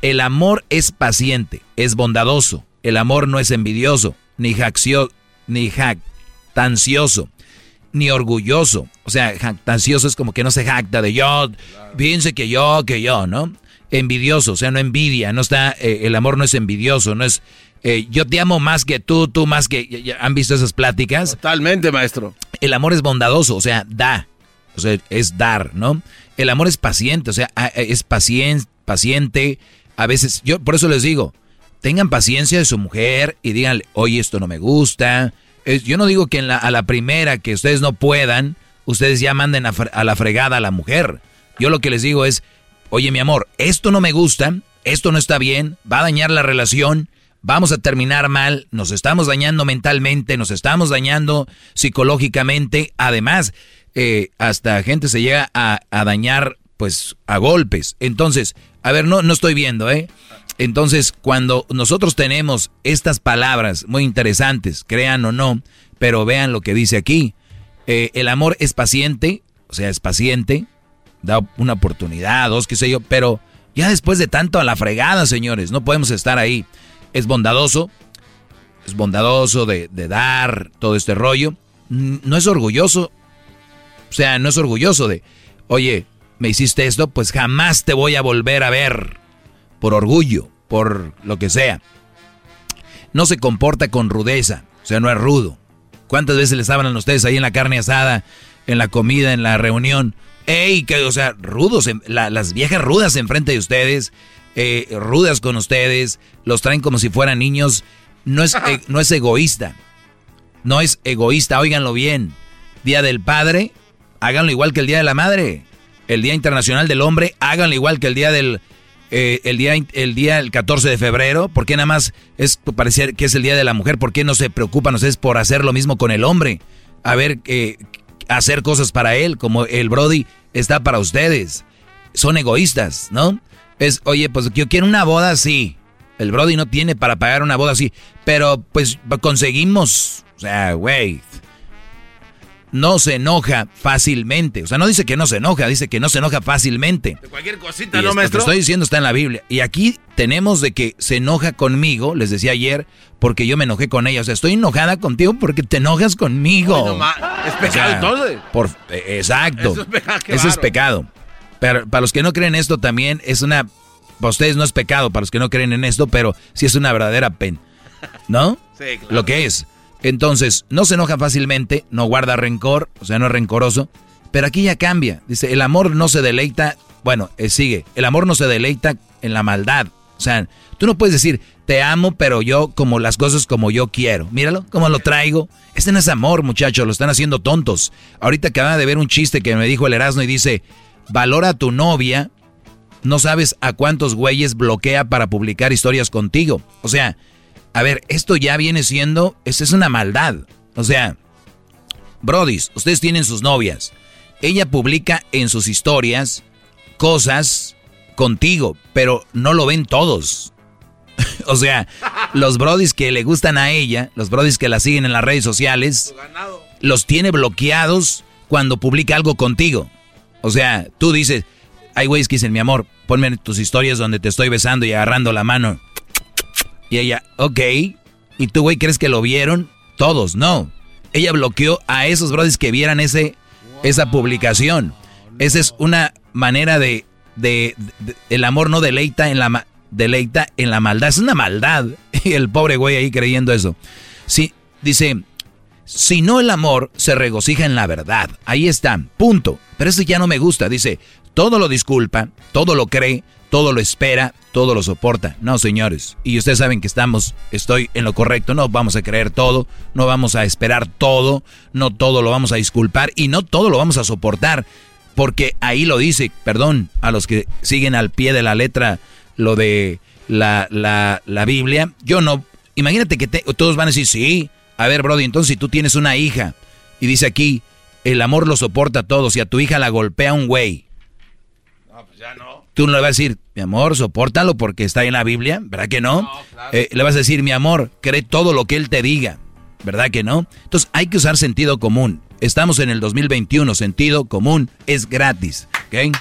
El amor es paciente, es bondadoso. El amor no es envidioso, ni, jaccio, ni jactancioso, ni orgulloso. O sea, jactancioso es como que no se jacta de yo, piense que yo, que yo, ¿no? Envidioso, o sea, no envidia, no está, eh, el amor no es envidioso, no es eh, yo te amo más que tú, tú más que... ¿Han visto esas pláticas? Totalmente, maestro. El amor es bondadoso, o sea, da. O sea, es dar, ¿no? El amor es paciente, o sea, es paciente, paciente. A veces, yo por eso les digo, tengan paciencia de su mujer y díganle, oye, esto no me gusta. Yo no digo que a la primera que ustedes no puedan, ustedes ya manden a, a la fregada a la mujer. Yo lo que les digo es, oye, mi amor, esto no me gusta, esto no está bien, va a dañar la relación vamos a terminar mal, nos estamos dañando mentalmente, nos estamos dañando psicológicamente, además, eh, hasta gente se llega a, dañar pues a golpes. Entonces, a ver, no, no estoy viendo, ¿eh? Entonces, cuando nosotros tenemos estas palabras muy interesantes, crean o no, pero vean lo que dice aquí, eh, el amor es paciente, o sea, es paciente, da una oportunidad, dos, qué sé yo, pero ya después de tanto a la fregada, señores, no podemos estar ahí es bondadoso, es bondadoso de, dar todo este rollo. No es orgulloso, o sea, no es orgulloso de, oye, me hiciste esto, pues jamás te voy a volver a ver. Por orgullo, por lo que sea. No se comporta con rudeza, o sea, no es rudo. ¿Cuántas veces les hablan a ustedes ahí en la carne asada, en la comida, en la reunión? ¡Ey! Que, o sea, rudos, las viejas rudas enfrente de ustedes, eh, rudas con ustedes, los traen como si fueran niños. No es, e, no es egoísta. No es egoísta, óiganlo bien. Día del Padre, háganlo igual que el Día de la Madre. El Día Internacional del Hombre, háganlo igual que el Día del... Eh, el día el día el 14 de febrero, ¿por qué nada más es parecer que es el día de la mujer? ¿Por qué no se preocupan ustedes por hacer lo mismo con el hombre? A ver, eh, hacer cosas para él, como el Brody está para ustedes. Son egoístas, ¿no? Es, oye, pues yo quiero una boda así. El Brody no tiene para pagar una boda así. Pero pues conseguimos. O sea, güey. No se enoja fácilmente. O sea, no dice que no se enoja, dice que no se enoja fácilmente. De cualquier cosita, ¿no, maestro? Lo que estoy diciendo está en la Biblia. Y aquí tenemos de que se enoja conmigo, les decía ayer, porque yo me enojé con ella. O sea, estoy enojada contigo porque te enojas conmigo. es pecado entonces. Por, eh, exacto. Eso es pecado. Eso es pecado. Pero para los que no creen esto también es una... Para ustedes no es pecado, para los que no creen en esto, pero sí es una verdadera pena. ¿No? (laughs) Sí, Lo que es. Entonces, no se enoja fácilmente, no guarda rencor, o sea, no es rencoroso. Pero aquí ya cambia. Dice, el amor no se deleita, bueno, eh, sigue, el amor no se deleita en la maldad. O sea, tú no puedes decir, te amo, pero yo como las cosas como yo quiero. Míralo, cómo lo traigo. Este no es amor, muchachos, lo están haciendo tontos. Ahorita acaba de ver un chiste que me dijo el Erasmo y dice, valora a tu novia, no sabes a cuántos güeyes bloquea para publicar historias contigo. O sea, a ver, esto ya viene siendo, esa es una maldad. O sea, brodis, ustedes tienen sus novias. Ella publica en sus historias cosas contigo, pero no lo ven todos. (laughs) o sea, los brodis que le gustan a ella, los brodis que la siguen en las redes sociales, los tiene bloqueados cuando publica algo contigo. O sea, tú dices, hay güeyes que dicen, mi amor, ponme tus historias donde te estoy besando y agarrando la mano. Y ella, ok. ¿Y tú, güey, crees que lo vieron? Todos, no. Ella bloqueó a esos brothers que vieran ese, esa publicación. Esa es una manera de, de, El amor no deleita en la, deleita en la maldad. Es una maldad. (laughs) Y el pobre güey ahí creyendo eso. Sí, dice, si no el amor se regocija en la verdad. Ahí está, punto. Pero eso ya no me gusta. Dice, todo lo disculpa, todo lo cree, todo lo espera, todo lo soporta. No, señores. Y ustedes saben que estamos, estoy en lo correcto. No vamos a creer todo, no vamos a esperar todo, no todo lo vamos a disculpar y no todo lo vamos a soportar. Porque ahí lo dice, perdón, a los que siguen al pie de la letra lo de la, la, la Biblia. Yo no, imagínate que todos van a decir, sí, a ver, Brody, entonces si tú tienes una hija y dice aquí, el amor lo soporta a todos y a tu hija la golpea un güey. No, pues ya no. Tú no le vas a decir, mi amor, sopórtalo porque está en la Biblia, ¿verdad que no? Eh, le vas a decir, mi amor, cree todo lo que él te diga, ¿verdad que no? Entonces hay que usar sentido común. Estamos en el 2021, sentido común es gratis, ¿ok?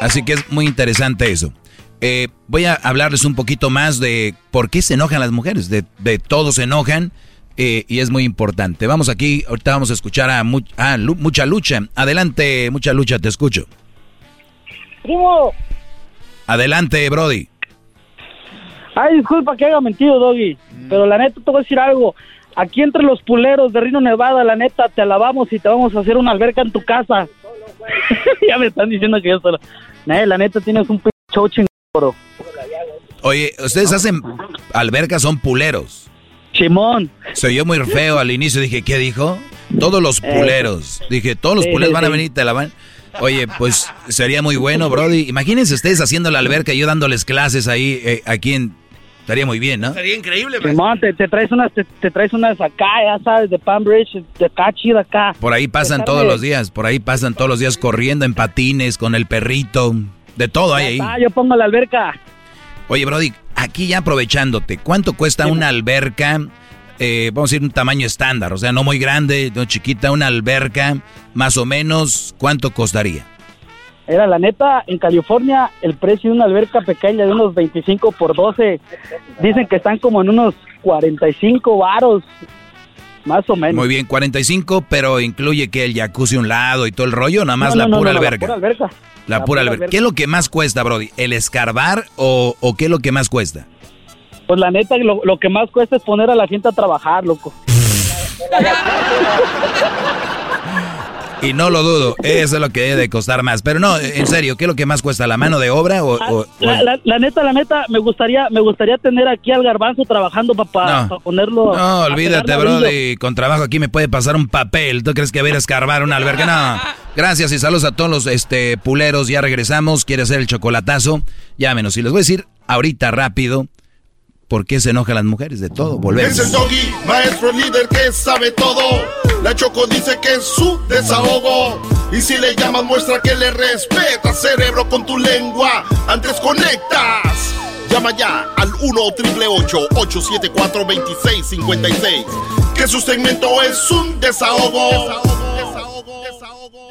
Así que es muy interesante eso. Eh, voy a hablarles un poquito más de por qué se enojan las mujeres. De, de todos se enojan eh, y es muy importante. Vamos aquí, ahorita vamos a escuchar a, Mucha Lucha. Adelante, Mucha Lucha, te escucho. Primo. Adelante, Brody. Ay, disculpa que haya mentido, Doggy. Pero la neta te voy a decir algo. Aquí entre los puleros de Rino Nevada, la neta, te alabamos y te vamos a hacer una alberca en tu casa. (laughs) ya me están diciendo que yo solo. la neta tienes un pinche. Oye, ustedes hacen albercas, son puleros. Simón. Se oyó muy feo al inicio, dije, ¿qué dijo? Todos los eh, puleros. Dije, todos los puleros van a venir y te la van. Oye, pues sería muy bueno, Brody. Imagínense ustedes haciendo la alberca y yo dándoles clases ahí, eh, aquí en Estaría muy bien, ¿no? Sería increíble, Simón, te, traes unas, te, traes unas acá, ya sabes, de Palm Bridge, de acá, chida acá. Por ahí pasan todos los días, por ahí pasan todos los días corriendo en patines, con el perrito, de todo hay ahí. Ah, yo pongo la alberca. Oye, Brody, aquí ya aprovechándote, ¿cuánto cuesta una alberca? Eh, vamos a decir un tamaño estándar, o sea, no muy grande, no chiquita, una alberca, más o menos, ¿cuánto costaría? Era la neta, en California el precio de una alberca pequeña de unos 25 por 12, dicen que están como en unos 45 varos, más o menos. Muy bien, 45, pero incluye que el jacuzzi a un lado y todo el rollo, nada más la, pura alberca. la, pura alberca. La, pura, alberca. ¿Qué es lo que más cuesta, Brody? ¿El escarbar o, o qué es lo que más cuesta? Pues la neta, lo, lo que más cuesta es poner a la gente a trabajar, loco. (laughs) Y no lo dudo, eso es lo que debe de costar más. Pero no, en serio, ¿qué es lo que más cuesta? ¿La mano de obra o...? La, neta, la neta, me gustaría me gustaría tener aquí al garbanzo trabajando para ponerlo... No, olvídate, brody, con trabajo aquí me puede pasar un papel. ¿Tú crees que voy a ir a escarbar una alberca? No. Gracias y saludos a todos los este, puleros. Ya regresamos. ¿Quiere hacer el chocolatazo? Llámenos. Y les voy a decir ahorita rápido ¿Por qué se enojan las mujeres? De todo, volvemos. Es el doggy, maestro líder que sabe todo. La Choco dice que es su desahogo. Y si le llamas, muestra que le respeta, cerebro, con tu lengua. Antes conectas. Llama ya al 1-888-874-2656. Que su segmento es un desahogo. desahogo, desahogo, desahogo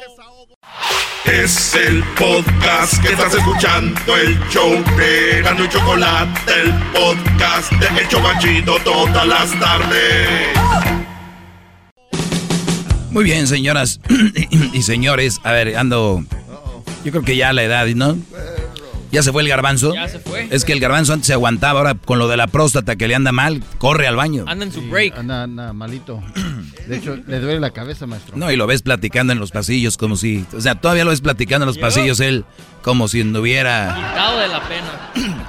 es el podcast que estás escuchando, el show de Gano y Chocolate, el podcast de El Chocachito todas las tardes. Muy bien, señoras (clears throat) y señores. A ver, ando. Yo creo que ya la edad, ¿no? ¿Ya se fue el garbanzo? Ya se fue. Es que el garbanzo antes se aguantaba, ahora con lo de la próstata que le anda mal, corre al baño. Anda en su break. Anda, anda malito. De hecho, le duele la cabeza, maestro. No, y lo ves platicando en los pasillos como si... O sea, todavía lo ves platicando en los pasillos él como si no hubiera... Quitado de la pena.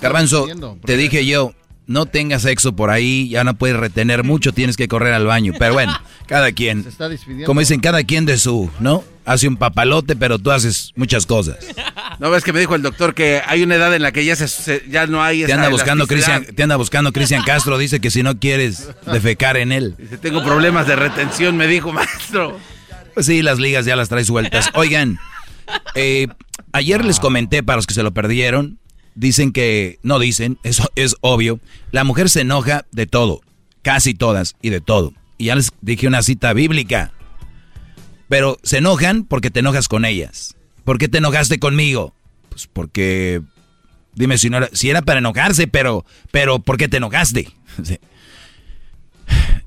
Garbanzo, te dije yo, no tengas sexo por ahí, ya no puedes retener mucho, tienes que correr al baño. Pero bueno, (laughs) cada quien. como dicen, cada quien de su, ¿no? Hace un papalote, pero tú haces muchas cosas. No ves que me dijo el doctor que hay una edad en la que ya se, ya no hay te anda buscando Cristian te anda buscando Cristian Castro dice que si no quieres defecar en él dice, tengo problemas de retención me dijo maestro pues sí las ligas ya las trae sueltas oigan eh, ayer les comenté para los que se lo perdieron dicen que, no dicen, eso es obvio, la mujer se enoja de todo, casi todas y de todo. Y ya les dije una cita bíblica. Pero se enojan porque te enojas con ellas. ¿Por qué te enojaste conmigo? Pues porque, dime si, no era, si era para enojarse, pero, pero ¿por qué te enojaste? (laughs)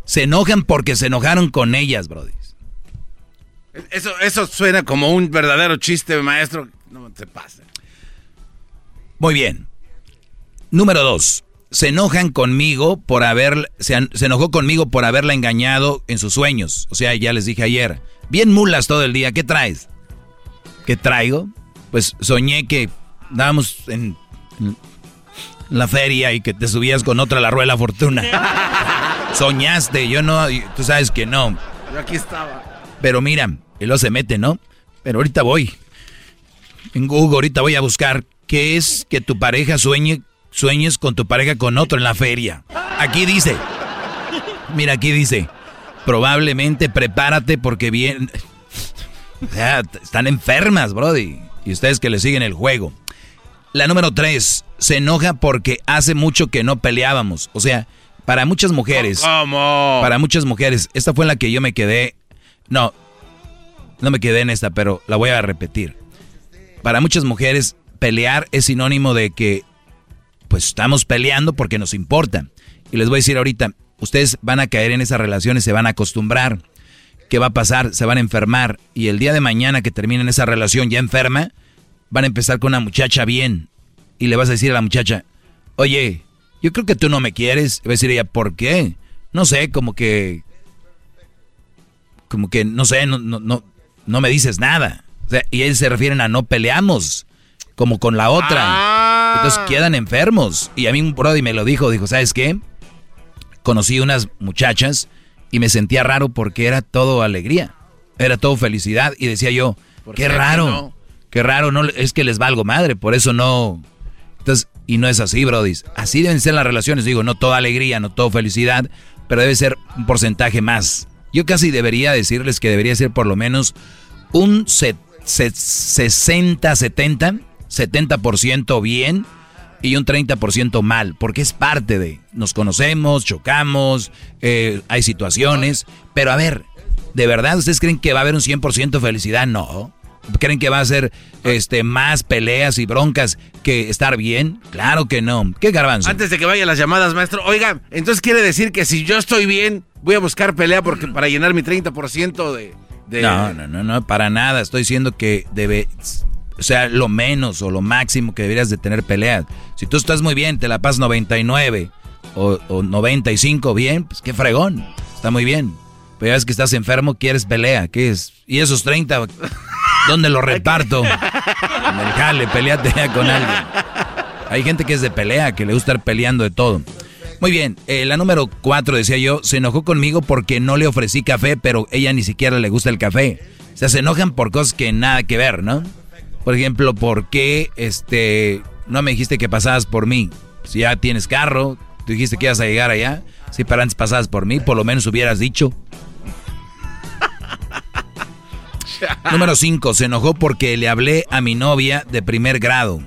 Se enojan porque se enojaron con ellas, brody. Eso, eso suena como un verdadero chiste, maestro. No te pase. Muy bien. Número dos. Se enojan conmigo por haber. Se, enojó conmigo por haberla engañado en sus sueños. O sea, ya les dije ayer. Bien mulas todo el día. ¿Qué traes? ¿Qué traigo? Pues soñé que dábamos en, la feria y que te subías con otra la rueda de la fortuna. (laughs) Soñaste, yo no, tú sabes que no. Yo aquí estaba. Pero mira, y luego se mete, ¿no? Pero ahorita voy. En Google, ahorita voy a buscar que es que tu pareja sueñe, sueñes con tu pareja con otro en la feria. Aquí dice, mira, aquí dice, probablemente prepárate porque bien... O sea, t- están enfermas, Brody. Y ustedes que le siguen el juego. La número tres, se enoja porque hace mucho que no peleábamos. O sea, para muchas mujeres. ¿Cómo? Para muchas mujeres. Esta fue en la que yo me quedé. No, no me quedé en esta, pero la voy a repetir. Para muchas mujeres, pelear es sinónimo de que, pues estamos peleando porque nos importa. Y les voy a decir ahorita, ustedes van a caer en esas relaciones, se van a acostumbrar. ¿Qué va a pasar? Se van a enfermar. Y el día de mañana que terminen esa relación ya enferma, van a empezar con una muchacha bien. Y le vas a decir a la muchacha, oye, yo creo que tú no me quieres. Y va a decir ella, ¿por qué? No sé, como que... Como que, no sé, no, no, no, no me dices nada. Y ellos se refieren a no peleamos, como con la otra. Entonces quedan enfermos. Y a mí un brody me lo dijo, dijo, ¿sabes qué? Conocí unas muchachas y me sentía raro porque era todo alegría, era todo felicidad. Y decía yo, ¿Por qué raro, no? qué raro, no, es que les valgo madre, por eso no... Entonces, y no es así, Brody. Así deben ser las relaciones, digo, no toda alegría, no toda felicidad, pero debe ser un porcentaje más. Yo casi debería decirles que debería ser por lo menos un se- se- 60, 70, 70% bien y un 30% mal, porque es parte de, nos conocemos, chocamos, eh, hay situaciones, pero a ver, ¿de verdad ustedes creen que va a haber un 100% felicidad? No. ¿Creen que va a ser este, más peleas y broncas que estar bien? Claro que no. ¿Qué garbanzo? Antes de que vayan las llamadas, maestro. Oiga, entonces quiere decir que si yo estoy bien, voy a buscar pelea porque para llenar mi 30% de, de... No, no, no, no, para nada. Estoy diciendo que debe, o sea, lo menos o lo máximo que deberías de tener peleas. Si tú estás muy bien, te la pasas 99 o, o 95 bien, pues qué fregón, está muy bien. Pero ya ves que estás enfermo, quieres pelea, ¿qué es? Y esos 30, ¿dónde los reparto? En el jale, peleate con alguien. Hay gente que es de pelea, que le gusta estar peleando de todo. Muy bien, eh, la número cuatro, decía yo, se enojó conmigo porque no le ofrecí café, pero ella ni siquiera le gusta el café. O sea, se enojan por cosas que nada que ver, ¿no? Por ejemplo, ¿por qué este, no me dijiste que pasabas por mí? Si ya tienes carro, tú dijiste que ibas a llegar allá. Si para antes pasabas por mí, por lo menos hubieras dicho. (laughs) Número 5. Se enojó porque le hablé a mi novia de primer grado.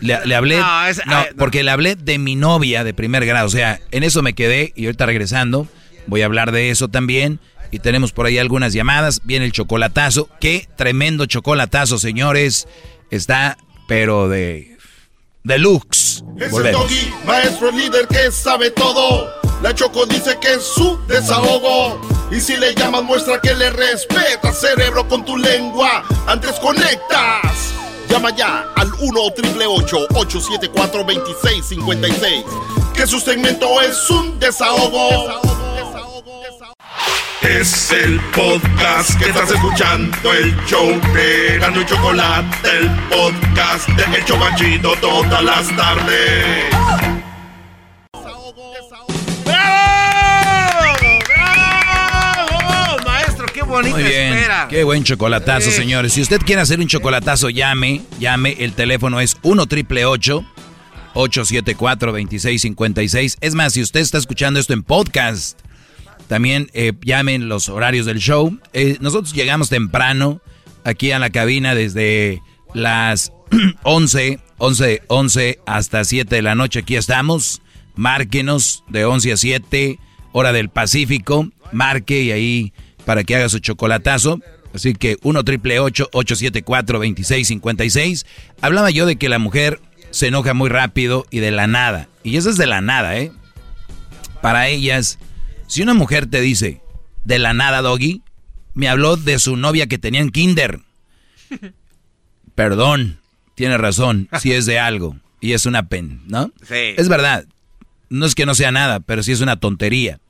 Le, le hablé. No, es- no, ay, no. porque le hablé de mi novia de primer grado. O sea, en eso me quedé y ahorita regresando voy a hablar de eso también. Y tenemos por ahí algunas llamadas. Viene el chocolatazo. Qué tremendo chocolatazo, señores. Está, pero de. Deluxe. Es el doggy, maestro líder que sabe todo. La Choco dice que es su desahogo. Y si le llamas, muestra que le respeta, cerebro, con tu lengua. Antes conectas. Llama ya al 1-888-874-2656. Que su segmento es un desahogo. Es el podcast que estás escuchando, el show de Gano y Chocolate, el podcast de El Chobachito todas las tardes. ¡Bravo! ¡Maestro, qué bonita Muy bien, espera! qué buen chocolatazo, Sí. señores. Si usted quiere hacer un chocolatazo, llame, llame. El teléfono es 1 triple 874 2656. Es más, si usted está escuchando esto en podcast, también eh, llamen los horarios del show. Eh, nosotros llegamos temprano aquí a la cabina desde las 11, 11, 11 hasta 7 de la noche. Aquí estamos. Márquenos de 11 a 7, hora del Pacífico. Marque y ahí para que haga su chocolatazo. Así que 1 triple 874 2656. Hablaba yo de que la mujer se enoja muy rápido y de la nada. Y eso es de la nada, ¿eh? Para ellas, si una mujer te dice, de la nada, Doggy, me habló de su novia que tenía en kinder. (laughs) Perdón, tiene razón, si es de algo. Y es una pen, ¿no? Sí. Es verdad. No es que no sea nada, pero sí es una tontería.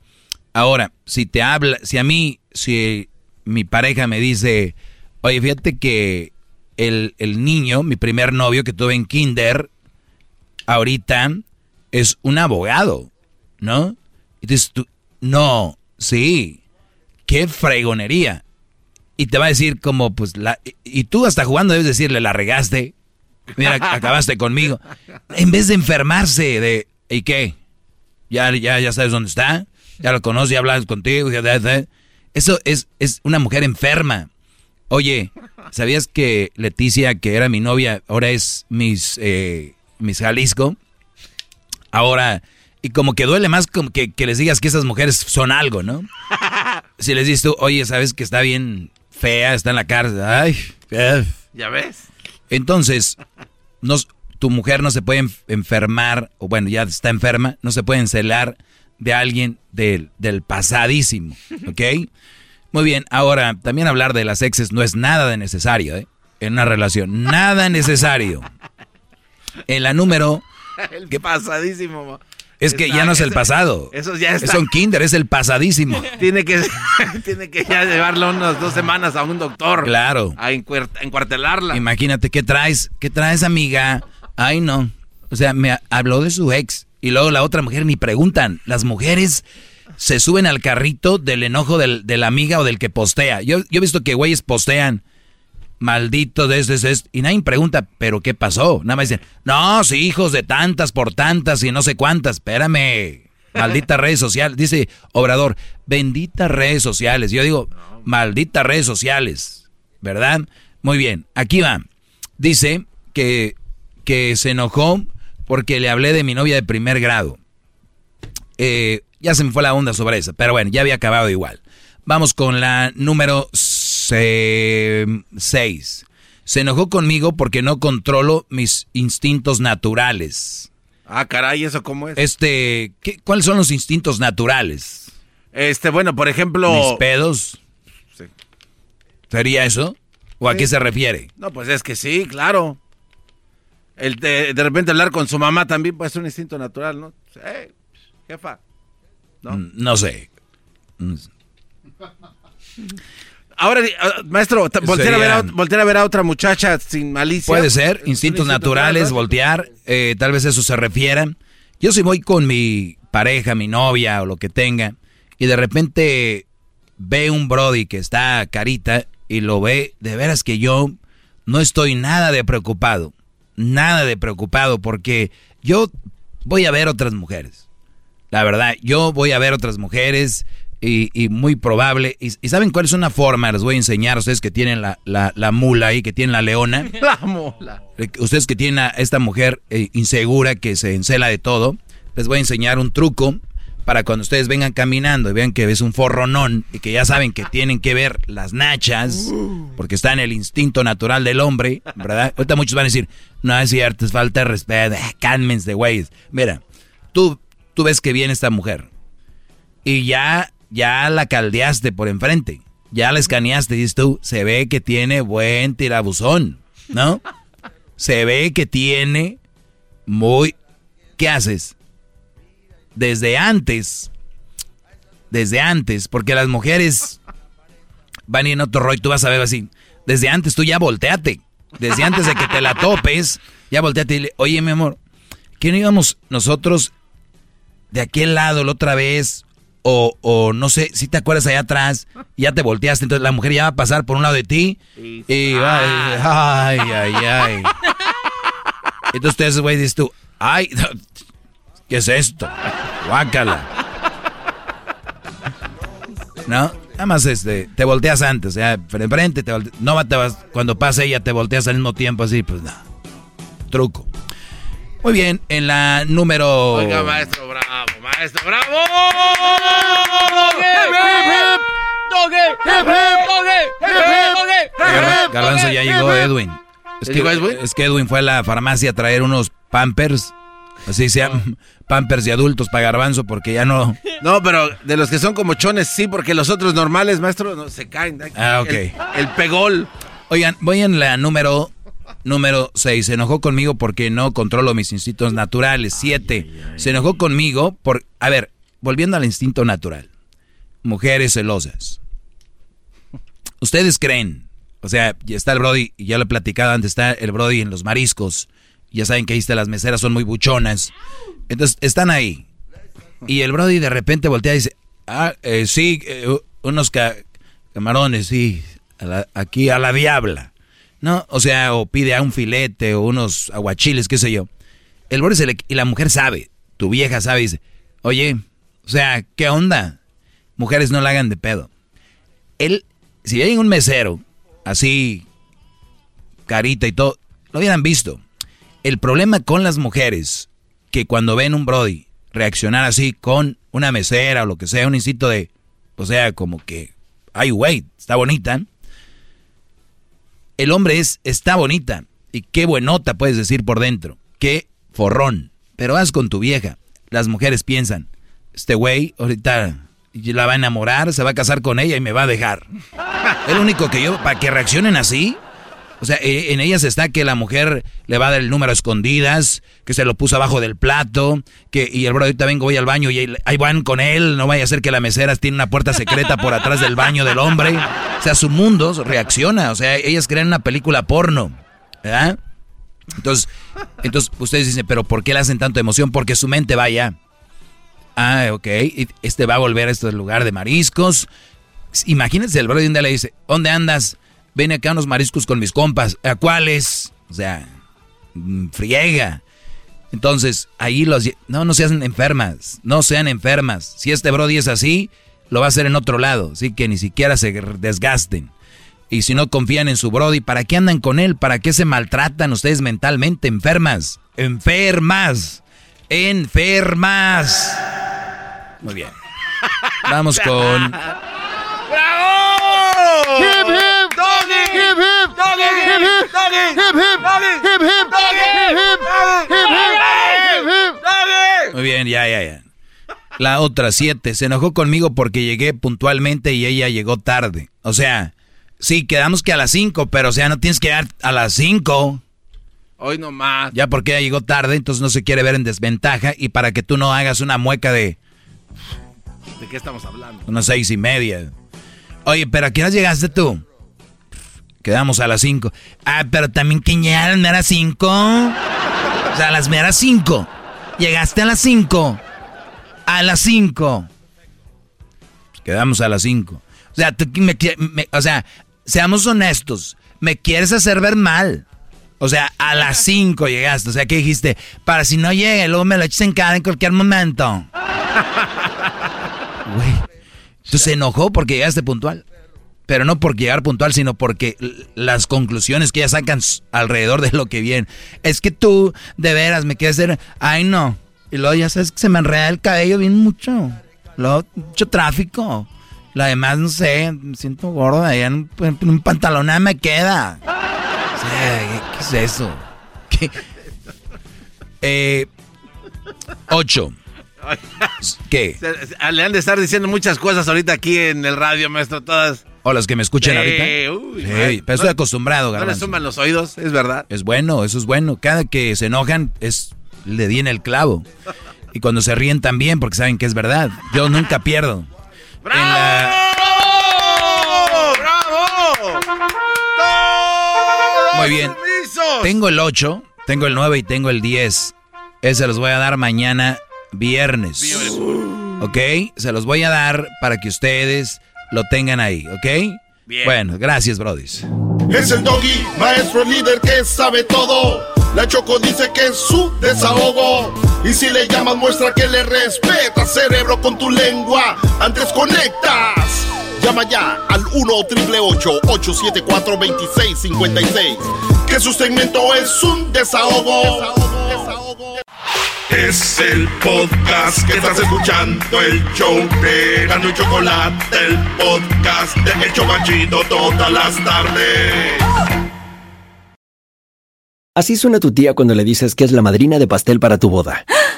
Ahora, si te habla, si a mí, si mi pareja me dice, oye, fíjate que el, el niño, mi primer novio que tuve en kinder, ahorita es un abogado, ¿no? Dices tú, no, sí, qué fregonería. Y te va a decir como, pues, la, y- tú hasta jugando debes decirle, la regaste, mira, (laughs) acabaste conmigo. En vez de enfermarse de, ¿y qué? Ya, ya, ya sabes dónde está, ya lo conoces, ya hablas contigo, ya, ya- ya. Eso es, es una mujer enferma. Oye, ¿sabías que Leticia, que era mi novia, ahora es mis, eh, mis Jalisco? Ahora, y como que duele más como que, que les digas que esas mujeres son algo, ¿no? (laughs) Si les dices tú, oye, ¿sabes que está bien fea, está en la cárcel? Ay, eh. ¿Ya ves? Entonces, nos, tu mujer no se puede enf- enfermar, o bueno, ya está enferma, no se puede encelar de alguien del, del pasadísimo, (laughs) ¿ok? Muy bien, ahora, también hablar de las exes no es nada de necesario, ¿eh? En una relación, nada necesario. En la número, (laughs) El pasadísimo. Es que Está- ya no es el pasado. Eso ya está. Es un kinder, es el pasadísimo. (laughs) Tiene que, (laughs) tiene que ya llevarlo unas dos semanas a un doctor. Claro. A encuartelarla. Imagínate, ¿qué traes? ¿Qué traes, amiga? Ay, no. O sea, me habló de su ex y luego la otra mujer ni preguntan. Las mujeres se suben al carrito del enojo del, de la amiga o del que postea. Yo, yo he visto que güeyes postean, maldito de este, este, y nadie pregunta, ¿pero qué pasó? Nada más dicen, no, sí, hijos de tantas por tantas y no sé cuántas. Espérame, maldita (laughs) redes sociales. Dice Obrador, benditas redes sociales. Yo digo, malditas redes sociales, ¿verdad? Muy bien, aquí va. Dice que, que se enojó porque le hablé de mi novia de primer grado. Eh, ya se me fue la onda sobre eso, pero bueno, ya había acabado igual. Vamos con la número 6. Se enojó conmigo porque no controlo mis instintos naturales. Ah, caray, ¿eso cómo es? Este, ¿qué- ¿cuáles son los instintos naturales? Este, bueno, por ejemplo... ¿Mis pedos? Sí. ¿Sería eso? ¿O a Sí. qué se refiere? No, pues es que sí, claro. El de, de repente hablar con su mamá también puede ser un instinto natural, ¿no? Eh, jefa. ¿No? Mm, No sé. Ahora, ah, maestro, voltear a, ver a, voltear a ver a otra muchacha sin malicia. Puede ser, instintos instinto naturales, voltear, eh, tal vez eso se refiera. Yo si voy con mi pareja, mi novia o lo que tenga, y de repente ve un Brody que está carita y lo ve, de veras que yo no estoy nada de preocupado, nada de preocupado, porque yo voy a ver otras mujeres. La verdad, yo voy a ver otras mujeres y, y muy probable. Y, y ¿saben cuál es una forma? Les voy a enseñar a ustedes que tienen la, la- la mula ahí, que tienen la leona. (laughs) La mola. Eh, Ustedes que tienen a esta mujer eh, insegura que se encela de todo, les voy a enseñar un truco para cuando ustedes vengan caminando y vean que es un forronón y que ya saben que tienen que ver las nachas, porque está en el instinto natural del hombre, ¿verdad? Ahorita muchos van a decir, no es cierto, es falta de respeto, ah, cálmense, güeyes. Mira, tú, tú ves que viene esta mujer y ya, ya la caldeaste por enfrente, ya la escaneaste, dices tú, se ve que tiene buen tirabuzón, ¿no? Se ve que tiene muy... ¿Qué haces? Desde antes, desde antes, porque las mujeres van en otro rollo, tú vas a ver así, desde antes tú ya volteate, desde antes de que te la topes, ya volteate y dile, oye mi amor, ¿qué no íbamos nosotros de aquel lado la otra vez? O, o no sé, si te acuerdas allá atrás, ya te volteaste, entonces la mujer ya va a pasar por un lado de ti y va, ay, ay, ay. Entonces ustedes, güey, dices tú, ay, (laughs) ¿qué es esto? Guácala. ¿No? Nada más este, te volteas antes, o sea, frente, te volte- no te vas, cuando pase ella te volteas al mismo tiempo así, pues no. Truco. Muy bien, en la número... Oiga, maestro, bravo, maestro, bravo. Gar- Garbanzo ya llegó Edwin. Es ¿Ya que, llegó Edwin? es que Edwin fue a la farmacia a traer unos pampers, así se llaman, pampers de adultos para Garbanzo porque ya no... No, pero de los que son como chones, sí, porque los otros normales, maestro, no, se caen. Ah, ok. El, el pegol. Oigan, voy en la número número 6. Se enojó conmigo porque no controlo mis instintos naturales. 7. Se enojó conmigo por... A ver, volviendo al instinto natural. Mujeres celosas. ¿Ustedes creen? O sea, ya está el Brody, y ya lo he platicado antes, está el Brody en los mariscos. Ya saben que ahí está, las meseras son muy buchonas. Entonces, están ahí. Y el Brody de repente voltea y dice, ah, eh, sí, eh, unos ca- camarones, sí, a la- aquí a la diabla. ¿No? O sea, o pide a un filete o unos aguachiles, qué sé yo. El Brody se le, y la mujer sabe, tu vieja sabe, dice, oye, o sea, ¿qué onda? Mujeres no la hagan de pedo. Él, si hay un mesero así, carita y todo, lo hubieran visto. El problema con las mujeres, que cuando ven un Brody reaccionar así con una mesera o lo que sea, un instinto de, o sea, como que, ay, wait, está bonita. El hombre es, está bonita. Y qué buenota puedes decir por dentro. Qué forrón. Pero haz con tu vieja. Las mujeres piensan, este güey ahorita la va a enamorar, se va a casar con ella y me va a dejar. Es lo único que yo, para que reaccionen así, o sea, eh, en ellas está que la mujer le va a dar el número a escondidas, que se lo puso abajo del plato, que y el bro ahorita vengo, voy al baño y ahí van con él, no vaya a ser que la mesera tiene una puerta secreta por atrás del baño del hombre. O sea, su mundo reacciona, o sea, ellas crean una película porno, ¿verdad? Entonces, entonces ustedes dicen, pero ¿por qué le hacen tanto emoción? Porque su mente va allá. Ah, ok, este va a volver a este lugar de mariscos. Imagínense, el bro un día le dice, ¿dónde andas? Ven acá unos mariscos con mis compas. ¿A cuáles? O sea, mm, friega. Entonces, ahí los... No, no sean enfermas. No sean enfermas. Si este Brody es así, lo va a hacer en otro lado. Así que ni siquiera se desgasten. Y si no confían en su Brody, ¿para qué andan con él? ¿Para qué se maltratan ustedes mentalmente? Enfermas. Enfermas. Enfermas. Muy bien. Vamos con... Muy bien, ya, ya, ya. La otra, siete. Se enojó conmigo porque llegué puntualmente y ella llegó tarde. O sea, sí, quedamos que a las cinco, pero o sea, no tienes que llegar a las cinco. Hoy nomás. Ya porque ella llegó tarde, entonces no se quiere ver en desventaja y para que tú no hagas una mueca de... ¿De qué estamos hablando? Unas seis y media. Oye, pero ¿a qué hora llegaste tú? Quedamos a las 5. Ah, pero también que llegaron, ¿no era 5? O sea, a las meras 5. Llegaste a las 5. A las 5. Quedamos a las 5. O sea, tú me, me, o sea, seamos honestos. Me quieres hacer ver mal. O sea, a las 5 llegaste. O sea, ¿qué dijiste? Para si no llega, luego me lo eches en cara en cualquier momento. (laughs) Güey. Entonces se enojó porque llegaste puntual. Pero no por llegar puntual, sino porque las conclusiones que ya sacan alrededor de lo que viene. Es que tú, de veras, me quieres hacer. Ay, no. Y luego ya sabes que se me enreda el cabello bien mucho. Luego, mucho tráfico. Lo demás, no sé, me siento gordo. Allá en, un pantalón nada me queda. ¿qué, es eso? ¿Qué? Eh, ocho. ¿Qué? Le han de estar diciendo muchas cosas ahorita aquí en el radio, maestro, todas. O las que me escuchen ahorita. sí, pero estoy acostumbrado, No le suman los oídos, es verdad. Es bueno, eso es bueno. Cada que se enojan, es le di en el clavo. Y cuando se ríen también, porque saben que es verdad. Yo nunca pierdo. ¡Bravo! ¡Bravo! Muy bien. Tengo el 8, tengo el 9 y tengo el 10. Ese los voy a dar mañana viernes. ¿Ok? Se los voy a dar para que ustedes lo tengan ahí, ¿ok? Bien. Bueno, gracias, brodis. Es el doggy, maestro líder que sabe todo. La Choco dice que es su desahogo. Y si le llamas, muestra que le respeta, cerebro, con tu lengua. Antes conectas. Llama ya al 1-888-874-2656. Que su segmento es un desahogo. desahogo, desahogo. Es el podcast que estás escuchando, el show de Gano y Chocolate, el podcast de El Chocachito todas las tardes. Así suena tu tía cuando le dices que es la madrina de pastel para tu boda.